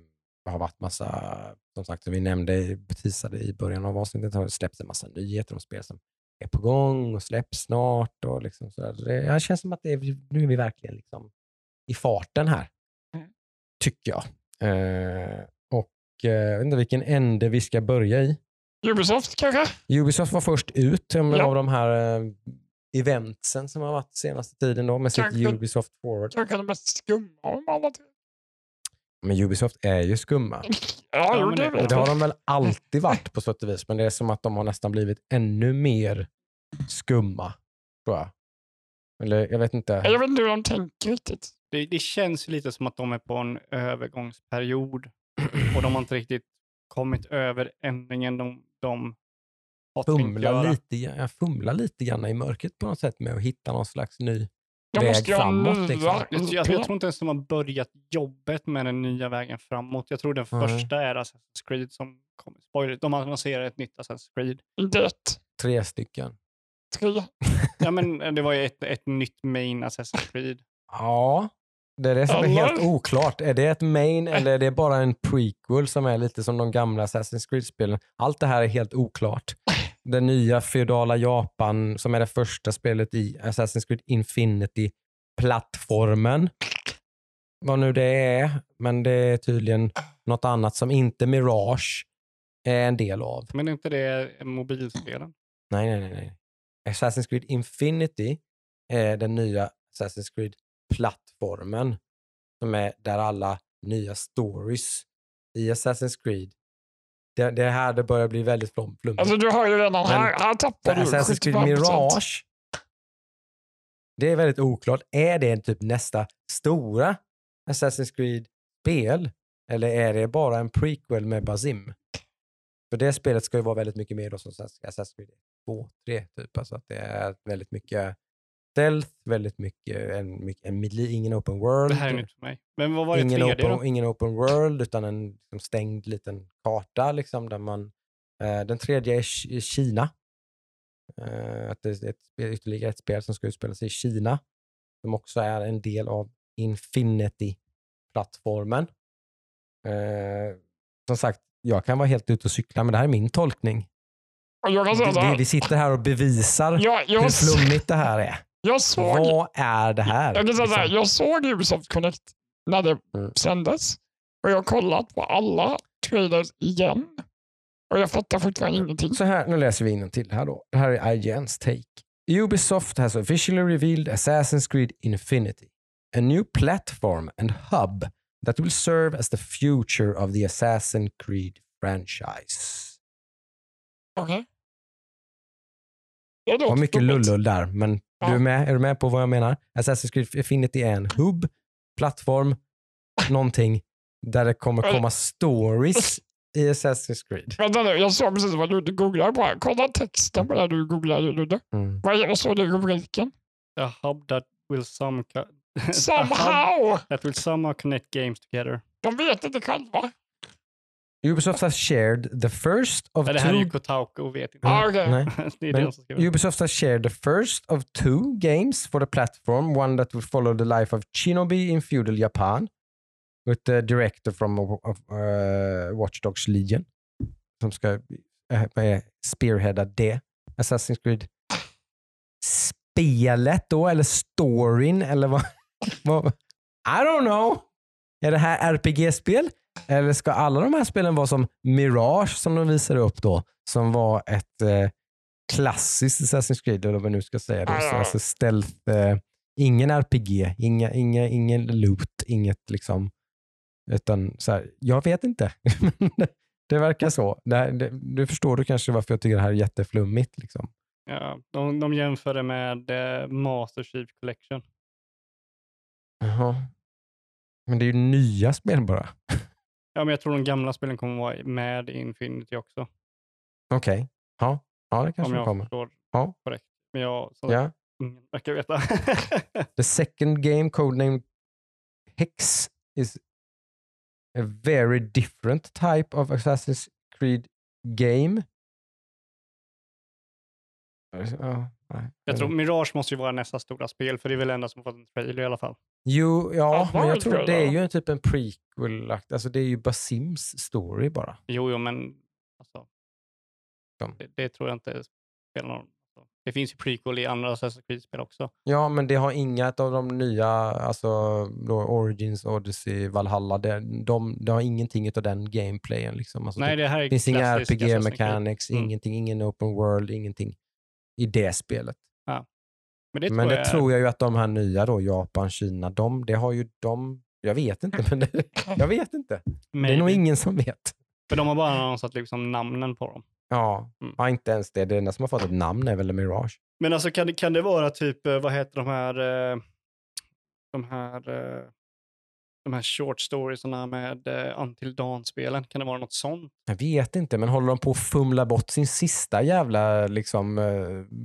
det har varit massa, som sagt som vi nämnde, teasade i början av avsnittet, har det släppts en massa nyheter om spel som är på gång och släpps snart. Och liksom så det, det känns som att det är, nu är vi verkligen liksom i farten här, Mm. tycker jag. Eh, jag vet inte vilken ände vi ska börja i. Ubisoft kanske? Ubisoft var först ut med Ja. av de här eh, eventsen som har varit senaste tiden då med sitt Kanske. Ubisoft Forward. Kanske den mest skumma av alla. Men Ubisoft är ju skumma. Ja, men det det- det har de väl alltid varit på sätt och vis, men det är som att de har nästan blivit ännu mer skumma, tror jag. Eller jag vet inte. Jag vet inte hur de tänker riktigt. Det, det känns ju lite som att de är på en övergångsperiod och de har inte riktigt kommit över ändringen de, de har tänkt Fumla göra. lite, jag fumlar lite grann i mörkret på något sätt med att hitta någon slags ny väg måste ju ha framåt. Liksom. Jag, jag, jag tror inte ens de har börjat jobbet med den nya vägen framåt. Jag tror den Nej. första är Assassin's Creed som kommer. Spoiler, de annonserar ett nytt Assassin's Creed. Ett, Tre stycken. tre. Ja, men det var ju ett, ett nytt main Assassin's Creed. Ja, det är det som är Eller? helt oklart. Är det ett main eller är det bara en prequel som är lite som de gamla Assassin's Creed-spelen? Allt det här är helt oklart. Det nya feodala Japan som är det första spelet i Assassin's Creed Infinity-plattformen. Vad nu det är, men det är tydligen något annat som inte Mirage är en del av. Men är inte det mobilspelen? Nej, nej, nej. nej. Assassin's Creed Infinity är den nya Assassin's Creed-plattformen. Som är där alla nya stories i Assassin's Creed. Det, det är här det börjar bli väldigt flum- flummigt. Alltså du har ju redan, Men- här, här tappar du Assassin's Creed 75%. Mirage. Det är väldigt oklart. Är det typ nästa stora Assassin's Creed-spel? Eller är det bara en prequel med Bazim? För det spelet ska ju vara väldigt mycket mer då som Assassin's Creed 2, 3 typ. Alltså att det är väldigt mycket stealth, väldigt mycket, en, mycket en, ingen open world. Det här är nytt för mig. Men vad var det ingen, tredje open, då? ingen open world utan en liksom, stängd liten karta. Liksom, där man, eh, den tredje är Ki- Kina. Eh, att det är ett, spel- ytterligare ett spel som ska utspela sig i Kina. Som också är en del av Infinity-plattformen. Eh, som sagt, jag kan vara helt ute och cykla, men det här är min tolkning. Och jag kan säga så Vi, vi, sitter här och bevisar jag, jag, hur flummigt det här är. Jag såg, Vad är det här? jag så här, liksom? jag såg Ubisoft Connect när det Mm. sändes. Och jag har kollat på alla trailers igen. Och jag fattar fortfarande ingenting. Så här, nu läser vi till här då. Det här är IGNs take. Ubisoft has officially revealed Assassin's Creed Infinity, a new platform and hub that will serve as the future of the Assassin's Creed franchise. Okej. Var låter mycket lullull där, men du Ja. är, med, är du med på vad jag menar? Assassin's Creed Infinity är en hubb, plattform, någonting där det kommer komma stories i Assassin's Creed. Vänta nu, jag såg precis vad Ludde googlade på. här. Kolla texten på det du googlade Ludde. Mm. Vad, vad står det i rubriken? A hub that will some Somehow! that will somehow connect games together. De vet inte själva. Ubisoft has shared the first of Men det här är two ju Kotaku och vet inte. Ah, okej. Nej. det är Men de som skriver. Ubisoft has shared the first of two games for the platform, one that will follow the life of Shinobi in feudal Japan, with the director from uh, uh, Watch Dogs Legion som ska uh, spearheada det Assassin's Creed spelet då, eller storyn, eller vad I don't know. Är det här RPG-spel? Eller ska alla de här spelen vara som Mirage som de visade upp då? Som var ett eh, klassiskt Assassin's Creed, eller vad man nu ska säga. Det. Så, alltså stealth, eh, ingen RPG, inga, inga, ingen loot, inget liksom. Utan så här, jag vet inte. det verkar så. Det, det, du förstår du kanske varför jag tycker det här är jätteflummigt. Liksom. Ja, de, de jämför det med eh, Master Chief Collection. Jaha. Men det är ju nya spel bara. Ja, men jag tror de gamla spelen kommer vara med i Infinity också. Okej. Okay. Ja. ja, det kanske Om jag kommer. förstår Ja. korrekt. Men jag så Ja. ingen verkar veta. The second game, codenamed Hex, is a very different type of Assassin's Creed game. Ja, nej. jag tror Mirage måste ju vara nästa stora spel, för det är väl enda som har fått en trailer i alla fall. Jo, ja, Ja, men jag tror det är ju en typ en prequel. Alltså det är ju Basims story bara. Jo, jo, men alltså, det, det tror jag inte spelar någon Det finns ju prequel i andra Assassin's Creed-spel också. Ja, men det har inga av de nya, alltså då Origins, Odyssey, Valhalla, det, de, det har ingenting av den gameplayen. Liksom. Alltså, Nej, det det här är finns inga Creed. RPG-mechanics, Mm. ingenting, ingen open world, ingenting i det spelet. Men det, men tror det jag, tror jag ju att de här nya då, Japan, Kina, de, det har ju de, jag vet inte, men det, jag vet inte. Det är nog ingen som vet. För de har bara annonsat liksom namnen på dem. Ja, Mm. ja, inte ens det. Det enda som har fått ett namn är väl Mirage. Men alltså kan, det- kan det vara typ, eh, vad heter de här, eh, de här, eh, de här short storiesarna med uh, Until Dawn-spelen? Kan det vara något sånt? Jag vet inte, men håller de på att fumla bort sin sista jävla liksom, eh,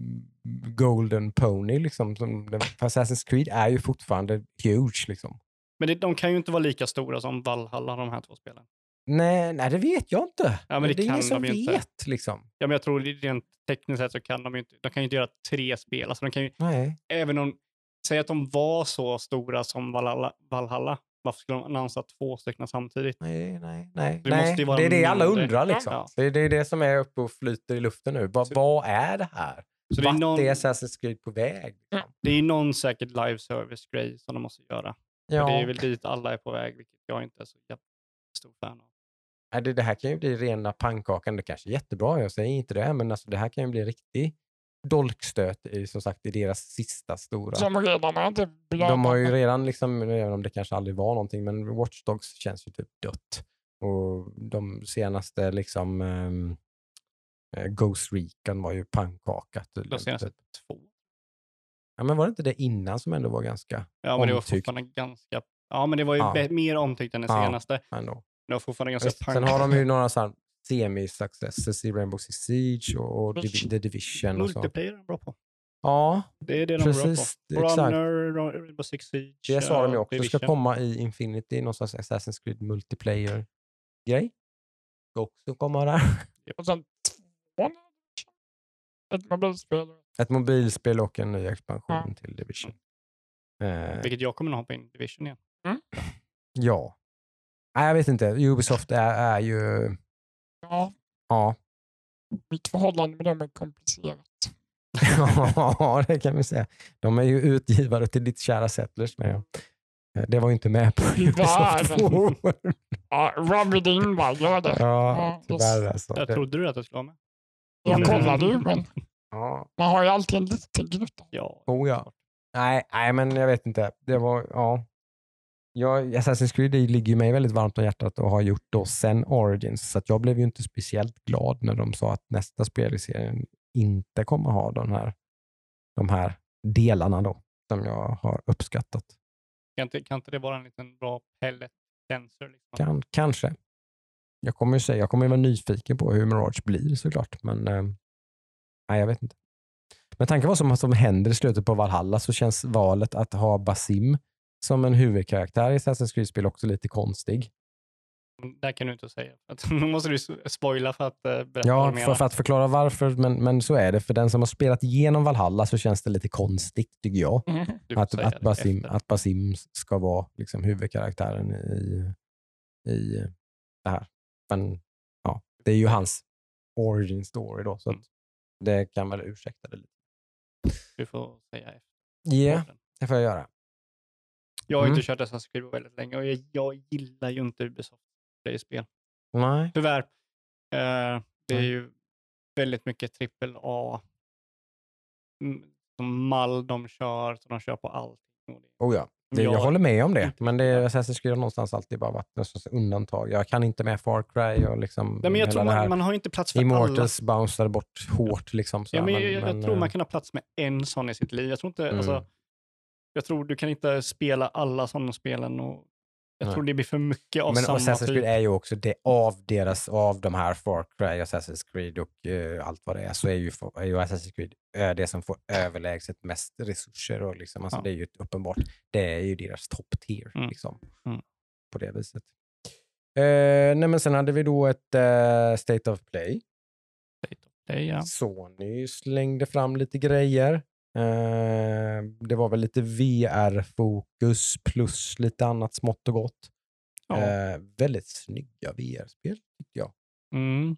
golden pony? Liksom, som, Assassin's Creed är ju fortfarande huge. Liksom. Men det, de kan ju inte vara lika stora som Valhalla, de här två spelen. Nej, nej, det vet jag inte. Ja, men det är ingen kan som de ju inte. vet. Liksom. Ja, men jag tror rent tekniskt sett så kan de ju inte, de kan ju inte göra tre spel. Alltså de kan ju, Nej. även om, säg att de var så stora som Valhalla, Valhalla varför skulle de annonsera två stycken samtidigt? Nej, nej, nej. Det nej. måste ju vara det är det alla undrar. Liksom. Ja. Det, är, det är det som är uppe och flyter i luften nu. Vad, Så- vad är det här? Så det är, Vart någon, är Assassin's Creed på väg? Liksom? det är någon säkert live service-grej som de måste göra. För Ja. Det är väl dit alla är på väg, vilket jag inte är så stor fan av. Nej, det, det här kan ju bli rena pannkakan. Det kanske är jättebra, jag säger inte det, men alltså, det här kan ju bli riktig dolkstöt i, som sagt, i deras sista stora. Som redan är inte De har ju redan, liksom, även om det kanske aldrig var någonting, men Watch Dogs känns ju typ dött. Och de senaste liksom um, Ghost Recon var ju pannkaka. De tydligen, senaste typ. två. Ja, men var det inte det innan som ändå var ganska Ja, men det var Omtyckt. fortfarande ganska... Ja, men det var ju Ja. mer omtyckt än det Ja. senaste. ändå? Det var fortfarande ganska punk. Sen har de ju några så här semi-successes i Rainbow Six Siege och, och Division. The Division. Och så. Multiplayer är de bra på. Ja, Det är det de är bra precis. på. Runner, Rainbow Six Siege. Det sa de ju också ska Division. komma i Infinity, någon slags Assassin's Creed multiplayer-grej. Ska också komma där. Ett mobilspel. Ett mobilspel och en ny expansion Ja. till Division. Eh, Vilket jag kommer att ha på in Division igen. ja. Nej, jag vet inte. Ubisoft är, är ju... Ja, Ja. mitt förhållande med dem är komplicerat. ja, det kan vi säga. De är ju utgivare till ditt kära Settlers. Men ja. Eh, Det var ju inte med på Ubisoft. Ja, Robin Ingvar gör det. Ja, tyvärr alltså. Jag trodde du att jag skulle ha med. Jag kollade ju, men ja. man har ju alltid en liten gnutta. Ja. Oh ja. Nej, nej, men jag vet inte. Det var, ja. Jag, Assassin's Creed ligger ju mig väldigt varmt om hjärtat och har gjort då sen Origins. Så att jag blev ju inte speciellt glad när de sa att nästa spel i serien inte kommer ha den här, de här delarna då, som jag har uppskattat. Kan, inte, kan inte det vara en liten bra pellet sensor? Liksom? Kan, kanske. Jag kommer ju säga, jag kommer ju vara nyfiken på hur Mirage blir såklart, men eh, nej, jag vet inte. Men tanken vad som, som händer i slutet på Valhalla så känns valet att ha Basim som en huvudkaraktär i Assassin's Creed-spel också lite konstig. Där kan du inte säga. Nu måste du spoila för att uh, berätta Ja, för, för att förklara varför, men, men så är det. För den som har spelat igenom Valhalla så känns det lite konstigt, tycker jag. Mm. Att, att, det Basim, efter. att Basim ska vara liksom huvudkaraktären i, i det här. Men ja, det är ju hans origin story då, så Mm. det kan väl ursäkta det lite. Du får säga efter. Ja, det får jag göra. Jag har Mm. inte kört Assassin's Creed på väldigt länge och jag, jag gillar ju inte Ubisoft spel. Nej. Tyvärr. Eh, det är ju väldigt mycket trippel A. Mm, Som mall de kör, så de kör på allt. Oh ja. Det, jag Jag- håller med om det, men det är Assassin's Creed har någonstans alltid bara varit något sorts undantag. Jag kan inte med Far Cry och liksom Nej, men jag tror man, man har inte plats för alla. Immortals bounceade bort hårt. Liksom, så Ja, men jag, jag, jag tror eh, man kan ha plats med en sån i sitt liv. Jag tror inte, Mm. alltså, jag tror du kan inte spela alla sådana spelen och jag Nej. tror det blir för mycket av Men samma Assassin's typ. Creed är ju också det av deras, av de här Far Cry, Assassin's Creed och eh, allt vad det är, så är ju, är ju Assassin's Creed eh, det som får överlägset mest resurser. Och liksom, alltså Ja. Det är ju ett uppenbart, det är ju deras top tier. Mm. Liksom, Mm. På det viset. Eh, nej, men sen hade vi då ett eh, State of Play. Det är, ja. Sony slängde fram lite grejer. Eh, det var väl lite VR-fokus plus lite annat smått och gott. Ja. Eh, väldigt snygga VR-spel tyckte jag. Mm.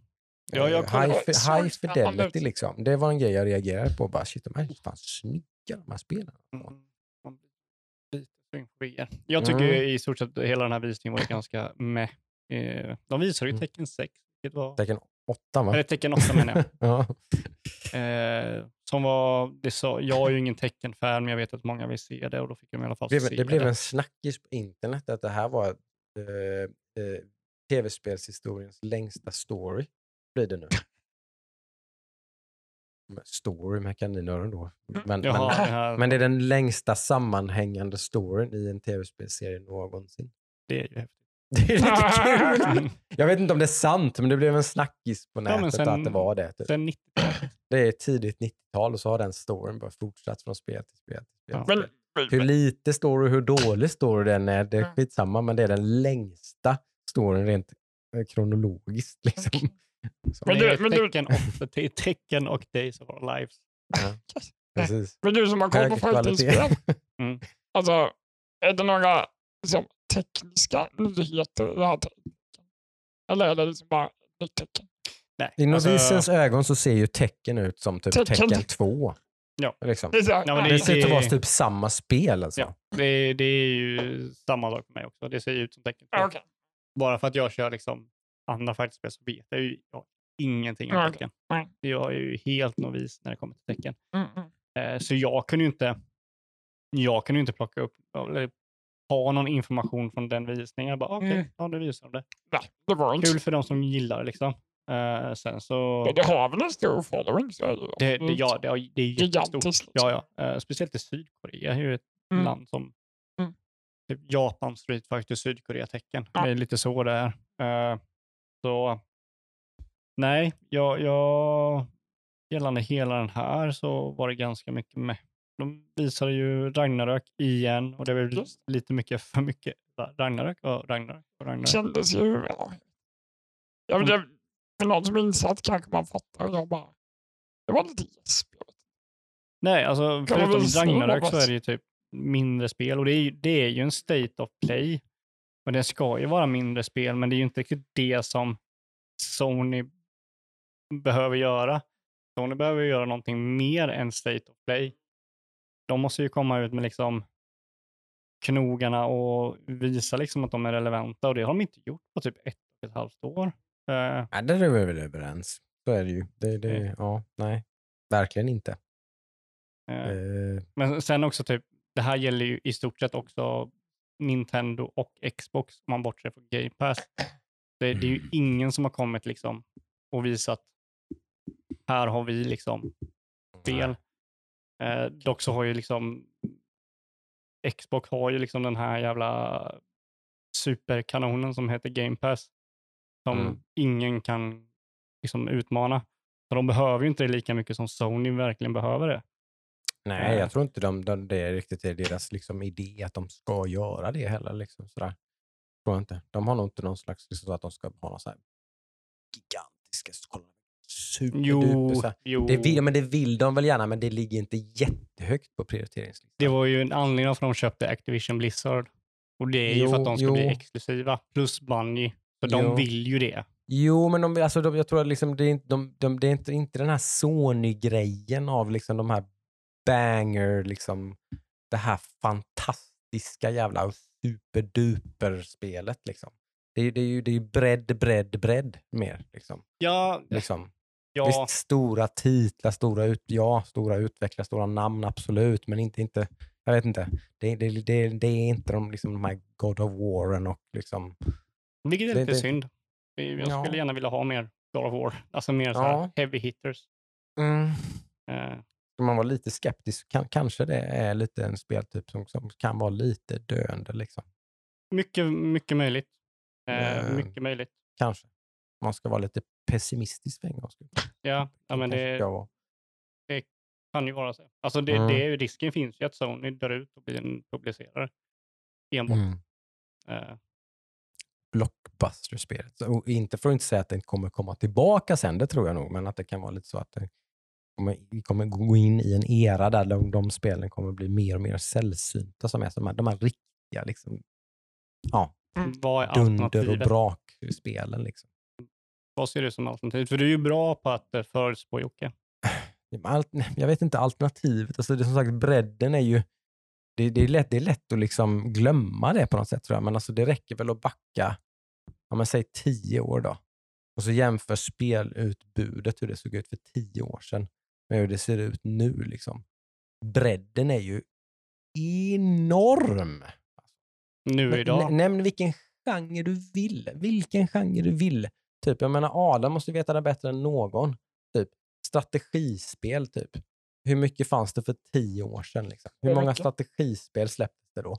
Ja, jag Eh, kollar- high, high fidelity liksom. Det var en grej jag reagerade på. Bara, shit, de här är fan snygga de här spelen. Mm. VR. Jag tycker Mm. i stort sett hela den här visningen var ganska med. Eh, de visade ju Mm. tecken 6, vilket var, Tecken 8 va? eller tecken 8 menar jag. ja. Eh, som var, det sa, jag är ju ingen tecken-fan, men jag vet att många vill se det och då fick de i alla fall det, se blev, det blev en snackis på internet att det här var eh, eh, tv-spelshistoriens längsta story. Blir det nu. Story med kaninöron då. Men. Jaha, men, det, här, men det är den längsta sammanhängande storyn i en tv-spelserie någonsin. det är ju häftigt. Det är lite kul. Jag vet inte om det är sant, men det blev en snackis på nätet sen- att det var det. Typ. Sen 90 Det är tidigt 90-tal och så har den storyn bara fortsatt från spel till spel. Till spel. Ja. till spel. Hur lite story, hur dålig story den är, det är Mm. skitsamma, men det är den längsta storyn rent eh, kronologiskt. Liksom. Men du- är men du- tecken, och, det är tecken och Days of Our Lives. precis. men du som har koll på fightingspel. Mm. Alltså, är det några liksom, tekniska nyheter i tecken? Eller är det liksom bara ett tecken? Nej, I alltså- novisens ögon så ser ju tecken ut som typ Tecken. tecken 2. Ja. Liksom. Ja, men Det, det- ser ut att vara typ samma spel alltså. Ja, det, det är ju samma sak för mig också. Det ser ju ut som tecken. Ja, okej. Bara för att jag kör liksom andra fighterspel så vet jag ju jag ingenting om tecken. Jag är ju helt novis när det kommer till tecken. Mm, mm. Eh, så jag kunde ju inte, jag kunde inte plocka upp eller ha någon information från den visningen. Jag bara, okej, Mm. ja, det visar de det. Nej, det var inte Kul för de som gillar det liksom. Eh, sen så... Det, det har väl en stor following? Så är det. Det, det, ja, det, har- det är jättestort. Liksom. Ja, ja. Eh, speciellt i Sydkorea är ju ett Mm. land som Mm. typ Japan, Street Fighter, Sydkorea-tecken. Ja. Det är lite så det är. Eh, så nej, jag, jag, gällande hela den här så var det ganska mycket med. De visade ju Ragnarök igen och det var Just. lite mycket för mycket. Ragnarök och Ragnarök och Ragnarök. kändes ju... Ja, ja, men det, för någon som är insatt kanske man fattar. Jag bara, det var lite gäsp. Nej, alltså förutom Ragnarök så är det ju typ mindre spel och det är, ju- det är ju en state of play. Och det ska ju vara mindre spel, men det är ju inte riktigt det som Sony behöver göra. Sony behöver göra någonting mer än state of play. De måste ju komma ut med liksom knogarna och visa liksom att de är relevanta och det har de inte gjort på typ ett och ett halvt år. Eh, Ja, där är vi väl överens. Så är det ju. Det, det, Mm. ja, nej, verkligen inte. eh, Eh, Men sen också typ, det här gäller ju i stort sett också Nintendo och Xbox om man bortser från Game Pass. Det, det är ju ingen som har kommit liksom och visat här har vi liksom spel. Eh, dock så har ju liksom Xbox har ju liksom den här jävla superkanonen som heter Game Pass som Mm. ingen kan liksom utmana. Så de behöver ju inte det lika mycket som Sony verkligen behöver det. Nej, Eh. jag tror inte de, de, det är riktigt är deras liksom, idé att de ska göra det heller. Liksom, sådär. tror jag inte. De har nog inte någon slags, liksom så att de ska ha någon så här gigantiska, kolla, superduper. Här. jo. Det vill, men det vill de väl gärna, men det ligger inte jättehögt på prioriteringslistan. Det var ju en anledning varför de köpte Activision Blizzard. Och det är ju för Jo, att de ska jo. bli exklusiva. Plus Bungie. Så de Jo. vill ju det. Jo, men de, alltså, de, jag tror att liksom, det är, inte, de, de, det är inte, inte den här Sony-grejen av liksom, de här banger, liksom, det här fantastiska jävla superduper-spelet. Liksom. Det, är- det är ju det är ju bredd, bredd, bredd mer. Liksom. Ja, Liksom. Ja Visst, stora titlar, stora, ut, ja, stora utvecklare, stora namn, absolut, men inte, inte jag vet inte. Det, det, det, det är inte de, liksom, de här God of Warren och liksom, vilket är lite det- synd. Jag Ja. skulle gärna vilja ha mer God of War. Alltså mer så Ja. heavy hitters. mm. Eh, Ska man vara lite skeptisk kan, kanske det är lite en speltyp som, som kan vara lite döende. Liksom. mycket, mycket möjligt. Eh, Eh, mycket möjligt. Kanske. Man ska vara lite pessimistisk för en gångs skull. Ja, ja men det vara. kan ju vara så. Alltså det, Mm. det, är ju- risken finns ju att Sony dör ut och blir en publicerare. Enbart. Mm. Eh, Blockbuster-spelet. Och inte för att inte säga att det kommer komma tillbaka sen, det tror jag nog, men att det kan vara lite så att det kommer, vi kommer gå in i en era där de, de spelen kommer bli mer och mer sällsynta, som är som de här, riktiga liksom, ja, är dunder och brak-spelen. Liksom. Vad ser du som alternativ? För du är ju bra på att förutspå Jocke. Allt, jag vet inte alternativet. Alltså det, som sagt, bredden är ju... Det, det, är lätt, det är lätt att liksom glömma det på något sätt tror jag. Men alltså det räcker väl att backa, om man säger tio år då. Och så jämför spelutbudet, hur det såg ut för tio år sedan, med hur det ser ut nu. Liksom. Bredden är ju enorm. Nu Men idag. nä- Nämn vilken genre du vill. Vilken genre du vill. Typ, jag menar, Adam måste veta det bättre än någon. Typ, strategispel, typ. Hur mycket fanns det för tio år sedan? Liksom? Hur många mycket? strategispel släpptes det då?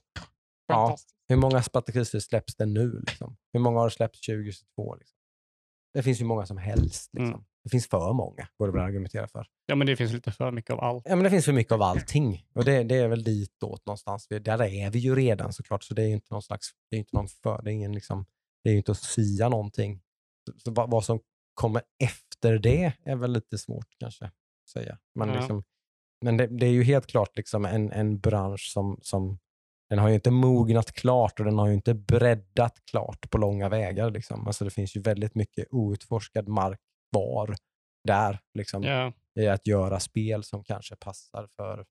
Ja. Hur många strategispel släpps det nu? Liksom? Hur många har det släppts 2022? Liksom? Det finns ju många som helst. Liksom. Mm. Det finns för många, går det väl att argumentera för. Ja, men det finns lite för mycket av allt. Ja, men det finns för mycket av allting. Och det, det är väl ditåt någonstans. Där är vi ju redan såklart, så det är ju inte någon slags, det är inte någon för, det är ingen liksom, det är ju inte att sia någonting. Så, vad, vad som kommer efter det är väl lite svårt kanske att säga. Men, Ja. liksom, men det, det är ju helt klart liksom en, en bransch som, som, den har ju inte mognat klart och den har ju inte breddat klart på långa vägar. Liksom. Alltså det finns ju väldigt mycket outforskad mark kvar där. Liksom Ja. i att göra spel som kanske passar för...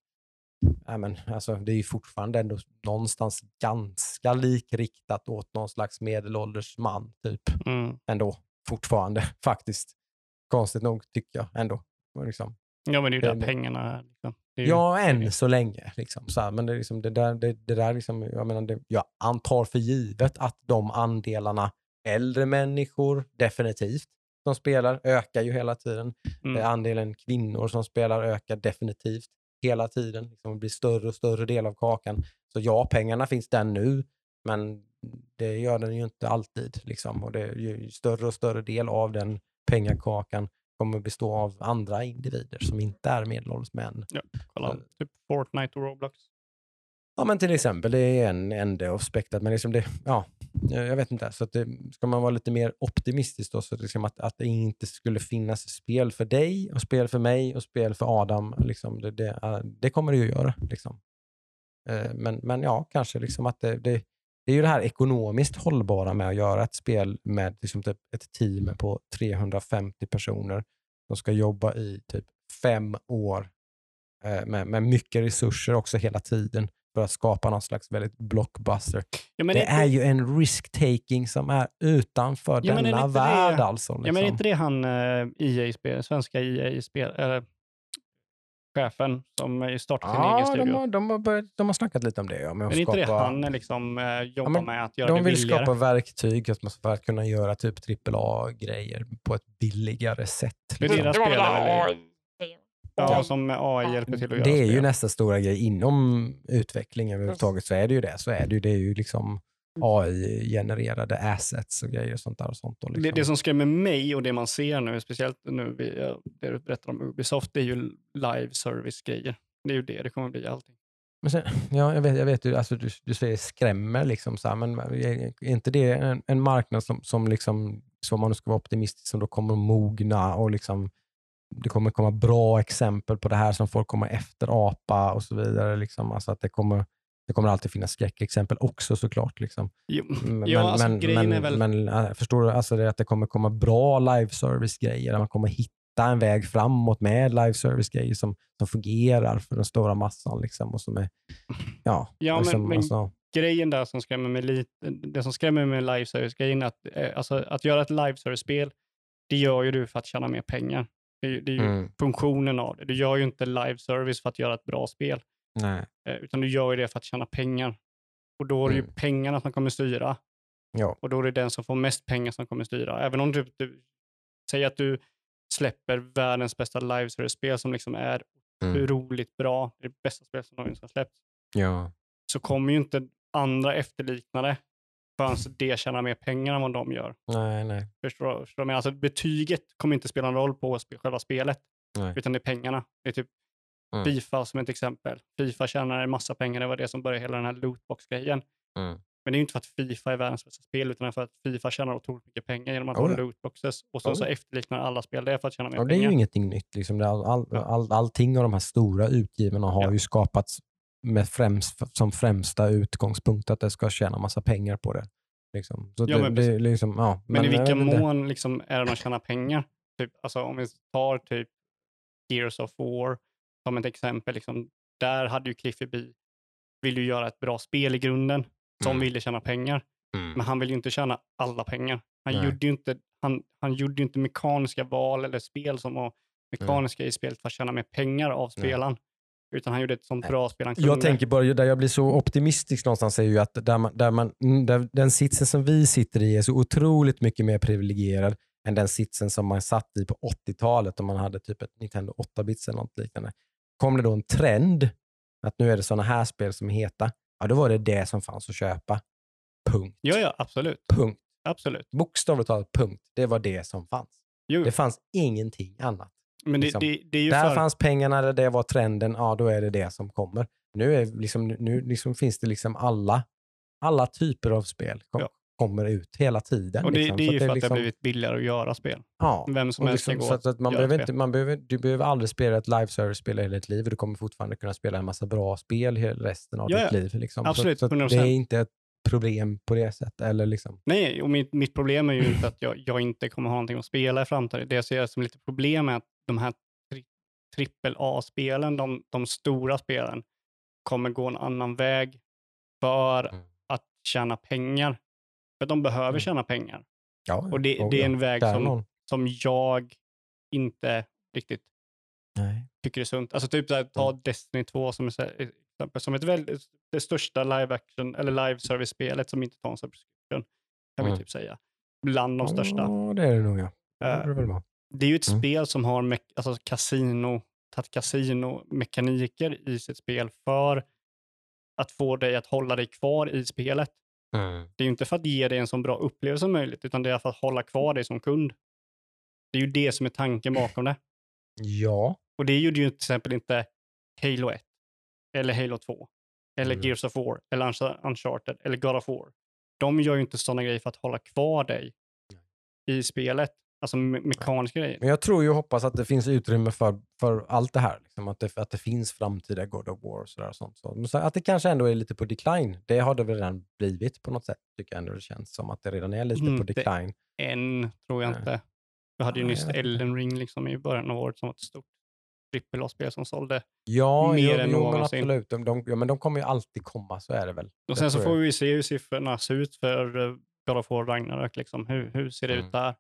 Men, alltså, det är ju fortfarande ändå någonstans ganska likriktat åt någon slags medelålders man, typ. Mm. Ändå, fortfarande, faktiskt. Konstigt nog, tycker jag ändå. Liksom. ja, men det är ju där Det- pengarna är. Liksom. Är ju- Ja, än så länge. Liksom. Så här, men det, liksom, det där, det, det där liksom, jag, menar, det, jag antar för givet att de andelarna, äldre människor, definitivt, som spelar, ökar ju hela tiden. Mm. Eh, Andelen kvinnor som spelar ökar definitivt hela tiden. Liksom det blir större och större del av kakan. Så ja, pengarna finns där nu, men det gör den ju inte alltid. Liksom. Och det större och större del av den pengakakan kommer bestå av andra individer som inte är medelålders män. Kolla, typ Fortnite och Roblox. Ja, men till exempel, det är en ände av spektrat, men liksom det, ja, Eh, jag vet inte. Så att det, ska man vara lite mer optimistisk då, så liksom att, att det inte skulle finnas spel för dig och spel för mig och spel för Adam, liksom, det, det, eh, det kommer det ju göra. Liksom. Eh, men, men ja, kanske liksom att det, det, det är ju det här ekonomiskt hållbara med att göra ett spel med liksom typ ett team på 350 personer som ska jobba i typ fem år med, med mycket resurser också hela tiden för att skapa någon slags väldigt blockbuster. Ja, men det inte- är ju en risk-taking som är utanför Ja, men det denna inte det- värld alltså. Liksom. Ja, men är inte det han uh, EA-spel, svenska EA-spel, eller chefen som eh, startade sin egen Ja, studio? de har, de, har börjat, de har snackat lite om det. Ja, är det inte det skapa, han eh, liksom, eh, jobbar men med att göra de det vill billigare? skapa verktyg för att kunna göra typ AAA-grejer på ett billigare sätt. Men liksom. deras Det var spel väl är väl... AI. Ja, Ja. som AI hjälper till att göra Det är ju nästa stora grej inom utveckling överhuvudtaget. Så är det ju det. Så är det ju, det är ju liksom AI-genererade assets och grejer och sånt där. Och sånt då, liksom. Det, det som skrämmer mig och det man ser nu, speciellt nu vid, eh, det du berättar om Ubisoft, det är ju live service-grejer. Det är ju det det kommer bli allting. Men sen, ja, jag vet, jag vet alltså, du, du säger skrämmer, liksom, så här, men är inte det en, en marknad som, som liksom, så om man nu ska vara optimistisk, som då kommer att mogna och liksom, det kommer komma bra exempel på det här som folk kommer efter apa och så vidare. Liksom. Alltså att det kommer, det kommer alltid finnas skräckexempel också såklart. Liksom. Jo, Men, ja, alltså, men, grejen men, är väl... men förstår du alltså det att det kommer komma bra live service-grejer, där man kommer hitta en väg framåt med live service-grejer som, som fungerar för den stora massan. Liksom, och som är, ja, Ja, men- liksom, men- alltså, grejen där som skrämmer mig lite, det som skrämmer mig med live service-grejen att, eh, alltså, att göra ett live service-spel, det gör ju du för att tjäna mer pengar. Det är, ju- det är ju mm, funktionen av det. Du gör ju inte live service för att göra ett bra spel, nej. eh, utan du gör ju det för att tjäna pengar. Och då är det ju Mm. pengarna som kommer styra. Ja. Och då är det den som får mest pengar som kommer styra. Även om du, du säger att du släpper världens bästa live service-spel som liksom är Mm. otroligt bra, det är det bästa spel som någonsin har släppts, Ja. så kommer ju inte andra efterlikna det förrän det tjänar mer pengar än vad de gör. Nej, nej. Förstår? Förstår du? Alltså, betyget kommer inte spela en roll på sp- själva spelet, Nej. utan det är pengarna. Det är typ Mm. Fifa som ett exempel. Fifa tjänar en massa pengar, det var det som började hela den här lootbox-grejen. Mm. Men det är ju inte för att Fifa är världens bästa spel, utan för att Fifa tjänar otroligt mycket pengar genom att Oh ha lootboxes. Och Oh så efterliknar alla spel det för att tjäna mer Och det är pengar. ju ingenting nytt. Liksom. All, all, all, allting av de här stora utgivarna har Ja. ju skapats med främst, som främsta utgångspunkt att det ska tjäna massa pengar på det. Liksom. Så Ja, det, men det, liksom, ja, Men, i jag vilken mån liksom är det de tjänar pengar? Typ, alltså om vi tar typ Gears of War som ett exempel. Liksom, där hade ju Cliffy B vill ju göra ett bra spel i grunden som Mm. ville tjäna pengar. Mm. Men han vill ju inte tjäna alla pengar. Han Nej. gjorde ju inte, han, han gjorde inte mekaniska val eller spel som var mekaniska i spelet för att tjäna mer pengar av spelaren. Utan han gjorde ett sånt bra spel han kunde. Jag tänker bara, där jag blir så optimistisk någonstans är ju att där man, där man, mm, där, den sitsen som vi sitter i är så otroligt mycket mer privilegierad än den sitsen som man satt i på 80-talet om man hade typ ett Nintendo 8-bits eller något liknande. Kom det då en trend att nu är det sådana här spel som är heta, ja då var det det som fanns att köpa. Punkt. Ja, ja, absolut. Punkt. absolut. Bokstavligt talat punkt. Det var det som fanns. Jo, Det fanns ingenting annat. Men det, liksom, det, det är ju Där för... fanns pengarna, det- det var trenden, ja då är det det som kommer. Nu, är liksom, nu liksom finns det liksom alla, alla typer av spel kom, Ja. kommer ut hela tiden. Och det, liksom. det är Så ju att för att det liksom- har blivit billigare att göra spel. ja. Vem som Och helst liksom, kan så gå att, att man behöver inte, man behöver, du behöver aldrig spela ett live service-spel hela ditt liv. Du kommer fortfarande kunna spela en massa bra spel hela resten av Ja, ditt liv. Liksom. Absolut, så, så att 100%. det är inte ett problem på det sättet. Eller liksom. Nej, och mitt, mitt problem är ju inte att jag, jag inte kommer ha någonting att spela i framtiden. Det jag ser som lite problem är att de här tri, trippel A-spelen, de, de stora spelen, kommer gå en annan väg för Mm. att tjäna pengar. För de behöver Mm. tjäna pengar. Ja, Och det, ja, det är ja. en väg Där som, någon. som jag inte riktigt Nej. tycker är sunt. Alltså typ där, ta Mm. Destiny 2 som, så här, exempel, som ett väldigt, det största live action eller live service-spelet som inte tar en subscription. Kan vi Mm. typ säga. Bland de största. Ja, det är det nog ja. Det Eh, borde det väl vara. Det är ju ett Mm. spel som har me- alltså kasino, tagit kasinomekaniker i sitt spel för att få dig att hålla dig kvar i spelet. Mm. Det är ju inte för att ge dig en så bra upplevelse som möjligt, utan det är för att hålla kvar dig som kund. Det är ju det som är tanken bakom det. Ja. Och det gjorde ju till exempel inte Halo 1, eller Halo 2, eller Mm. Gears of War, eller Unch- Uncharted, eller God of War. De gör ju inte sådana grejer för att hålla kvar dig i spelet. Alltså me- mekaniska grejer. Men jag tror ju och hoppas att det finns utrymme för, för allt det här. Liksom att, det, att det finns framtida God of War och sådär. Och sånt. Så, att det kanske ändå är lite på decline. Det har det väl redan blivit på något sätt. Tycker jag ändå det känns som att det redan är lite på Inte decline. Än tror jag Nej. inte. Vi hade ju nyss. Elden Ring liksom i början av året som var ett stort trippel spel som sålde. Ja, Mer jo, än jo, någonsin. absolut. De, de, ja, men de kommer ju alltid komma, så är det väl. Och sen så får vi se hur siffrorna ser ut för eh, God of War Ragnarök. Liksom. Hur, hur ser det Mm. ut där?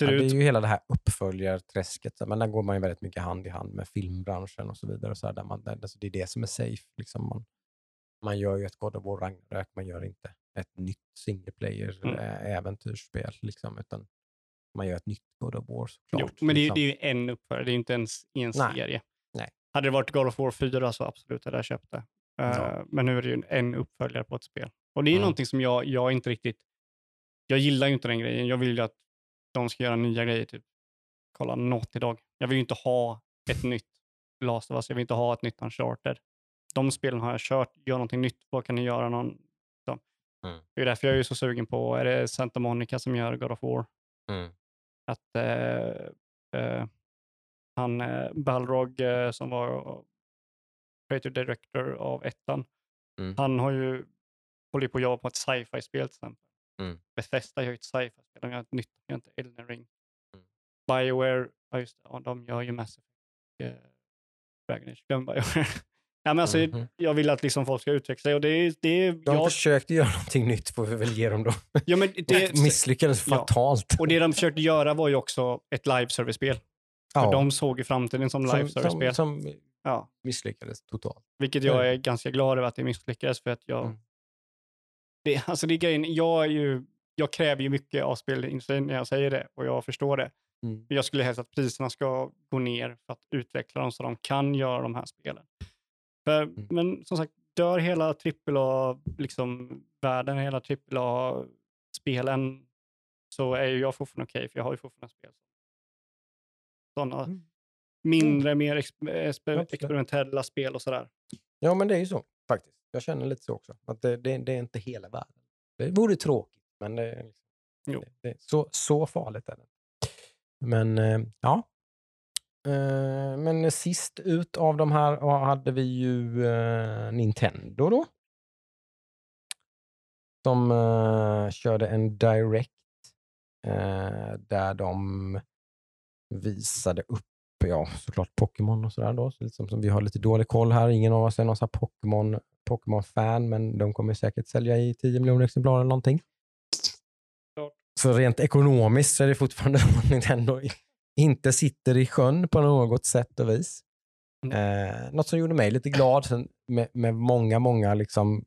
Ser Ja, det det ut är ju hela det här uppföljarträsket. Men där går man ju väldigt mycket hand i hand med filmbranschen och så vidare. Och så här, där man, där, alltså det är det som är safe. Liksom man, man gör ju ett God of War Ragnarök, man gör inte ett nytt single player Mm. eh, äventyrsspel. Liksom, utan man gör ett nytt God of War Jo, såklart. men det, är- liksom. det är ju en uppföljare, det är ju inte ens i en Nej. serie. Nej. Hade det varit God of War 4 så absolut hade jag köpt det. Eh, Ja. Men nu är det ju en, en uppföljare på ett spel. Och det är ju Mm. någonting som jag, jag inte riktigt... Jag gillar ju inte den grejen. Jag vill ju att de ska göra nya grejer. Typ, kolla Naughty Dog. Jag vill ju inte ha ett nytt Last of Us. Jag vill inte ha ett nytt Uncharted. de spelen har jag kört, gör någonting nytt, vad kan ni göra? Någon, så. Mm. Det är därför jag är så sugen på, är det Santa Monica som gör God of War? Mm. Att eh, eh, han eh, Balrog eh, som var creative director av ettan, Mm. han har ju hållit på att jobba på ett sci-fi-spel till exempel. Mm. Bethesda gör ju ett sci-fi-spel, de gör ett nytt, de gör inte Elden Ring. Mm. Bioware, ja just det, ja, de gör ju Mass Effect. Eh, Dragon Age, glöm Bioware. ja, men alltså, Mhm. Jag vill att liksom folk ska utveckla sig och det. Det De jag, försökte göra någonting nytt får vi väl ge dem då. ja, men det, Misslyckades ja. fatalt. och det de försökte göra var ju också ett live-service-spel. Ja, de såg i framtiden som som, live-service-spel. som, som Ja, misslyckades totalt. vilket jag det. är ganska glad över att det misslyckades för att jag... Mm. Det, alltså det är grejen, jag, är ju, jag kräver ju mycket av spelindustrin när jag säger det och jag förstår det. Mm. Jag skulle helst att priserna ska gå ner för att utveckla dem så de kan göra de här spelen. För, Mm. Men som sagt, dör hela AAA, liksom världen, hela AAA-spelen så är ju jag fortfarande okej, för jag har ju fortfarande spel. Sådana Mm. mindre, mer ex exper Absolut. experimentella spel och sådär. Ja, men det är ju så faktiskt. Jag känner lite så också. Att det, det, det är inte hela världen. Det vore tråkigt, men det, är liksom, Jo. det, det, så, så farligt är det. Men eh, ja. Eh, Men sist ut av de här hade vi ju eh, Nintendo då. Som körde en direct där de visade upp ja, såklart Pokémon och sådär då. Så liksom, som vi har lite dålig koll här. Ingen av oss är någon Pokémon, Pokémon-fan, men de kommer säkert sälja i 10 miljoner exemplar eller någonting. Så rent ekonomiskt så är det fortfarande att Nintendo inte sitter i sjön på något sätt och vis. Eh, något som gjorde mig lite glad med, med många, många liksom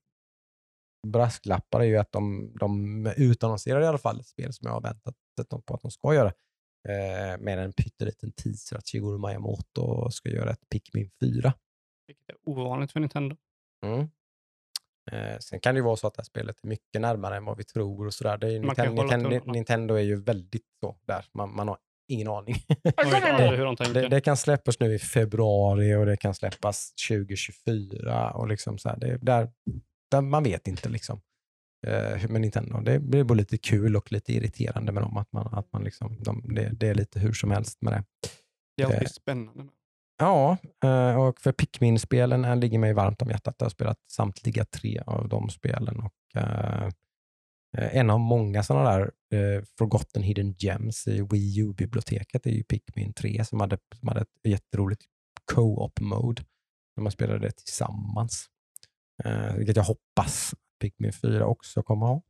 brasklappar är ju att de, de utannonserar i alla fall ett spel som jag har väntat på att de ska göra. Eh, med en pytteliten teaser att Shigeru Miyamoto ska göra ett Pikmin 4. Vilket är ovanligt för Nintendo. Mm. Eh, sen kan det ju vara så att det här spelet är mycket närmare än vad vi tror och sådär. Det är Nintendo, Nintendo. Nintendo är ju väldigt så där. Man, man har ingen aning. Jag vet aldrig hur de tänker. det, det kan släppas nu i februari och det kan släppas 2024 och liksom så här, det, där, där man vet inte liksom. Eh, med Nintendo. Det blir både lite kul och lite irriterande med dem. Att man, att man liksom, de, det, det är lite hur som helst med det. det är alltid eh, spännande. Ja, eh, och för Pikmin-spelen eh, ligger mig varmt om hjärtat. Jag har spelat samtliga tre av de spelen. Och, eh, eh, en av många sådana där eh, forgotten hidden gems i Wii U-biblioteket är ju Pikmin 3 som hade, som hade ett jätteroligt co-op mode. När man spelade det tillsammans. Eh, vilket jag hoppas Pikmin 4 också kommer ha.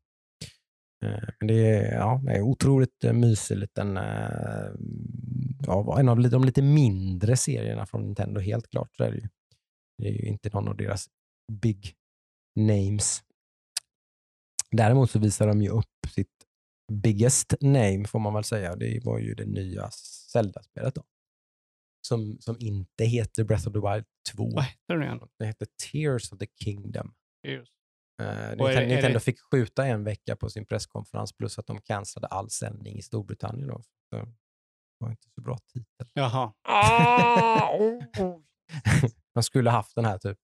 Eh, Men det är, ja, det är otroligt eh, mysig liten, eh, ja, en av de lite mindre serierna från Nintendo, helt klart. Så är det, ju. det är ju inte någon av deras big names. Däremot så visar de ju upp sitt biggest name, får man väl säga. Det var ju det nya Zelda-spelet. Då. Som, som inte heter Breath of the Wild 2. Vad heter det igen? Det heter Tears of the Kingdom. Cheers. Uh, är det- Nintendo, är det- fick skjuta en vecka på sin presskonferens plus att de cancellade all sändning i Storbritannien. Då. Så det var inte så bra titel. Jaha. Ah, oh. Man skulle haft den här typ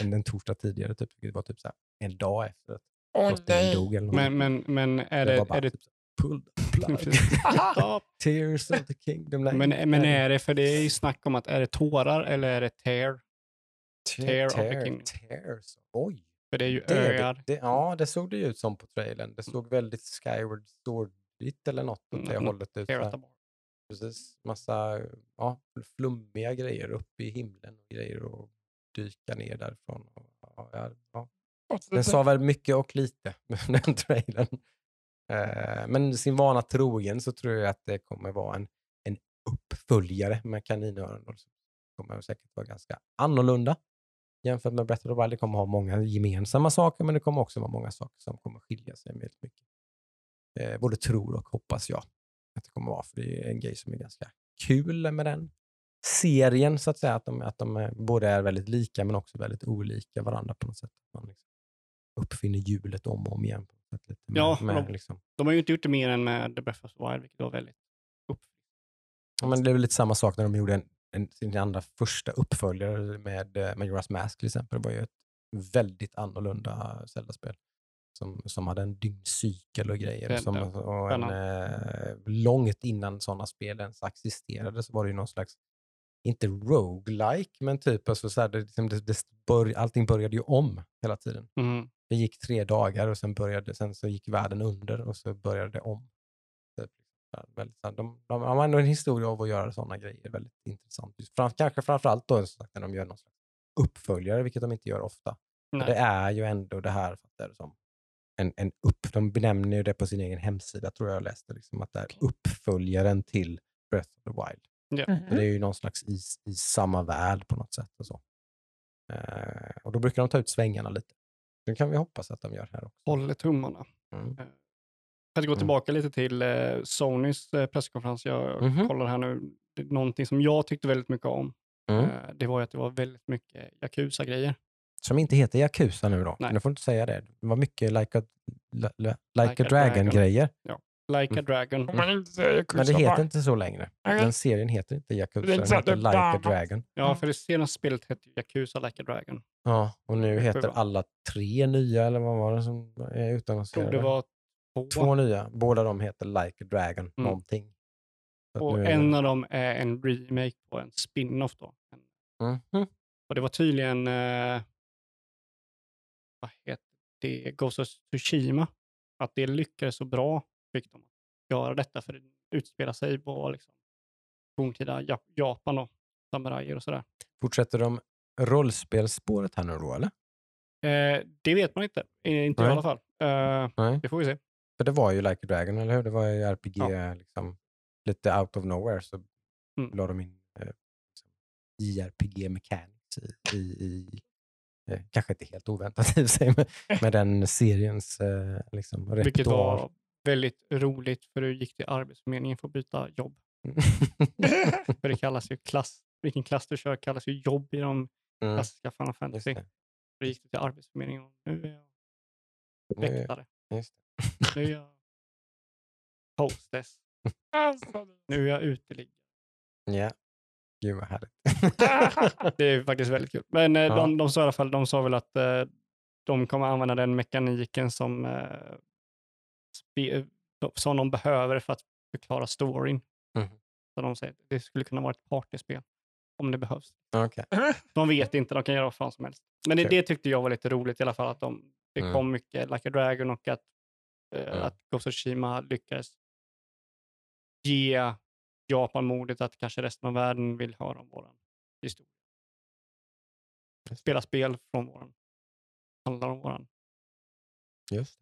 en, en torsdag tidigare. Typ. Det var typ så här, en dag efter att nej. dog. Eller något. Men, men, men är det... bara Är det typ pull Tears of the Kingdom. Nej, men, men är det, för det är ju snack om att är det tårar eller är det tear? Tear of the Kingdom. Tears. Oj. För det är ju Det, öar. det, det, ja, det såg det ju ut som på trailern. Det såg väldigt Skyward Swordigt eller något åt det Mm, hållet. Ut. Precis. Massa ja, flummiga grejer uppe i himlen och grejer och dyka ner därifrån. Och, ja, ja. Den sa väl mycket och lite, den trailern. Eh, men sin vana trogen så tror jag att det kommer vara en, en uppföljare med kaninöron. så kommer det säkert vara ganska annorlunda jämfört med Breath of the Wild. Det kommer ha många gemensamma saker, men det kommer också vara många saker som kommer skilja sig väldigt mycket. Eh, både tror och hoppas jag att det kommer vara, för det är en grej som är ganska kul med den serien, så att säga. Att de, att de är, både är väldigt lika, men också väldigt olika varandra på något sätt. Man liksom uppfinner hjulet om och om igen. På något sätt, lite med, Ja, med, de- liksom. De har ju inte gjort det mer än med The Breath of the Wild, vilket var väldigt upp. ja, men det är väl lite samma sak när de gjorde en, sin andra första uppföljare med eh, Majora's Mask till exempel var ju ett väldigt annorlunda Zelda-spel. Som, som hade en dygncykel och grejer. Det- Som, och en, eh, långt innan sådana spel ens existerade så var det ju någon slags, inte roguelike, men typ alltså så här, det, liksom det, det bör, allting började ju om hela tiden. Mm. Det gick tre dagar och sen, började, sen så gick världen under och så började det om. Väldigt, de, de har ändå en historia av att göra sådana grejer. Väldigt intressant. Fram, kanske framförallt då sagt, när de gör någon slags uppföljare, vilket de inte gör ofta. Det är ju ändå det här, fattar det som, en, en upp, de benämner ju det på sin egen hemsida, tror jag jag läste, liksom, att det är uppföljaren till Breath of the Wild. Mhm. Så det är ju någon slags i, i samma värld på något sätt. Och, så. Eh, och då brukar de ta ut svängarna lite. Det kan vi hoppas att de gör här också. Håller tummarna. Mm. Jag ska gå Mm. tillbaka lite till eh, Sonys eh, presskonferens. Jag Mhm. kollar här nu. Någonting som jag tyckte väldigt mycket om, Mm. eh, det var ju att det var väldigt mycket Yakuza-grejer. Som inte heter Yakuza nu då. Nej. Du får inte säga det. Det var mycket Like a, la, la, like Like a a Dragon. Dragon-grejer. Like a Mm. Dragon. Om man inte säger Yakuza Men det heter bara. inte så längre. Den serien heter inte Yakuza, Det är den att heter Like a. Dragon. Ja, för det senaste spelet hette Yakuza Like a Dragon. Ja, och nu heter alla tre nya, eller vad var det som är Jag tror utannonserade? det var två. Två nya. Båda de heter Like a Dragon någonting. Så att och en av dem är en remake på en spin-off då. Mhm. Och det var tydligen, eh, vad heter det, Ghost of Tsushima. Att det lyckades så bra fick de att göra detta för det utspelar sig på liksom, forntida Ja- Japan och samurajer och sådär. Fortsätter de rollspelsspåret här nu då, eller? Eh, det vet man inte, inte i Nej. alla fall. Eh, det får vi se. För det var ju Like a Dragon, eller hur? Det var ju RPG, Ja. liksom, lite out of nowhere, så Mm. la de in eh, liksom, JRPG mechanics i, i, i eh, kanske inte helt oväntat i sig, med, med den seriens eh, liksom, Vilket repertoar. var väldigt roligt för du gick till Arbetsförmedlingen för att byta jobb. För det kallas ju klass, vilken klass du kör kallas ju jobb i de mm, klassiska Final Fantasy. det. Då gick du till Arbetsförmedlingen och nu är jag väktare. just Nu hostess. Alltså, Nu är jag uteliggare. Ja, gud vad härligt. Det är faktiskt väldigt kul. Men eh, Ja. de, de sa i alla fall, de sa väl att eh, de kommer använda den mekaniken som, eh, spe, som de behöver för att förklara storyn. Mhm. Så de säger att det skulle kunna vara ett partyspel om det behövs. Okej. De vet inte, de kan göra vad fan som helst. Men det, det tyckte jag var lite roligt i alla fall, att de, det Mm. kom mycket Like a Dragon och att, Mm. att Ghost of Tsushima lyckades ge Japan modet att kanske resten av världen vill höra om vår historia. Spela spel från våran, handlar om våran. Just.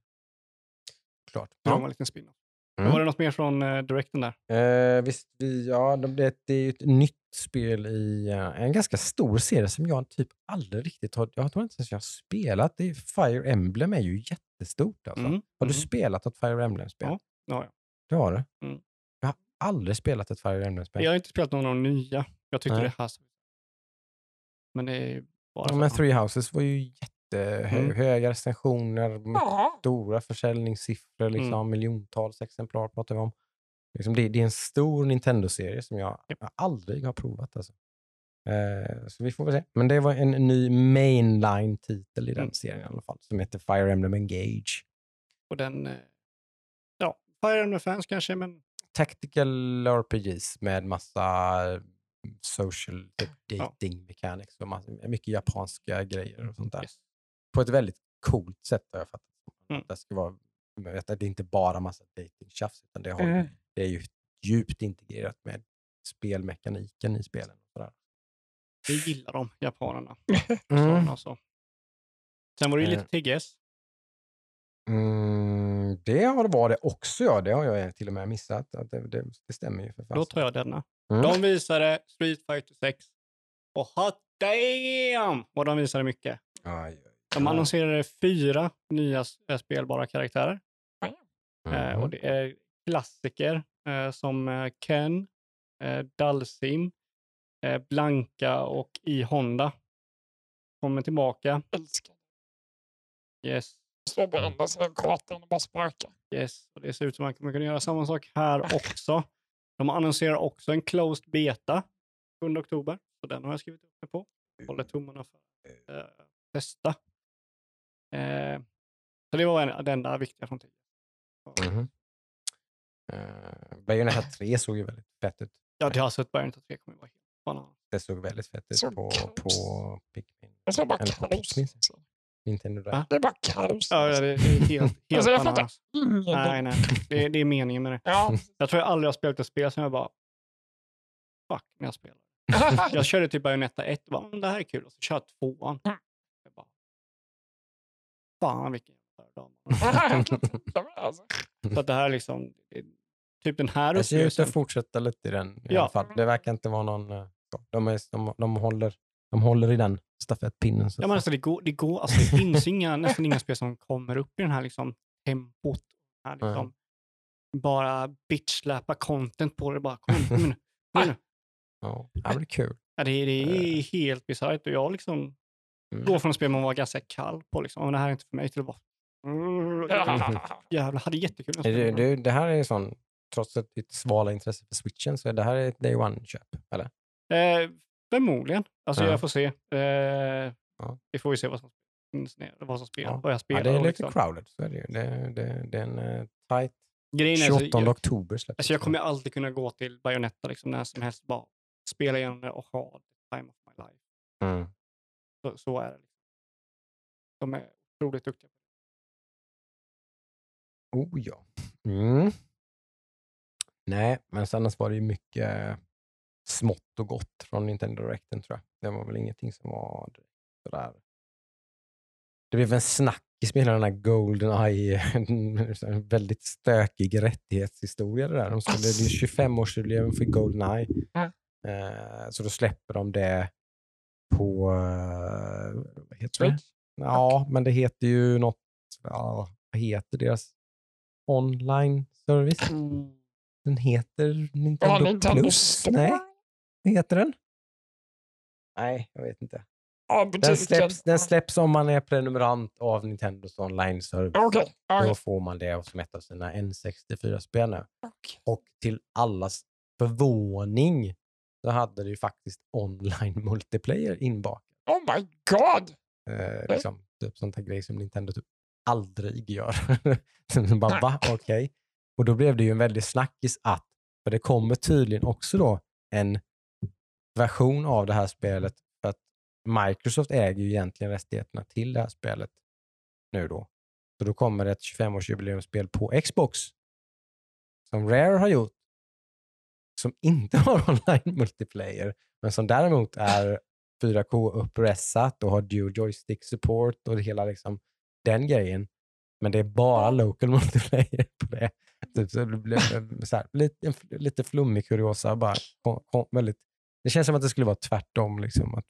Klart. Var Ja. en liten spin-off. Mm. Var det något mer från eh, directen där? Eh, visst, vi, ja, de- det, det är ju ett nytt spel i eh, en ganska stor serie som jag typ aldrig riktigt har, jag tror inte ens jag har spelat. Det är Fire Emblem är ju jättestort alltså. Mm, Har du mm. spelat ett Fire Emblem-spel? Ja. Ja, ja. Det har du? Mm. Jag har aldrig spelat ett Fire Emblem-spel. Jag har inte spelat någon av de nya. Jag tyckte Nej. det här... Men det är ju bara Ja, men Three Houses var ju jättehöga Mm. recensioner, med Ja, stora försäljningssiffror, liksom, Mm. miljontals exemplar pratar vi om. Liksom det, det är en stor Nintendo-serie som jag Japp. aldrig har provat. Alltså. Eh, så vi får väl se. Men det var en ny mainline-titel i den Mm. serien i alla fall, som heter Fire Emblem Engage. Och den... eh, Ja, Fire Emblem-fans kanske, men Tactical RPGs med massa eh, social typ Ja. dating mechanics och massa, mycket japanska grejer och sånt där. yes. På ett väldigt coolt sätt har jag fattat. Mm. Att Det, ska vara, vet det är inte bara massa dating-tjafs, utan det, har, Mm. det är ju djupt integrerat med spelmekaniken i spelen. Och sådär. det gillar de, japanerna. Mm. Sådana, så. Sen var det ju Eh. lite TGS. Mm, det har det varit också, ja. Det har jag till och med missat. Det, det, det stämmer ju för Då fasen. tar jag denna. Mm. De visade Street Fighter 6. Och hot damn vad de visade mycket. Aj, De annonserade fyra nya eh, spelbara karaktärer. Mhm. och det är klassiker eh, som Ken, Dalsim, Blanka och i Honda. Kommer tillbaka. älskar. Yes, Står brända sig i kartan och bara sparkar. yes. Och det ser ut som att man kommer kunna göra samma sak här också. De annonserar också en closed beta. 7 oktober. Så den har jag skrivit upp mig på. Håller tummarna för att eh, testa. Eh, så det var en, det enda viktiga från. Mhm. Uh, Bayonetta 3 såg ju väldigt fett ut. Ja, det har sett Bayonetta 3 kommer vara helt banan. Det såg väldigt fett ut på, på Pikmin. Jag ser bara kaos. Pikmin. Nintendo där. Va? Det är bara kaos. Ja, det är helt, helt Alltså, jag fattar bananas. Ingen. Nej, nej. Det, är- det är meningen med det. Ja. Jag tror jag aldrig har spelat ett spel som jag bara, fuck, när jag spelar. Jag körde typ Bayonetta 1 och bara, "Mm, det här är kul. Och så kör jag tvåan. Mm. Fan vilken. Så att det här är liksom, det typ den här Jag ser ut att fortsätta lite i den i Ja. alla fall. Det verkar inte vara någon... eh. De, är, de, de, håller, de håller i den stafettpinnen. Så Ja, men alltså, det, går, det, går, alltså, det finns inga, nästan inga spel som kommer upp i den här liksom, tempot. Här, liksom, Bara bitchsläpa content på det. Bara, kom nu, kom nu. ja, det blir kul. Ja, det, är- det är helt bisarrt och jag liksom Mm. går från ett spel man var ganska kall på. Liksom. "Åh, det här är inte för mig till att vara jävlar, hade jättekul. när jag Det, spelade det, det här är ju sån, trots att ditt svala intresse för switchen, så är det här är ett day one-köp, eller? Eh, förmodligen. Alltså Ja. jag får se. Eh, Ja. Vi får ju se vad som, finns ner- vad som spelar, Ja. vad jag Ja, spelar. det är och lite liksom. crowded, så är det ju. Det, det, det är en uh, tight Grejen är, 28 alltså, jag, oktober släpps alltså jag kommer alltid kunna gå till Bayonetta liksom, när som helst. Bara spela igenom det och ha the time of my life. Mm. Så, så är det. Liksom. De är otroligt duktiga. Oh ja. Mm. Nej, men sen var det ju mycket smått och gott från Nintendo Directen tror jag. Det var väl ingenting som var sådär. Det blev en snackis med hela den här Goldeneye, en väldigt stökig rättighetshistoria det där. De skulle, det är 25-årsjubileum för Goldeneye. Ja. Eh, så då släpper de det på, eh, vad heter det? Ja, men det heter ju något, ja, vad heter deras online service? Den heter Nintendo, Ja, Nintendo Plus? Store. Nej, vad heter den? Nej, jag vet inte. Ja, Den släpps, den släpps om man är prenumerant av Nintendos online service. Okej. ja, Då får man det som ett av sina N64-spel nu. okej. Och till allas förvåning så hade det ju faktiskt online multiplayer inbakat. Oh my god! Eh, liksom, typ sånt här grej som Nintendo typ aldrig gör. Så bara, va? Okej. Och då blev det ju en väldig snackis att, för det kommer tydligen också då en version av det här spelet, för att Microsoft äger ju egentligen rättigheterna till det här spelet nu då. Så då kommer det ett 25-årsjubileumsspel på Xbox som Rare har gjort, som inte har online multiplayer, men som däremot är 4K-uppressat och har dual joystick support och hela liksom den grejen. Men det är bara local multiplayer på det. Typ, så det blev så här, lite, lite flummig kuriosa. Bara, kom, kom, väldigt, det känns som att det skulle vara tvärtom. Liksom, att,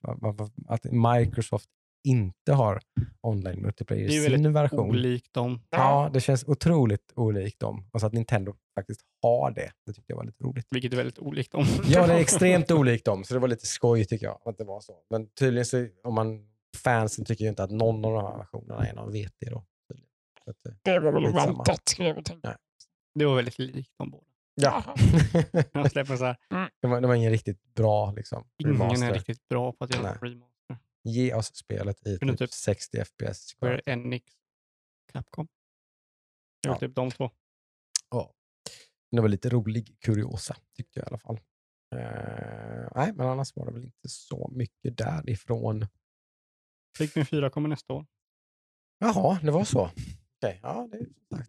att Microsoft inte har online multiplayer i sin version. Olikt dem. Ja, det känns otroligt olikt dem. Och så att Nintendo faktiskt har det. Det tyckte jag var lite roligt. Vilket är väldigt olikt dem. Ja, det är extremt olikt dem, så det var lite skoj tycker jag att det var så. Men tydligen så, om man, fansen tycker ju inte att någon av de här versionerna är någon VT då. att, eh, Det var väl väntat, skulle jag väl tänka. Det var väldigt likt dem båda. ja. De släpper så här, det, var, det var ingen riktigt bra liksom, ingen remaster. är riktigt bra på att göra remaster. Ge oss spelet i typ typ- 60 FPS. Square Enix, Capcom. Det var Ja. typ de två. Ja. Det var lite rolig kuriosa tyckte jag i alla fall. Eh, nej, men annars var det väl inte så mycket därifrån. Pikmin 4 kommer nästa år. Jaha, det var så. Okej, Ja, det,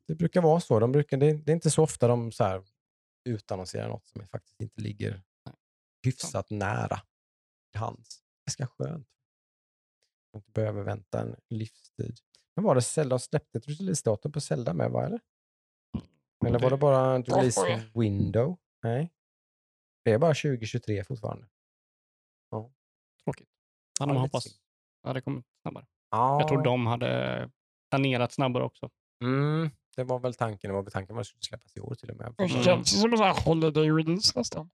det brukar vara så. De brukar, det, det är inte så ofta de så här utannonserar något som faktiskt inte ligger hyfsat nära till hands. Ganska skönt. Inte behöver vänta en livstid. Men var det Zelda släppte ett releasedatum på Zelda med, va? Eller? Eller var det bara en release window? Nej. Det är bara 2023 fortfarande. Tråkigt. Hade Ja, man hoppats. Ja, det kommer snabbare. Ja, Jag tror de hade planerat snabbare också. Mm, det var väl tanken. Det var väl tanken att det skulle släppas i år till och med. Det Mm. känns som en sån här holiday release nästan.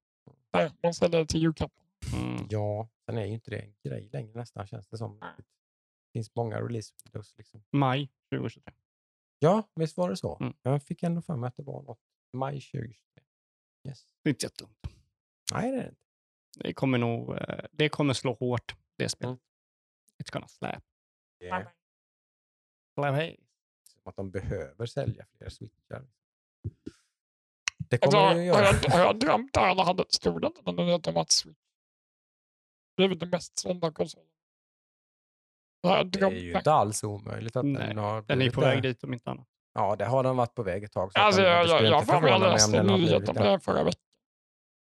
Nej, man säljer det till julklapp. Mm. Ja, sen är ju inte det en grej längre nästan känns det som. Det finns många release windows liksom. Maj 2023. Ja, visst var det så? Mm. Jag fick ändå för mig att det var något maj 2023. Yes. Det är inte jättedumt. Nej, det är det inte. Det kommer nog eh, det kommer slå hårt, det spelet. It's gonna slap. Är Slap hey. som att de behöver sälja fler switchar. Det Alltså, kommer har, de ju göra. jag, har jag drömt det här eller hade stod när det hette att Switch? Det är väl den mest sålda konsolen. Det är ju det. inte alls omöjligt att Nej, den har Den är blivit på väg det. dit om inte annat. Ja, det har den varit på väg ett tag. Alltså, jag, det jag, jag, jag, jag, läste blivit nyheten det. det förra veckan.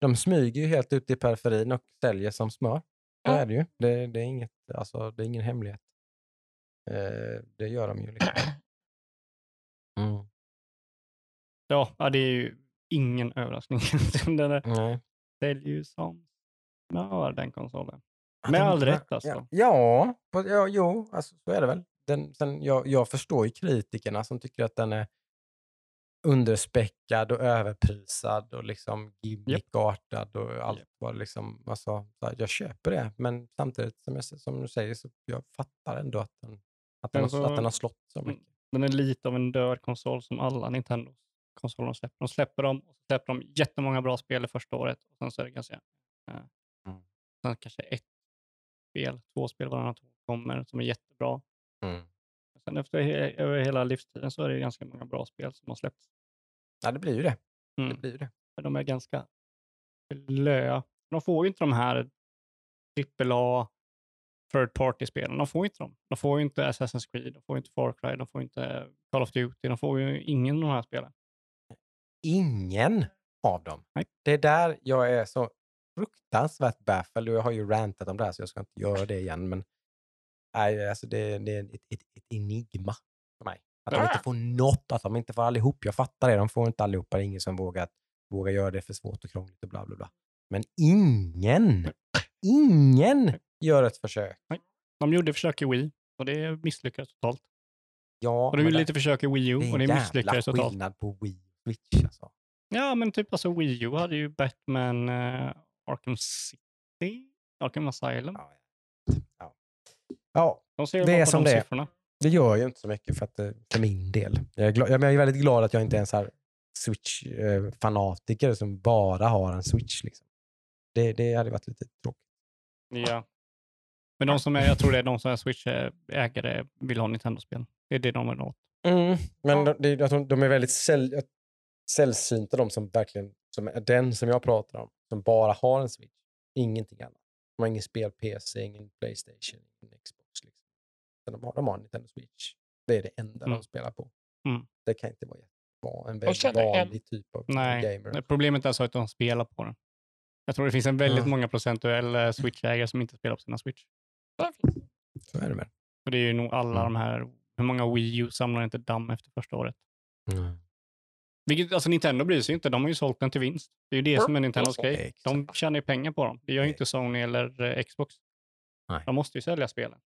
De smyger ju helt ut i periferin och säljer som smör. Ja. är det ju. Det, det, är inget, alltså, det är ingen hemlighet. Eh, det gör de ju. Liksom. Mm. Ja, det är ju ingen överraskning. den är, säljer ju som smör, den konsolen. Ja, Med den- all rätt ja, alltså. Ja, på, ja jo, alltså, så är det väl. Den, sen, jag, jag förstår ju kritikerna som tycker att den är underspäckad och överprisad och liksom gimmickartad och allt vad liksom, alltså, jag köper det, men samtidigt som, jag, som du säger så jag fattar ändå att den, att den, Men har, att den har slått så mycket. Den är lite av en död konsol som alla Nintendo-konsoler de släpper. De släpper dem och släpper de jättemånga bra spel det första året och sen så är det ganska, eh. Sen kanske ett spel, två spel varannat år kommer som är jättebra. Mm. Sen efter över hela livstiden så är det ganska många bra spel som har släppts. Ja, det blir ju det. det, Mm. blir ju det. Men de är ganska slöa. De får ju inte de här AAA third party-spelen. De får inte dem. De får ju inte Assassin's Creed, de får inte Far Cry, de får inte Call of Duty, de får ju ingen av de här spelen. Ingen av dem. Nej. Det är där jag är så fruktansvärt baffled och jag har ju rantat om det här så jag ska inte göra det igen. Men nej, alltså det, det är ett, ett, ett enigma för mig. Att de inte får något, att de inte får allihop. Jag fattar det, de får inte allihopa. Det är ingen som vågar, vågar göra det för svårt och krångligt och bla bla bla. Men ingen, ingen gör ett försök. De gjorde försök i Wii och det misslyckades totalt. Ja, Och de gjorde det, lite försök i Wii U det är och en det jävla misslyckades totalt. skillnad på Wii och Switch. Alltså. Ja, men typ alltså Wii U hade ju Batman uh, Arkham City, Arkham Asylum. Ja, ja. ja, De ser Det är som de det siffrorna. Det gör ju inte så mycket för, att, eh, för min del. Jag är, glad, jag är väldigt glad att jag inte är en så Switch-fanatiker som bara har en Switch. Liksom. Det, det hade varit lite tråkigt. Ja. Men de som är, jag tror det är de som är Switch-ägare vill ha Nintendo-spel. Det är det de vill ha. Mm, men de, tror de är väldigt säll, sällsynta, de som verkligen, som är den som jag pratar om, som bara har en Switch. Ingenting annat. De har ingen spel-PC, ingen Playstation, ingen Xbox. Liksom. De, har, de har en Nintendo Switch. Det är det enda Mm. de spelar på. Mm. Det kan inte vara jättebra. En väldigt känner en- vanlig typ av Nej, gamer. problemet är så att de spelar på den. Jag tror det finns en väldigt Ja. många procentuella Switch-ägare som inte spelar på sina Switch. Så är det väl. Och det är ju nog alla Mm. de här, hur många Wii U samlar inte damm efter första året? Mm. Vilket, alltså Nintendo bryr sig inte, de har ju sålt den till vinst. Det är ju det som är Nintendos grej. De tjänar ju pengar på dem. Det gör ju inte Sony eller eh, Xbox. Nej. De måste ju sälja spelen.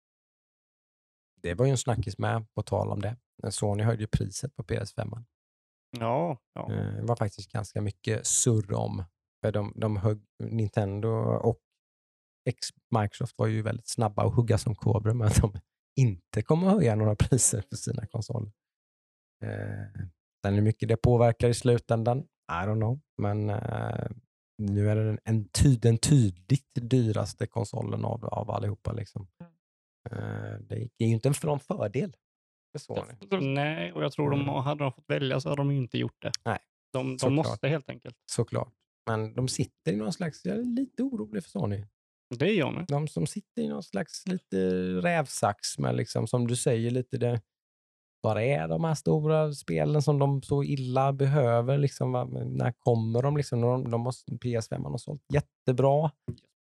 Det var ju en snackis med, på tal om det. Sony höjde ju priset på PS5. Ja, ja. Eh, Det var faktiskt ganska mycket surr om. För de, de högg, Nintendo och Microsoft var ju väldigt snabba att hugga som kobror med att de inte kommer att höja några priser för sina konsoler. Eh, sen hur mycket det påverkar i slutändan, I don't know. Men eh, nu är det en, ty, den tydligt dyraste konsolen av, av allihopa. Liksom. Eh, det är ju inte en för- fördel för Sony. Nej, och jag tror de, Mm. hade de fått välja så hade de inte gjort det. Nej, De, de måste helt enkelt. Såklart. Men de sitter i någon slags, jag är lite orolig för Sony. Det är jag med. De som sitter i någon slags lite rävsax med, liksom, som du säger, lite det, vad är de här stora spelen som de så illa behöver? Liksom, när kommer de? Liksom, de, de måste, PS5 har sålt jättebra,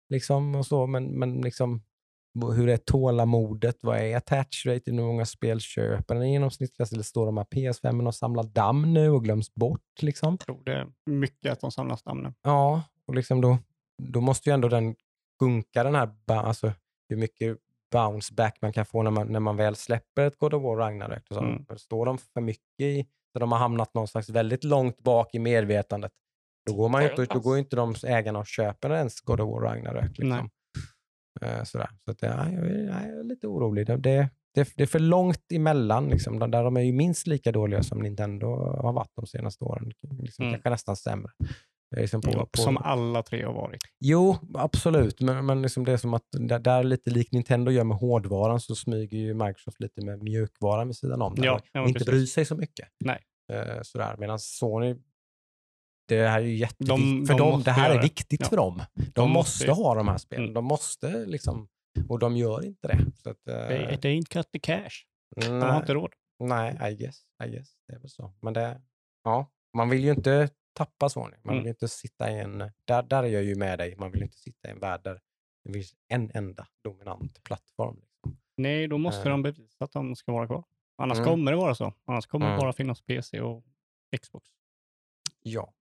liksom, och så, men, men liksom, hur är tålamodet? Vad är attach rate? Hur många spel köper den genomsnittligt? Eller står de här PS5 och samlar damm nu och glöms bort? Liksom? Jag tror det är mycket att de samlar stammen. Ja, och liksom då, då måste ju ändå den sjunka den här, alltså hur mycket bounce back man kan få när man, när man väl släpper ett God of War Ragnarök. Och så. Mm. Står de för mycket i, så de har hamnat någonstans väldigt långt bak i medvetandet, då går, man inte, då går inte de ägarna och köper ens God of War Ragnarök. Liksom. Eh, sådär. Så att, ja, jag, är, jag är lite orolig. Det, det, det, är för långt emellan. Liksom, där där de är ju minst lika dåliga som Nintendo har varit de senaste åren. Liksom, Mm. Kanske nästan sämre. Det liksom på, Jo, på, Som alla tre har varit. Jo, absolut. Men, men liksom det är som att där, där lite likt Nintendo gör med hårdvaran så smyger ju Microsoft lite med mjukvaran vid sidan om. där Ja, ja, och inte precis. bryr sig så mycket. Nej. Eh, sådär. Medan Sony, det här är ju jätteviktigt. De- för de dem, det här är det. viktigt Ja. för dem. De, De måste, måste ha de här spelen. Mm. De måste liksom, och de gör inte det. Så att, eh, They, they ain't cut the cash. De har nej, inte råd. nej, I guess, I guess. Det är väl så. Men det, ja, man vill ju inte tappa Sony. Man vill Mm. inte sitta i en, där, där är jag ju med dig, man vill inte sitta i en värld där det finns en enda dominant plattform. Liksom. Nej, då måste Eh. de bevisa att de ska vara kvar. Annars Mm. kommer det vara så. Annars kommer Mm. det bara finnas PC och Xbox. Ja,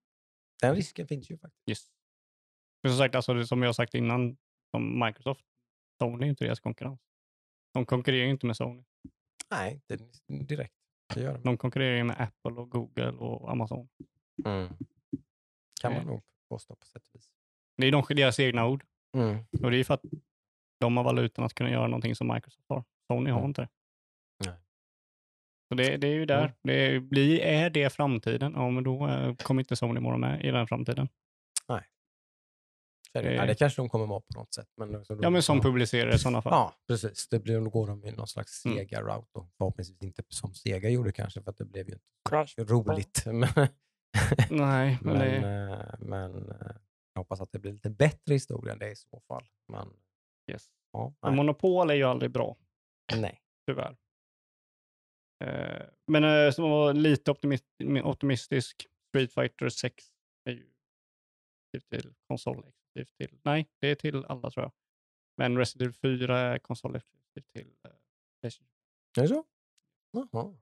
den risken finns ju faktiskt. Yes. Men som sagt, alltså, som jag sagt innan, som Microsoft, Sony är inte deras konkurrens. De konkurrerar ju inte med Sony. Nej, inte direkt. Det gör de. De konkurrerar ju med Apple och Google och Amazon. Mm. Kan man Eh. nog påstå på sätt och vis. Det är de, deras egna ord. Mm. Och det är för att de har valutan att kunna göra någonting som Microsoft har. Sony har Mm. inte det. Nej. Så det, det är ju där. Mm. Det blir, är det framtiden? Ja, men då eh, kommer inte Sony vara med i den framtiden. Är det. Det- Ja, det kanske de kommer vara på något sätt. Men, så då- Ja, men som ja. publicerare i sådana fall. Ja, precis. Det blir, då går de i någon slags Mm. Sega-route. då. Förhoppningsvis inte som Sega gjorde kanske, för att det blev ju inte roligt. Men, Nej, men men, det, eh, men eh, jag hoppas att det blir lite bättre historia än det i så fall. Men, yes. ja, Men monopol är ju aldrig bra, nej. tyvärr. Eh, men eh, som var lite optimist, optimistisk, Street Fighter 6 är ju exklusivt till konsol. Till, nej, det är till alla tror jag. Men Resident Evil 4 är konsol till eh, PlayStation. Är det så? Jaha.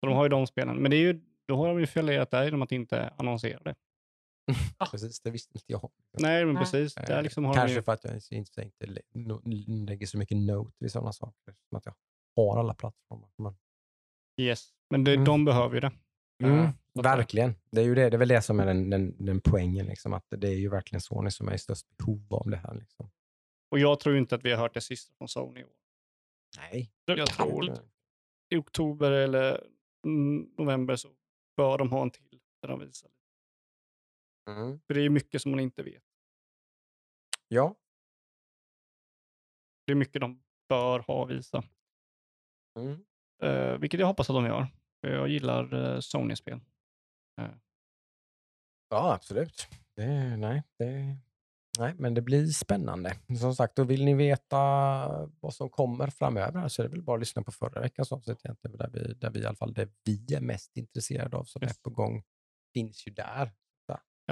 Så de har ju de spelen. Men det är ju, då har de ju fallerat där genom att inte annonsera det. Precis, det visste inte jag. Nej, men Nej. precis. Eh, Där liksom har Kanske ju, för att jag inte, inte lä- lägger så mycket note vid sådana saker. Som att jag har alla plattformar. Men, yes. Men det, Mm. de behöver ju det. mm, Eh, säga. verkligen. Det är ju det, det är väl det som är den, den, den poängen. Liksom, att det är ju verkligen Sony som är i störst behov av det här. Liksom. Och jag tror inte att vi har hört det sista från Sony i år. Nej. Jag tror inte. i oktober eller mm, november så bör de ha en till där de visar. Mm. För det är mycket som man inte vet. Ja. Det är mycket de bör ha visa. Mm. Eh, vilket jag hoppas att de gör. Jag gillar uh, Sony-spel. Ja, absolut. Det, nej, det, nej, men det blir spännande. Som sagt, då vill ni veta vad som kommer framöver så är det väl bara att lyssna på förra veckans avsnitt egentligen, där vi, där vi i alla fall det vi är mest intresserade av som Yes. är på gång finns ju där.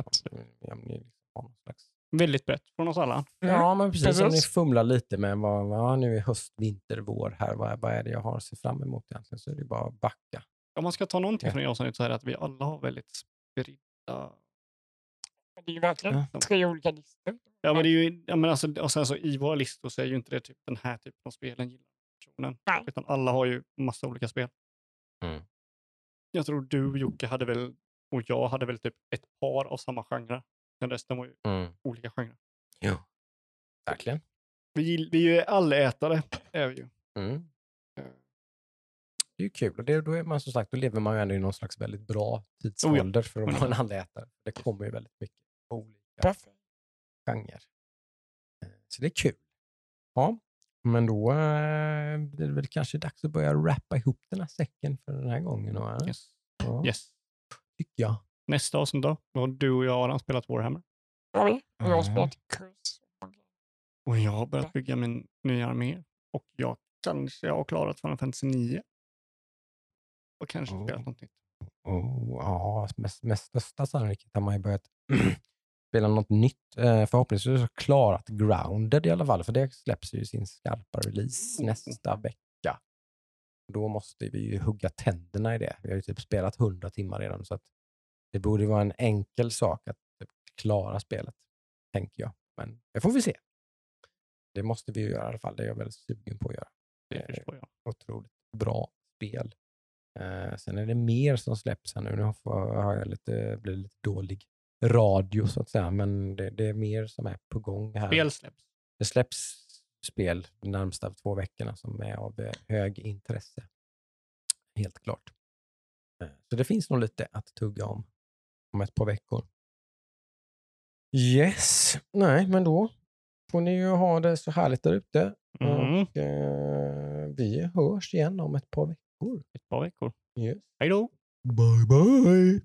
Absolut. Ja, men ni liksom har någon slags... Väldigt brett från oss alla. ja men precis. Om ni fumlar lite med vad, vad nu är höst, vinter, vår här, vad, vad är det jag har att se fram emot egentligen, så är det bara att backa. Om man ska ta någonting Ja. från det avsnittet så är det att vi alla har väldigt spridda... Det är ju verkligen Ja. tre olika listor. Ja, men det är ju, ja, men alltså, och sen så i våra listor så är ju inte det typ den här typen av spelen gillar personen. Nej. Utan alla har ju massa olika spel. Mm. Jag tror du Jocke hade väl, och jag hade väl typ ett par av samma genre. Men resten var ju Mm. olika genrer. Jo. Verkligen. Vi, vi är ju allätare, är vi ju. Mm. Eh, Det är ju kul och det, då är man som sagt, då lever man ju ändå i någon slags väldigt bra tidsålder för att vara en allätare. Det kommer ju väldigt mycket på olika genrer. Eh, Så det är kul. Ja, men då eh, blir det väl kanske dags att börja rappa ihop den här säcken för den här gången. va? Yes. Ja, yes. tycker jag. Nästa avsnitt då? Då har du och jag Adam spelat Warhammer. Vi? Och jag har spelat kurs. Och jag har börjat bygga min nya armé. Och jag kanske har klarat Final Fantasy 9. Och kanske Oh. spelat något nytt. Och, ja, med, med största sannolikhet har man ju börjat spela något nytt. Eh, förhoppningsvis har klarat Grounded i alla fall, för det släpps ju sin skarpa release Oh. nästa vecka. Då måste vi ju hugga tänderna i det. Vi har ju typ spelat 100 timmar redan, så att det borde vara en enkel sak att typ klara spelet, tänker jag. Men det får vi se. Det måste vi ju göra i alla fall. Det är jag väldigt sugen på att göra Det Eh, förstår jag. otroligt bra spel. Eh, sen är det mer som släpps här nu. Nu får- har jag lite, blir lite dålig radio så att säga, men det, det är mer som är på gång här. Spel släpps. Det släpps spel de närmsta två veckorna som är av eh, hög intresse. Helt klart. Eh, Så det finns nog lite att tugga om om ett par veckor. Yes. Nej, men då får ni ju ha det så härligt där ute. Mm. Och, eh, vi hörs igen om ett par veckor. Ett par veckor. Yes. Hej då! Bye, bye.